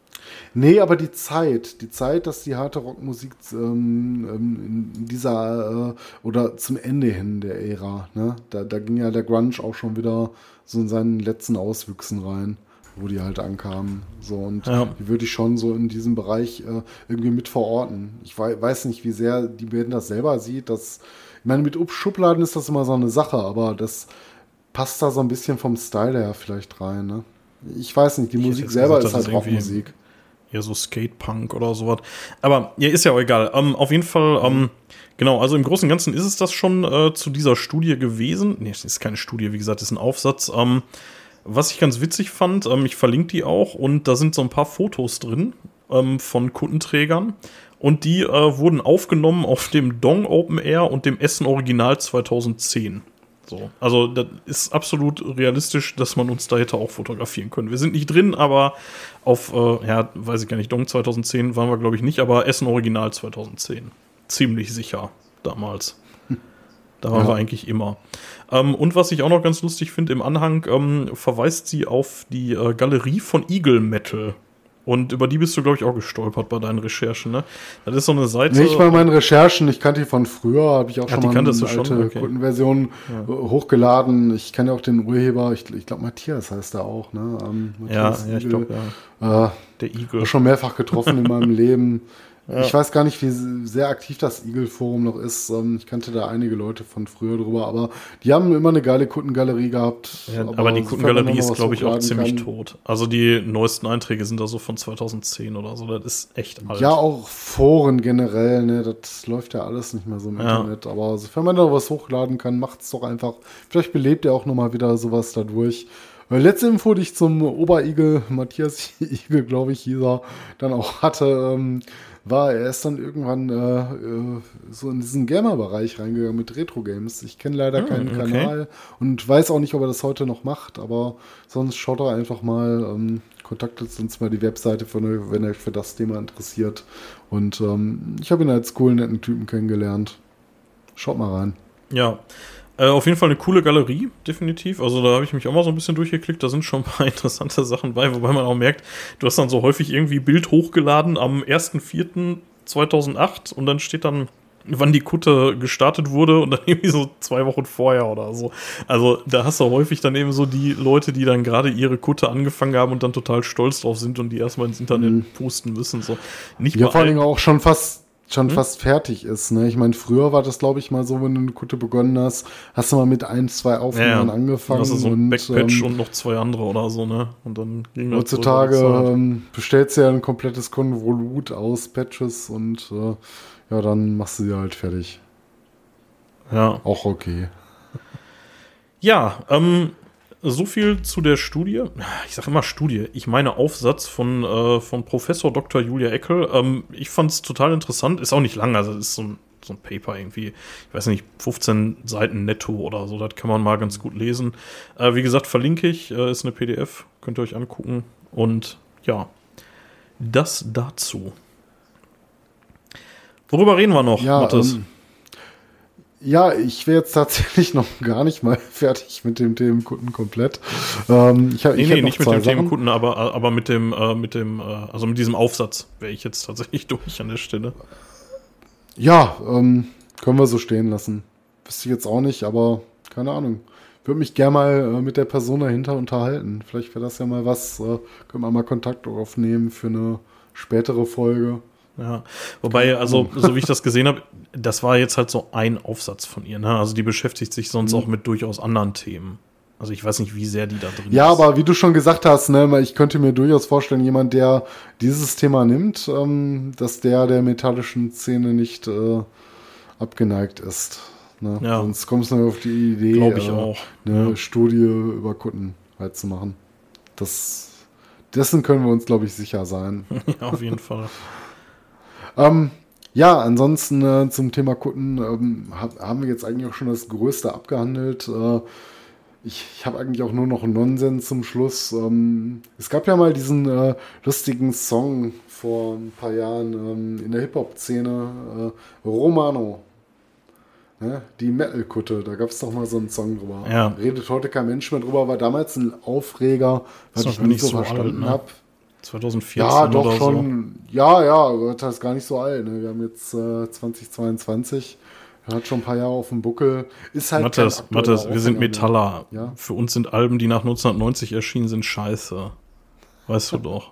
S3: Nee, aber die Zeit, die Zeit, dass die harte Rockmusik ähm, ähm in dieser äh, oder zum Ende hin der Ära, ne? Da, da ging ja der Grunge auch schon wieder so in seinen letzten Auswüchsen rein wo die halt ankamen. So, und ja. die würde ich schon so in diesem Bereich äh, irgendwie mit verorten. Ich weiß, weiß nicht, wie sehr die Band das selber sieht. Dass, ich meine, mit Schubladen ist das immer so eine Sache, aber das passt da so ein bisschen vom Style her vielleicht rein. Ne? Ich weiß nicht, die ich Musik selber gesagt, ist halt Rockmusik.
S2: Ja, so Skatepunk oder sowas. Aber ja, ist ja auch egal. Ähm, auf jeden Fall, ähm, genau, also im Großen und Ganzen ist es das schon äh, zu dieser Studie gewesen. Nee, es ist keine Studie, wie gesagt, es ist ein Aufsatz. Ähm, was ich ganz witzig fand, ähm, ich verlinke die auch und da sind so ein paar Fotos drin ähm, von Kundenträgern und die äh, wurden aufgenommen auf dem Dong Open Air und dem Essen Original 2010. So, also das ist absolut realistisch, dass man uns da hätte auch fotografieren können. Wir sind nicht drin, aber auf, äh, ja, weiß ich gar nicht, Dong 2010 waren wir glaube ich nicht, aber Essen Original 2010. Ziemlich sicher damals. Da waren ja. wir eigentlich immer. Ähm, und was ich auch noch ganz lustig finde, im Anhang ähm, verweist sie auf die äh, Galerie von Eagle Metal. Und über die bist du, glaube ich, auch gestolpert bei deinen Recherchen, ne? Das ist so eine Seite.
S3: Nicht bei meinen Recherchen, ich kannte die von früher, habe ich auch ja, schon mal eine alte okay. Kundenversion ja. hochgeladen. Ich kenne ja auch den Urheber, ich, ich glaube Matthias heißt er auch, ne?
S2: Ähm, ja, ja, ich glaube, ja.
S3: Äh, Der Igel. Schon mehrfach getroffen in meinem Leben. Ja. Ich weiß gar nicht, wie sehr aktiv das Eagle-Forum noch ist. Ähm, ich kannte da einige Leute von früher drüber, aber die haben immer eine geile Kundengalerie gehabt.
S2: Ja, aber, aber, die Kundengalerie ist, glaube ich, auch ziemlich kann. tot. Also die neuesten Einträge sind da so von 2010 oder so. Das ist echt alt.
S3: Ja, auch Foren generell, ne? Das läuft ja alles nicht mehr so im ja. Internet. Aber sofern man da was hochladen kann, macht es doch einfach. Vielleicht belebt ihr auch nochmal wieder sowas dadurch. Äh, letzte Info, die ich zum Oberigel, Matthias Igel, glaube ich, hieß er, dann auch hatte, ähm, war, er ist dann irgendwann äh, äh, so in diesen Gamer-Bereich reingegangen mit Retro-Games. Ich kenne leider hm, keinen okay. Kanal und weiß auch nicht, ob er das heute noch macht, aber sonst schaut er einfach mal, ähm, kontaktet uns mal die Webseite, von, wenn er euch für das Thema interessiert. Und ähm, ich habe ihn als coolen, netten Typen kennengelernt. Schaut mal rein.
S2: Ja, äh, auf jeden Fall eine coole Galerie, definitiv. Also da habe ich mich auch mal so ein bisschen durchgeklickt. Da sind schon ein paar interessante Sachen bei, wobei man auch merkt, du hast dann so häufig irgendwie Bild hochgeladen am 1.4.2008 und dann steht dann wann die Kutte gestartet wurde und dann irgendwie so zwei Wochen vorher oder so. Also da hast du häufig dann eben so die Leute, die dann gerade ihre Kutte angefangen haben und dann total stolz drauf sind und die erstmal ins Internet mhm. posten müssen. So.
S3: Nicht ja, vor allem auch schon fast schon hm? fast fertig ist. Ne? Ich meine, früher war das, glaube ich, mal so, wenn du eine Kutte begonnen hast, hast du mal mit ein, zwei Aufnahmen ja, angefangen. Hast du
S2: so ein Backpatch ähm, und noch zwei andere oder so, ne? Und dann
S3: ging das Heutzutage ähm, bestellst du ja ein komplettes Konvolut aus Patches und äh, ja, dann machst du sie halt fertig.
S2: Ja.
S3: Auch okay.
S2: Ja, ähm, so viel zu der Studie. Ich sage immer Studie. Ich meine Aufsatz von, äh, von Professor Dr. Julia Eckel. Ähm, ich fand es total interessant. Ist auch nicht lang, also ist so ein, so ein Paper irgendwie, ich weiß nicht, 15 Seiten netto oder so. Das kann man mal ganz gut lesen. Äh, wie gesagt, verlinke ich. Äh, ist eine PDF. Könnt ihr euch angucken. Und ja, das dazu. Worüber reden wir noch,
S3: ja, Mathis? Ähm ja, ich wäre jetzt tatsächlich noch gar nicht mal fertig mit dem Themenkunden komplett.
S2: Ähm, ich hab, nee, ich nee, nicht mit dem Sachen. Themenkunden, aber, aber mit dem, äh, mit dem, äh, also mit diesem Aufsatz wäre ich jetzt tatsächlich durch an der Stelle.
S3: Ja, ähm, können wir so stehen lassen. Wüsste ich jetzt auch nicht, aber keine Ahnung. Würde mich gerne mal äh, mit der Person dahinter unterhalten. Vielleicht wäre das ja mal was. Äh, können wir mal Kontakt aufnehmen für eine spätere Folge.
S2: Ja, wobei, also, so wie ich das gesehen habe, das war jetzt halt so ein Aufsatz von ihr. Ne? Also, die beschäftigt sich sonst mhm. auch mit durchaus anderen Themen. Also, ich weiß nicht, wie sehr die da drin
S3: ja, ist. Ja, aber wie du schon gesagt hast, ne, ich könnte mir durchaus vorstellen, jemand, der dieses Thema nimmt, ähm, dass der der metallischen Szene nicht äh, abgeneigt ist. Ne? Ja. Sonst kommst du auf die Idee,
S2: Glaube ich äh, auch.
S3: eine ja. Studie über Kunden halt zu machen. Das, dessen können wir uns, glaube ich, sicher sein.
S2: ja, auf jeden Fall.
S3: Ähm, ja, ansonsten äh, zum Thema Kunden ähm, hab, haben wir jetzt eigentlich auch schon das Größte abgehandelt. Äh, ich, ich habe eigentlich auch nur noch Nonsens zum Schluss. Ähm, es gab ja mal diesen äh, lustigen Song vor ein paar Jahren ähm, in der Hip-Hop-Szene, äh, Romano. Ne? Die Metal-Kutte, da gab es doch mal so einen Song drüber.
S2: Ja.
S3: Redet heute kein Mensch mehr drüber, war damals ein Aufreger,
S2: was ich nicht so verstanden ne? habe. 2014
S3: ja, doch schon. So. Ja, ja, das ist gar nicht so alt. Ne? Wir haben jetzt äh, 2022. Er hat schon ein paar Jahre auf dem Buckel. Ist halt
S2: Matthias, Matthias, wir sind Metaller. Ja? Für uns sind Alben, die nach 1990 erschienen sind, scheiße. Weißt du doch.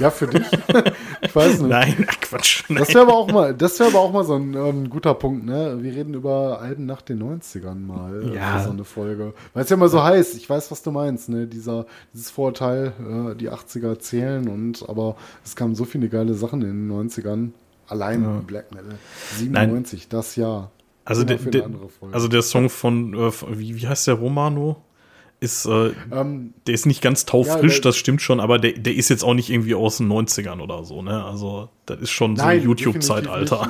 S3: Ja, für dich? ich weiß nicht.
S2: Nein, ach Quatsch.
S3: Nein. Das wäre aber auch mal, das wäre aber auch mal so ein, ein, guter Punkt, ne? Wir reden über Alben nach den 90ern mal
S2: ja.
S3: für so eine Folge. Weil es ja immer so heißt, ich weiß, was du meinst, ne? Dieser, dieses Vorurteil, äh, die 80er zählen und aber es kamen so viele geile Sachen in den 90ern. Allein ja. Black Metal. 97, Nein. das Jahr.
S2: Also der, der also der Song von, äh, wie, wie heißt der Romano? Ist, äh, ähm, der ist nicht ganz taufrisch, ja, das stimmt schon, aber der, der ist jetzt auch nicht irgendwie aus den 90ern oder so, ne? Also, das ist schon Nein, so YouTube-Zeitalter.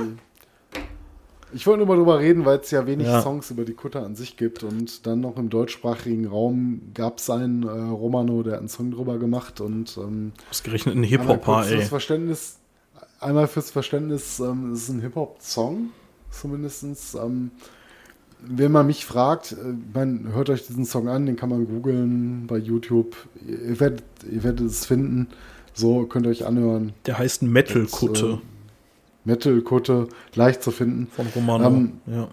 S3: Ich wollte nur mal drüber reden, weil es ja wenig ja. Songs über die Kutter an sich gibt und dann noch im deutschsprachigen Raum gab es einen äh, Romano, der einen Song drüber gemacht und ähm,
S2: ausgerechnet ein Hip-Hopper,
S3: ey. Fürs Verständnis, einmal fürs Verständnis, ähm, es ist ein Hip-Hop-Song, zumindestens. Ähm, wenn man mich fragt, äh, man hört euch diesen Song an, den kann man googeln bei YouTube. Ihr werdet, ihr werdet es finden. So könnt ihr euch anhören.
S2: Der heißt Metal-Kutte. Äh,
S3: Metal-Kutte, leicht zu finden.
S2: Von Romano, ähm, ja.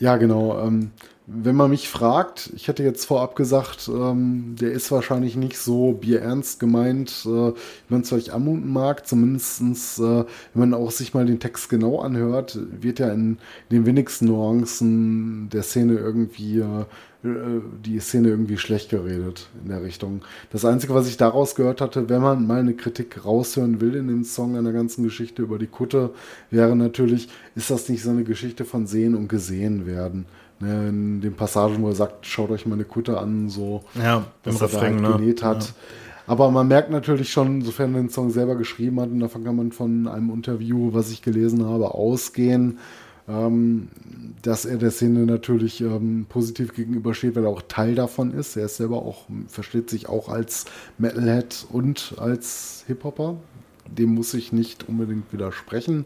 S3: Ja, genau. Ähm, wenn man mich fragt, ich hätte jetzt vorab gesagt, ähm, der ist wahrscheinlich nicht so bierernst gemeint, äh, wie man es vielleicht anmuten mag. Zumindestens, äh, wenn man auch sich mal den Text genau anhört, wird ja in den wenigsten Nuancen der Szene irgendwie äh, die Szene irgendwie schlecht geredet in der Richtung. Das Einzige, was ich daraus gehört hatte, wenn man mal eine Kritik raushören will in dem Song der ganzen Geschichte über die Kutte, wäre natürlich, ist das nicht so eine Geschichte von Sehen und Gesehen werden? Ne, in den Passagen, wo er sagt, schaut euch meine Kutte an, so,
S2: ja,
S3: dass er da halt ne? genäht hat. Ja. Aber man merkt natürlich schon, sofern er den Song selber geschrieben hat, und davon kann man von einem Interview, was ich gelesen habe, ausgehen, ähm, dass er der Szene natürlich ähm, positiv gegenübersteht, weil er auch Teil davon ist. Er ist selber auch, versteht sich auch als Metalhead und als Hip-Hopper dem muss ich nicht unbedingt widersprechen.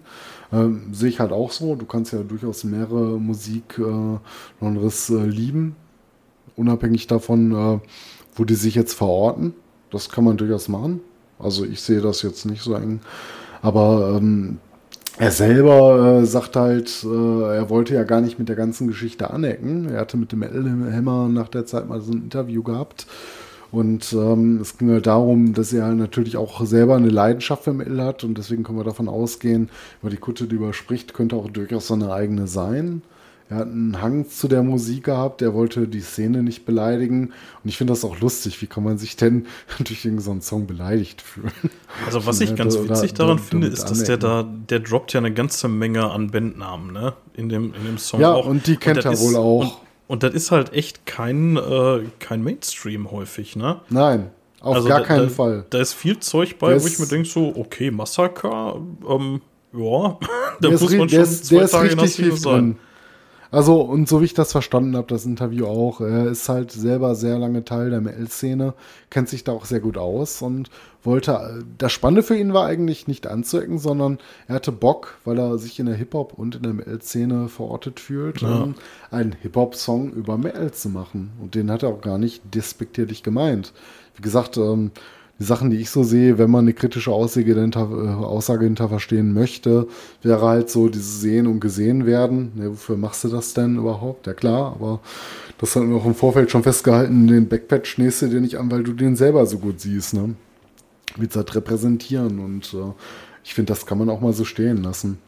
S3: Ähm, sehe ich halt auch so. Du kannst ja durchaus mehrere Musikgenres äh, äh, lieben, unabhängig davon, äh, wo die sich jetzt verorten. Das kann man durchaus machen. Also ich sehe das jetzt nicht so eng. Aber ähm, er selber äh, sagt halt, äh, er wollte ja gar nicht mit der ganzen Geschichte anecken. Er hatte mit dem Hammer nach der Zeit mal so ein Interview gehabt. Und ähm, es ging halt darum, dass er natürlich auch selber eine Leidenschaft für Metal hat und deswegen können wir davon ausgehen, weil die Kutte, die überspricht, könnte auch durchaus seine eigene sein. Er hat einen Hang zu der Musik gehabt, er wollte die Szene nicht beleidigen. Und ich finde das auch lustig. Wie kann man sich denn durch irgendeinen Song beleidigt fühlen?
S2: Also, was ich ganz witzig daran finde, ist, dass der da, der droppt ja eine ganze Menge an Bandnamen, ne? In dem, in dem Song
S3: ja, auch. und die kennt und er wohl auch.
S2: Und, das ist halt echt kein, äh, kein Mainstream häufig, ne?
S3: Nein, auf also gar da, keinen
S2: da,
S3: Fall.
S2: Da ist viel Zeug bei, der wo ich mir denke, so, okay, Massaker, ähm, ja,
S3: da muss man schon ist, zwei Tage viel sein. Drin. Also, und so wie ich das verstanden habe, das Interview auch, er ist halt selber sehr lange Teil der ML-Szene, kennt sich da auch sehr gut aus und wollte, das Spannende für ihn war eigentlich nicht anzuecken, sondern er hatte Bock, weil er sich in der Hip-Hop und in der ML-Szene verortet fühlt, ja. einen Hip-Hop-Song über ML zu machen. Und den hat er auch gar nicht despektierlich gemeint. Wie gesagt, ähm, die Sachen, die ich so sehe, wenn man eine kritische Aussage hinter, äh, Aussage hinter verstehen möchte, wäre halt so dieses Sehen und Gesehen werden. Ja, wofür machst du das denn überhaupt? Ja klar, aber das hat wir auch im Vorfeld schon festgehalten, den Backpatch nächste dir nicht an, weil du den selber so gut siehst. Ne? Willst halt repräsentieren und äh, ich finde, das kann man auch mal so stehen lassen.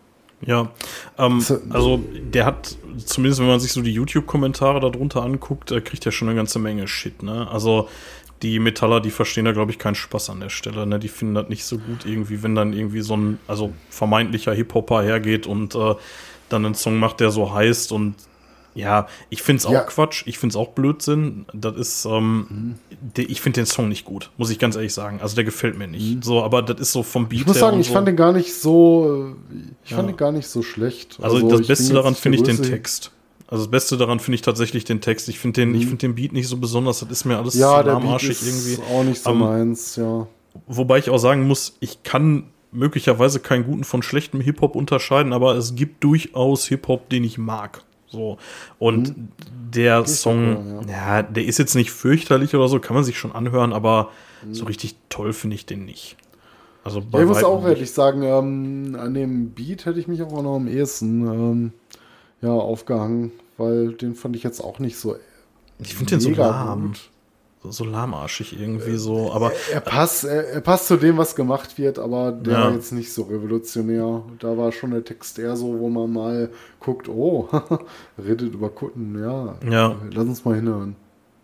S2: Ja, ähm, also der hat, zumindest wenn man sich so die YouTube-Kommentare darunter anguckt, äh, kriegt er schon eine ganze Menge Shit, ne? Also die Metaller, die verstehen da, glaube ich, keinen Spaß an der Stelle. Ne? Die finden das nicht so gut irgendwie, wenn dann irgendwie so ein, also vermeintlicher Hip-Hopper hergeht und äh, dann einen Song macht, der so heißt und ja, ich finde es auch ja. Quatsch, ich finde es auch Blödsinn. Das ist, ähm, mhm. ich finde den Song nicht gut, muss ich ganz ehrlich sagen. Also der gefällt mir nicht. Mhm. So, aber das ist so vom Beat
S3: Ich muss sagen, ich so. fand den gar nicht so, ich ja. fand den gar nicht so schlecht.
S2: Also, also das Beste daran finde ich den Text. Also das Beste daran finde ich tatsächlich den Text. Ich finde den, mhm. ich finde den Beat nicht so besonders. Das ist mir alles
S3: ja, zu lahmarschig irgendwie. Auch nicht so um, meins, ja.
S2: Wobei ich auch sagen muss, ich kann möglicherweise keinen guten von schlechtem Hip-Hop unterscheiden, aber es gibt durchaus Hip-Hop, den ich mag. So. Und mhm. der Geht Song, auch, ja. ja. der ist jetzt nicht fürchterlich oder so, kann man sich schon anhören, aber mhm. so richtig toll finde ich den nicht.
S3: Also bei ja, ich muss auch ehrlich sagen, ähm, an dem Beat hätte ich mich auch noch am ehesten ähm, ja, aufgehangen, weil den fand ich jetzt auch nicht so.
S2: Ich finde den so lahm. Gut. So lahmarschig irgendwie so, aber.
S3: Er, er passt, er, er, passt zu dem, was gemacht wird, aber der ja. war jetzt nicht so revolutionär. Da war schon der Text eher so, wo man mal guckt, oh, redet über Kutten, ja.
S2: Ja.
S3: Lass uns mal hinhören.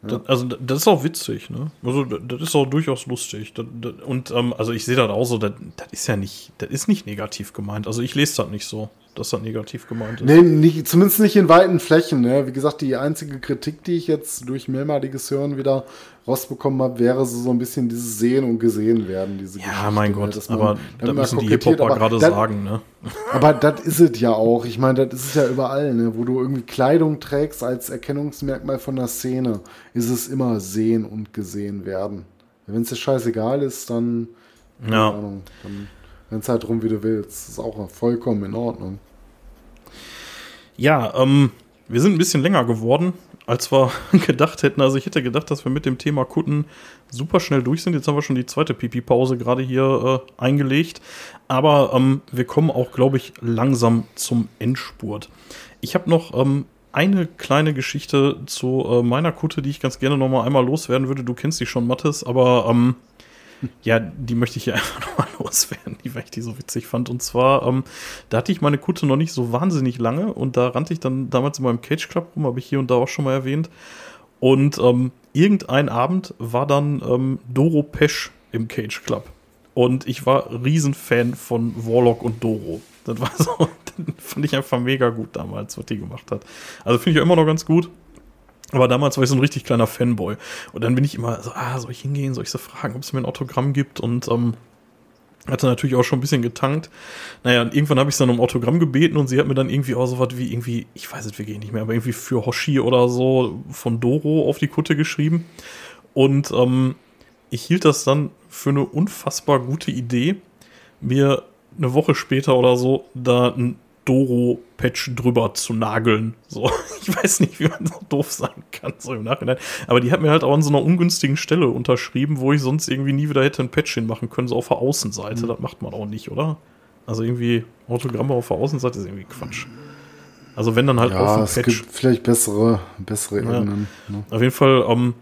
S2: Ja. Das, also das ist auch witzig, ne? Also das ist auch durchaus lustig. Das, das, und ähm, also ich sehe das auch so, das, das ist ja nicht, das ist nicht negativ gemeint. Also ich lese das nicht so dass das negativ gemeint ist.
S3: Nee, nicht, zumindest nicht in weiten Flächen. Ne? Wie gesagt, die einzige Kritik, die ich jetzt durch mehrmaliges Hören wieder rausbekommen habe, wäre so, so ein bisschen dieses Sehen und Gesehen werden. Diese
S2: ja, Geschichte, mein ne? Gott, ne? aber da müssen die Hip-Hopper gerade sagen. Ne?
S3: Aber das ist es ja auch. Ich meine, das ist es ja überall, ne? wo du irgendwie Kleidung trägst als Erkennungsmerkmal von der Szene, ist es immer Sehen und Gesehen werden. Wenn es dir scheißegal ist, dann,
S2: ja. Ahnung,
S3: dann Renn halt rum, wie du willst. Ist auch vollkommen in Ordnung.
S2: Ja, ähm, wir sind ein bisschen länger geworden, als wir gedacht hätten. Also ich hätte gedacht, dass wir mit dem Thema Kutten super schnell durch sind. Jetzt haben wir schon die zweite Pipi-Pause gerade hier äh, eingelegt. Aber ähm, wir kommen auch, glaube ich, langsam zum Endspurt. Ich habe noch ähm, eine kleine Geschichte zu äh, meiner Kutte, die ich ganz gerne noch mal einmal loswerden würde. Du kennst die schon, Mattes, aber ähm, ja, die möchte ich hier einfach nochmal loswerden, die, weil ich die so witzig fand. Und zwar, ähm, da hatte ich meine Kutte noch nicht so wahnsinnig lange und da rannte ich dann damals in meinem Cage Club rum, habe ich hier und da auch schon mal erwähnt. Und ähm, irgendein Abend war dann ähm, Doro Pesch im Cage Club. Und ich war Riesenfan von Warlock und Doro. Das war so, fand ich einfach mega gut damals, was die gemacht hat. Also finde ich ja immer noch ganz gut. Aber damals war ich so ein richtig kleiner Fanboy. Und dann bin ich immer so, ah, soll ich hingehen, soll ich so fragen, ob es mir ein Autogramm gibt? Und ähm, hatte natürlich auch schon ein bisschen getankt. Naja, und irgendwann habe ich dann um Autogramm gebeten und sie hat mir dann irgendwie auch so was wie irgendwie, ich weiß es wirklich nicht mehr, aber irgendwie für Hoshi oder so von Doro auf die Kutte geschrieben. Und ähm, ich hielt das dann für eine unfassbar gute Idee, mir eine Woche später oder so da ein Doro-Patch drüber zu nageln. So, ich weiß nicht, wie man so doof sein kann, so im Nachhinein. Aber die hat mir halt auch an so einer ungünstigen Stelle unterschrieben, wo ich sonst irgendwie nie wieder hätte ein Patch hinmachen können, so auf der Außenseite. Mhm. Das macht man auch nicht, oder? Also irgendwie Autogramme auf der Außenseite ist irgendwie Quatsch. Also wenn dann halt
S3: Ja,
S2: auf dem
S3: es
S2: Patch.
S3: gibt vielleicht bessere, bessere
S2: Ja.
S3: Ebenen. Ne?
S2: Auf jeden Fall, ähm,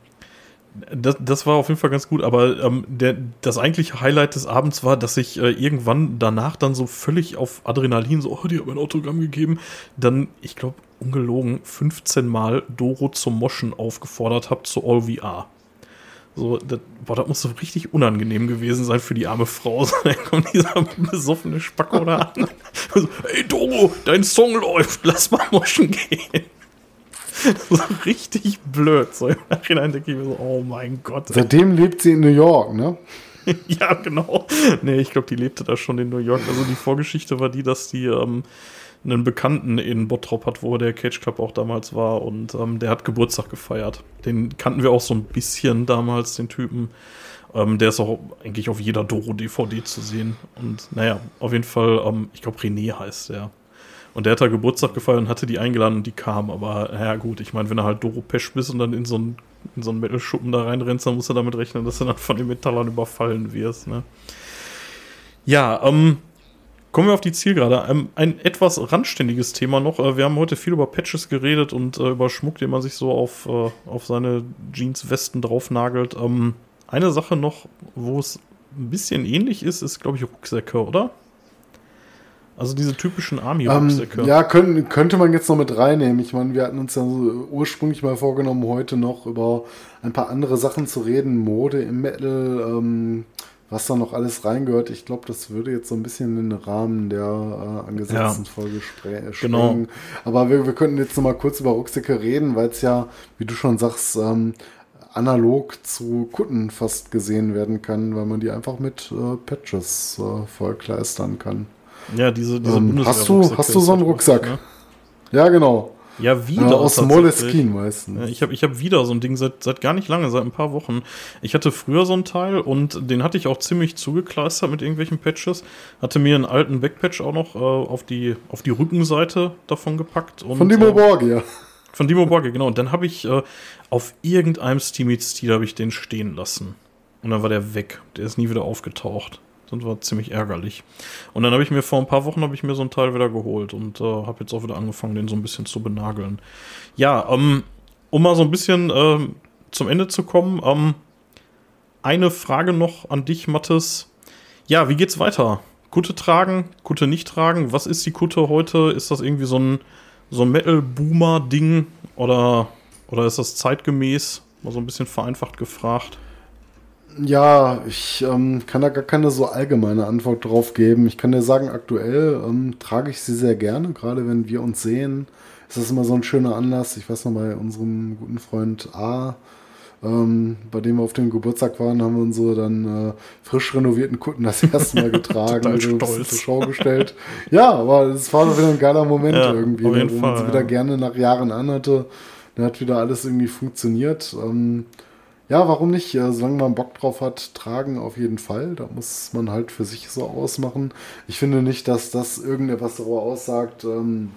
S2: das, das war auf jeden Fall ganz gut, aber ähm, der, das eigentliche Highlight des Abends war, dass ich äh, irgendwann danach dann so völlig auf Adrenalin so, oh, die haben ein Autogramm gegeben, dann, ich glaube, ungelogen, 15 Mal Doro zum Moschen aufgefordert habe zu All VR. So, das, boah, das muss so richtig unangenehm gewesen sein für die arme Frau. So, dann kommt dieser besoffene Spacko da an. So, Ey, Doro, dein Song läuft, lass mal moschen gehen. So richtig blöd. So im Nachhinein denke ich mir so, oh mein Gott. ey.
S3: Seitdem lebt sie in New York, ne?
S2: Ja, genau. Nee, ich glaube, die lebte da schon in New York. Also die Vorgeschichte war die, dass die ähm, einen Bekannten in Bottrop hat, wo der Cage Club auch damals war und ähm, der hat Geburtstag gefeiert. Den kannten wir auch so ein bisschen damals, den Typen. Ähm, der ist auch eigentlich auf jeder Doro-DVD zu sehen. Und naja, auf jeden Fall, ähm, ich glaube, René heißt der. Und der hat da Geburtstag gefeiert und hatte die eingeladen und die kam. Aber naja, gut, ich meine, wenn du halt Doro Pesch bist und dann in so einen, in so einen Metal-Schuppen da reinrennst, dann musst du damit rechnen, dass du dann von den Metallern überfallen wirst. Ne? Ja, ähm, kommen wir auf die Zielgerade. Ähm, ein etwas randständiges Thema noch. Äh, wir haben heute viel über Patches geredet und äh, über Schmuck, den man sich so auf, äh, auf seine Jeans-Westen draufnagelt. Ähm, eine Sache noch, wo es ein bisschen ähnlich ist, ist, glaube ich, Rucksäcke, oder? Also diese typischen
S3: Ähm,
S2: Army-Rucksäcke.
S3: ja, können, könnte man jetzt noch mit reinnehmen. Ich meine, wir hatten uns ja so ursprünglich mal vorgenommen, heute noch über ein paar andere Sachen zu reden. Mode im Metal, ähm, was da noch alles reingehört. Ich glaube, das würde jetzt so ein bisschen in den Rahmen der äh, angesetzten
S2: Ja.
S3: Folge äh,
S2: Genau.
S3: Aber wir, wir könnten jetzt noch mal kurz über Rucksäcke reden, weil es ja, wie du schon sagst, ähm, analog zu Kutten fast gesehen werden kann, weil man die einfach mit äh, Patches äh, vollkleistern kann.
S2: Ja, diese, diese
S3: Ähm, hast du- hast du so einen Rucksack?
S2: ne?
S3: Ja, genau.
S2: Ja, wieder.
S3: Äh, aus. Moleskine meistens.
S2: Ja, ich habe ich hab wieder so ein Ding seit, seit gar nicht lange, seit ein paar Wochen. Ich hatte früher so ein Teil und den hatte ich auch ziemlich zugekleistert mit irgendwelchen Patches. Hatte mir einen alten Backpatch auch noch äh, auf, die, auf die Rückenseite davon gepackt. Und,
S3: Von Dimo
S2: äh,
S3: Borgia.
S2: Von Dimo Borge, genau. Und dann habe ich äh, auf irgendeinem Steam Eats Stil habe ich den stehen lassen. Und dann war der weg. Der ist nie wieder aufgetaucht. Das war ziemlich ärgerlich. Und dann habe ich mir vor ein paar Wochen habe ich mir so ein Teil wieder geholt und äh, habe jetzt auch wieder angefangen, den so ein bisschen zu benageln. Ja, ähm, um mal so ein bisschen ähm, zum Ende zu kommen, ähm, eine Frage noch an dich, Mattes. Ja, wie geht's weiter? Kutte tragen, Kutte nicht tragen? Was ist die Kutte heute? Ist das irgendwie so ein, so ein Metal-Boomer-Ding oder, oder ist das zeitgemäß? Mal so ein bisschen vereinfacht gefragt.
S3: Ja, ich ähm, kann da gar keine so allgemeine Antwort drauf geben. Ich kann dir sagen, aktuell ähm, trage ich sie sehr gerne, gerade wenn wir uns sehen. Ist immer so ein schöner Anlass. Ich weiß noch, bei unserem guten Freund A, ähm, bei dem wir auf dem Geburtstag waren, haben wir unsere dann äh, frisch renovierten Kutten das erste Mal getragen. Das
S2: stolz.
S3: zur Schau gestellt. ja, aber es war wieder ein geiler Moment
S2: Ja,
S3: irgendwie, ne, wo man sie wieder gerne nach Jahren anhatte. Dann hat wieder alles irgendwie funktioniert. Ähm, ja, warum nicht? Solange man Bock drauf hat, tragen auf jeden Fall. Da muss man halt für sich so ausmachen. Ich finde nicht, dass das irgendetwas darüber aussagt, ähm,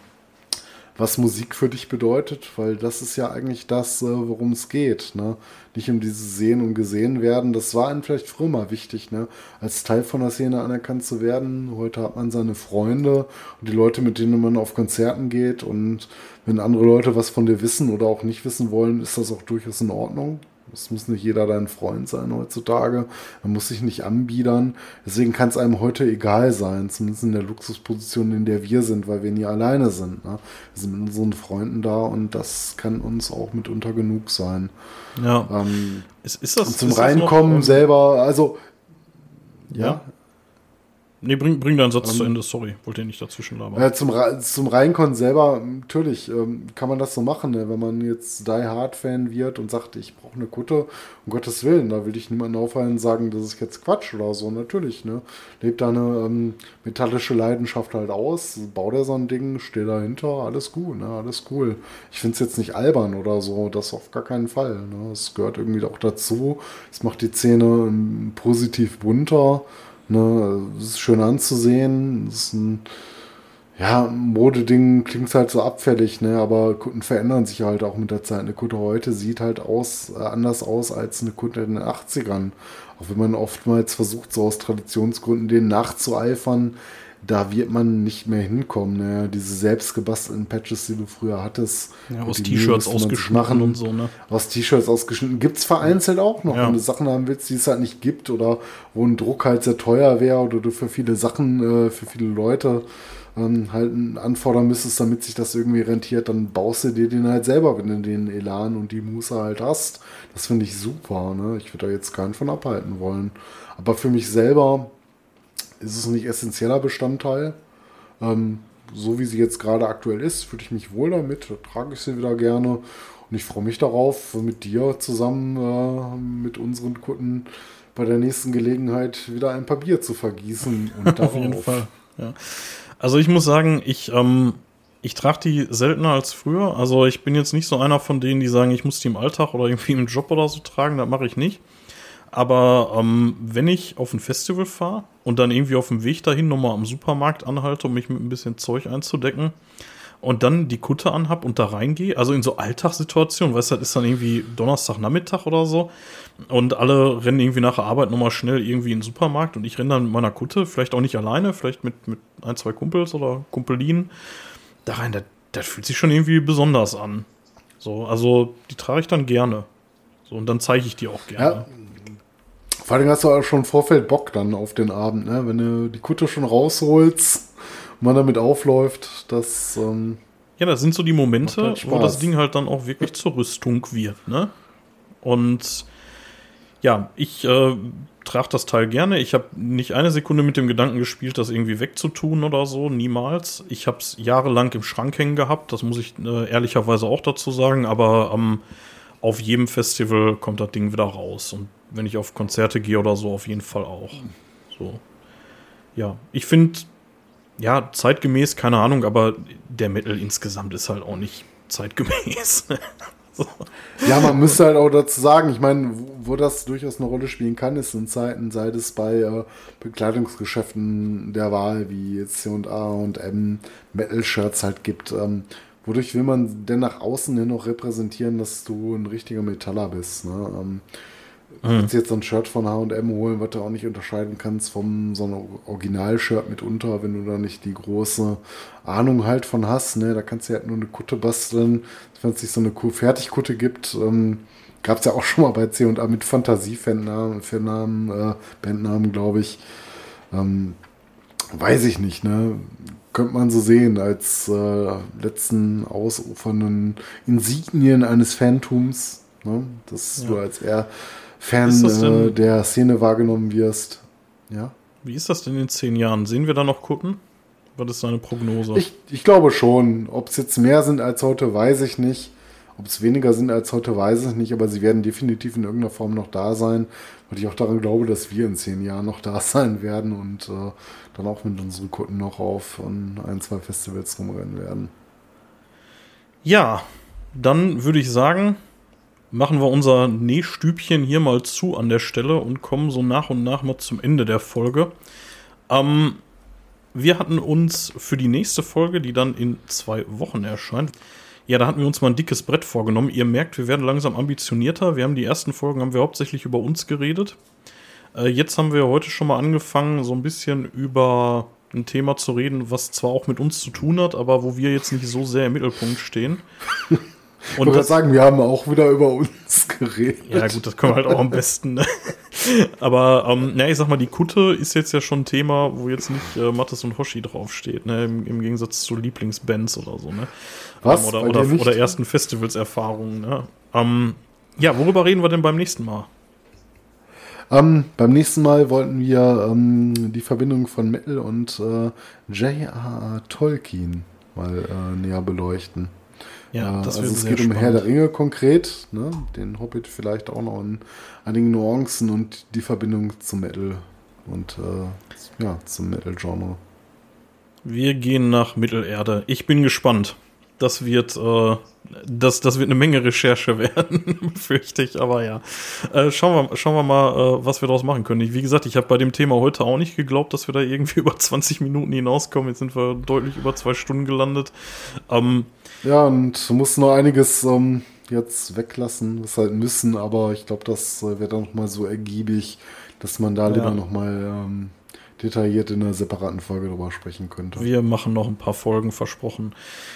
S3: was Musik für dich bedeutet, weil das ist ja eigentlich das, äh, worum es geht. Ne? Nicht um dieses Sehen und Gesehen werden. Das war einem vielleicht früher mal wichtig, ne? als Teil von der Szene anerkannt zu werden. Heute hat man seine Freunde und die Leute, mit denen man auf Konzerten geht. Und wenn andere Leute was von dir wissen oder auch nicht wissen wollen, ist das auch durchaus in Ordnung. Es muss nicht jeder dein Freund sein heutzutage. Man muss sich nicht anbiedern. Deswegen kann es einem heute egal sein, zumindest in der Luxusposition, in der wir sind, weil wir nie alleine sind. Ne? Wir sind mit unseren Freunden da und das kann uns auch mitunter genug sein.
S2: Ja.
S3: Ähm,
S2: Ist, ist das,
S3: und zum
S2: ist das
S3: Reinkommen
S2: noch, ähm,
S3: selber, also
S2: Ja. Nee, bring, bring deinen Satz
S3: Ähm,
S2: zu Ende, sorry, wollte nicht dazwischen labern.
S3: Ja, zum, zum Reinkommen selber, natürlich ähm, kann man das so machen, ne? wenn man jetzt Die Hard Fan wird und sagt, ich brauche eine Kutte, um Gottes Willen, da will ich niemanden aufhalten und sagen, das ist jetzt Quatsch oder so, natürlich, ne? Lebt deine ähm, metallische Leidenschaft halt aus, bau dir so ein Ding, steh dahinter, alles gut, ne? Alles cool. Ich finde es jetzt nicht albern oder so, das auf gar keinen Fall, ne? Es gehört irgendwie auch dazu, es macht die Szene ähm, positiv bunter, ne? Ist schön anzusehen, ist ein ja, Modeding klingt halt so abfällig, ne? aber Kunden verändern sich halt auch mit der Zeit. Eine Kutte heute sieht halt aus, äh, anders aus als eine Kutte in den 80ern. Auch wenn man oftmals versucht, so aus Traditionsgründen denen nachzueifern. Da wird man nicht mehr hinkommen. Ne? Diese selbstgebastelten Patches, die du früher hattest.
S2: Ja, aus T-Shirts ausgeschnitten und so, ne?
S3: Aus T-Shirts ausgeschnitten. Gibt es vereinzelt auch noch,
S2: Ja.
S3: wenn du Sachen haben willst, die es halt nicht gibt oder wo ein Druck halt sehr teuer wäre oder du für viele Sachen, äh, für viele Leute ähm, halt anfordern müsstest, damit sich das irgendwie rentiert, dann baust du dir den halt selber, wenn du den Elan und die Muße halt hast. Das finde ich super. Ne? Ich würde da jetzt keinen von abhalten wollen. Aber für mich selber ist es nicht essentieller Bestandteil. Ähm, so wie sie jetzt gerade aktuell ist, fühle ich mich wohl damit, da trage ich sie wieder gerne. Und ich freue mich darauf, mit dir zusammen äh, mit unseren Kunden bei der nächsten Gelegenheit wieder ein paar Bier zu vergießen. Und
S2: Auf jeden Fall. Ja. Also ich muss sagen, ich, ähm, ich trage die seltener als früher. Also ich bin jetzt nicht so einer von denen, die sagen, ich muss die im Alltag oder irgendwie im Job oder so tragen. Das mache ich nicht. Aber ähm, wenn ich auf ein Festival fahre und dann irgendwie auf dem Weg dahin nochmal am Supermarkt anhalte, um mich mit ein bisschen Zeug einzudecken und dann die Kutte anhab und da reingehe, also in so Alltagssituationen, weißt du, das ist dann irgendwie Donnerstagnachmittag oder so und alle rennen irgendwie nach der Arbeit nochmal schnell irgendwie in den Supermarkt und ich renne dann mit meiner Kutte, vielleicht auch nicht alleine, vielleicht mit, mit ein, zwei Kumpels oder Kumpelinen da rein. Das, das fühlt sich schon irgendwie besonders an. So, also die trage ich dann gerne. So, und dann zeige ich die auch gerne.
S3: Ja. Vor allem hast du auch schon im Vorfeld Bock dann auf den Abend, ne? wenn du die Kutte schon rausholst und man damit aufläuft, das ähm,
S2: Ja, das sind so die Momente,
S3: halt
S2: wo das. Ding halt dann auch wirklich zur Rüstung wird, ne? Und ja, ich äh, trage das Teil gerne. Ich habe nicht eine Sekunde mit dem Gedanken gespielt, das irgendwie wegzutun oder so, niemals. Ich habe es jahrelang im Schrank hängen gehabt, das muss ich äh, ehrlicherweise auch dazu sagen, aber ähm, auf jedem Festival kommt das Ding wieder raus. Und wenn ich auf Konzerte gehe oder so, auf jeden Fall auch. So. Ja, ich finde, ja, zeitgemäß, keine Ahnung, aber der Metal insgesamt ist halt auch nicht zeitgemäß. so.
S3: Ja, man müsste halt auch dazu sagen, ich meine, wo, wo das durchaus eine Rolle spielen kann, ist in Zeiten, sei es bei äh, Bekleidungsgeschäften der Wahl, wie C&A und M Metal-Shirts halt gibt. Ähm, wodurch will man denn nach außen hin noch repräsentieren, dass du ein richtiger Metaller bist? Ne? Ähm, Du kannst jetzt so ein Shirt von H&M holen, was du auch nicht unterscheiden kannst vom so einem Original-Shirt mitunter, wenn du da nicht die große Ahnung halt von hast. Ne? Da kannst du halt nur eine Kutte basteln. Wenn es nicht so eine Ku- Fertigkutte gibt, ähm, gab es ja auch schon mal bei C&A mit Fantasie-Fannamen, Fannamen, äh, Bandnamen, glaube ich. Ähm, weiß ich nicht, ne? Könnte man so sehen, als äh, letzten ausufernden Insignien eines Phantums, ne? Dass du als eher Fan äh, der Szene wahrgenommen wirst. Ja.
S2: Wie ist das denn in zehn Jahren? Sehen wir da noch Kutten? Was ist deine Prognose?
S3: Ich, ich glaube schon. Ob es jetzt mehr sind als heute, weiß ich nicht. Ob es weniger sind als heute, weiß ich nicht. Aber sie werden definitiv in irgendeiner Form noch da sein. Weil ich auch daran glaube, dass wir in zehn Jahren noch da sein werden und äh, dann auch mit unseren Kunden noch auf ein, zwei Festivals rumrennen werden.
S2: ja, dann würde ich sagen, machen wir unser Nähstübchen hier mal zu an der Stelle und kommen so nach und nach mal zum Ende der Folge. Ähm, wir hatten uns für die nächste Folge, die dann in zwei Wochen erscheint, ja, da hatten wir uns mal ein dickes Brett vorgenommen. Ihr merkt, wir werden langsam ambitionierter. Wir haben die ersten Folgen, haben wir hauptsächlich über uns geredet. Äh, jetzt haben wir heute schon mal angefangen, so ein bisschen über ein Thema zu reden, was zwar auch mit uns zu tun hat, aber wo wir jetzt nicht so sehr im Mittelpunkt stehen.
S3: Ich wollte gerade sagen, wir haben auch wieder über uns geredet.
S2: Ja, gut, das können wir halt auch am besten. Ne? Aber, ähm, ja, ich sag mal, die Kutte ist jetzt ja schon ein Thema, wo jetzt nicht äh, Mattes und Hoshi draufsteht, ne? Im, Im Gegensatz zu Lieblingsbands oder so, ne?
S3: Was?
S2: Ähm, oder, oder, oder ersten Festivalserfahrungen, ne? Ähm, ja, worüber reden wir denn beim nächsten Mal?
S3: Ähm, beim nächsten Mal wollten wir ähm, die Verbindung von Metal und äh, J.R.R. Tolkien mal äh, näher beleuchten.
S2: Ja,
S3: Äh,
S2: das
S3: also es geht um Herr der
S2: spannend.
S3: Ringe konkret, ne? den Hobbit vielleicht auch noch in einigen Nuancen und die Verbindung zum Metal und äh, ja, zum Metal-Genre.
S2: Wir gehen nach Mittelerde. Ich bin gespannt. Das wird, äh, das, das wird eine Menge Recherche werden, fürchte ich, aber ja. Äh, schauen, wir, schauen wir mal, äh, was wir daraus machen können. Ich, wie gesagt, ich habe bei dem Thema heute auch nicht geglaubt, dass wir da irgendwie über 20 Minuten hinauskommen. Jetzt sind wir deutlich über zwei Stunden gelandet. Ähm,
S3: Ja, und du musst noch einiges ähm, jetzt weglassen, was halt müssen, aber ich glaube, das äh, wird dann noch mal so ergiebig, dass man da
S2: Ja.
S3: lieber noch mal ähm, detailliert in einer separaten Folge drüber sprechen könnte.
S2: Wir machen noch ein paar Folgen versprochen.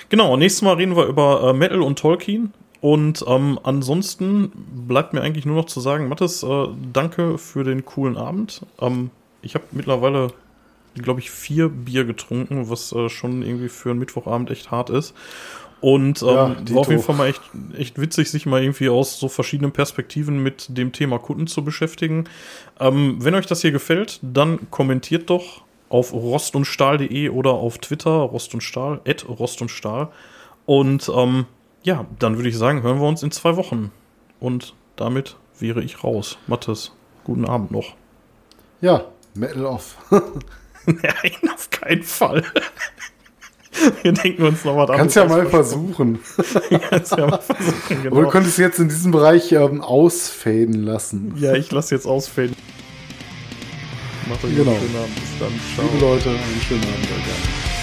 S2: Genau, nächstes Mal reden wir über äh, Metal und Tolkien. Und ähm, ansonsten bleibt mir eigentlich nur noch zu sagen, Mathis, äh, danke für den coolen Abend. Ähm, ich habe mittlerweile, glaube ich, vier Bier getrunken, was äh, schon irgendwie für einen Mittwochabend echt hart ist. Und ähm,
S3: Ja,
S2: war auf jeden. Fall mal echt, echt witzig, sich mal irgendwie aus so verschiedenen Perspektiven mit dem Thema Kunden zu beschäftigen. Ähm, wenn euch das hier gefällt, dann kommentiert doch auf rostundstahl.de oder auf Twitter Rost und Stahl, at Rost und Stahl. Und ähm, ja, dann würde ich sagen, hören wir uns in zwei Wochen. Und damit wäre ich raus. Mathis, guten Abend noch.
S3: Ja, Metal off.
S2: Nein, auf keinen Fall. Wir denken uns noch was
S3: Kannst ja mal versuchen.
S2: Kannst ja mal versuchen,
S3: du
S2: genau.
S3: könntest jetzt in diesem Bereich ähm, ausfaden lassen.
S2: Ja, ich lasse jetzt ausfällen. Macht euch
S3: Genau.
S2: einen schönen Abend. Bis dann. Ciao.
S3: Liebe Leute, einen schönen Abend. Alter.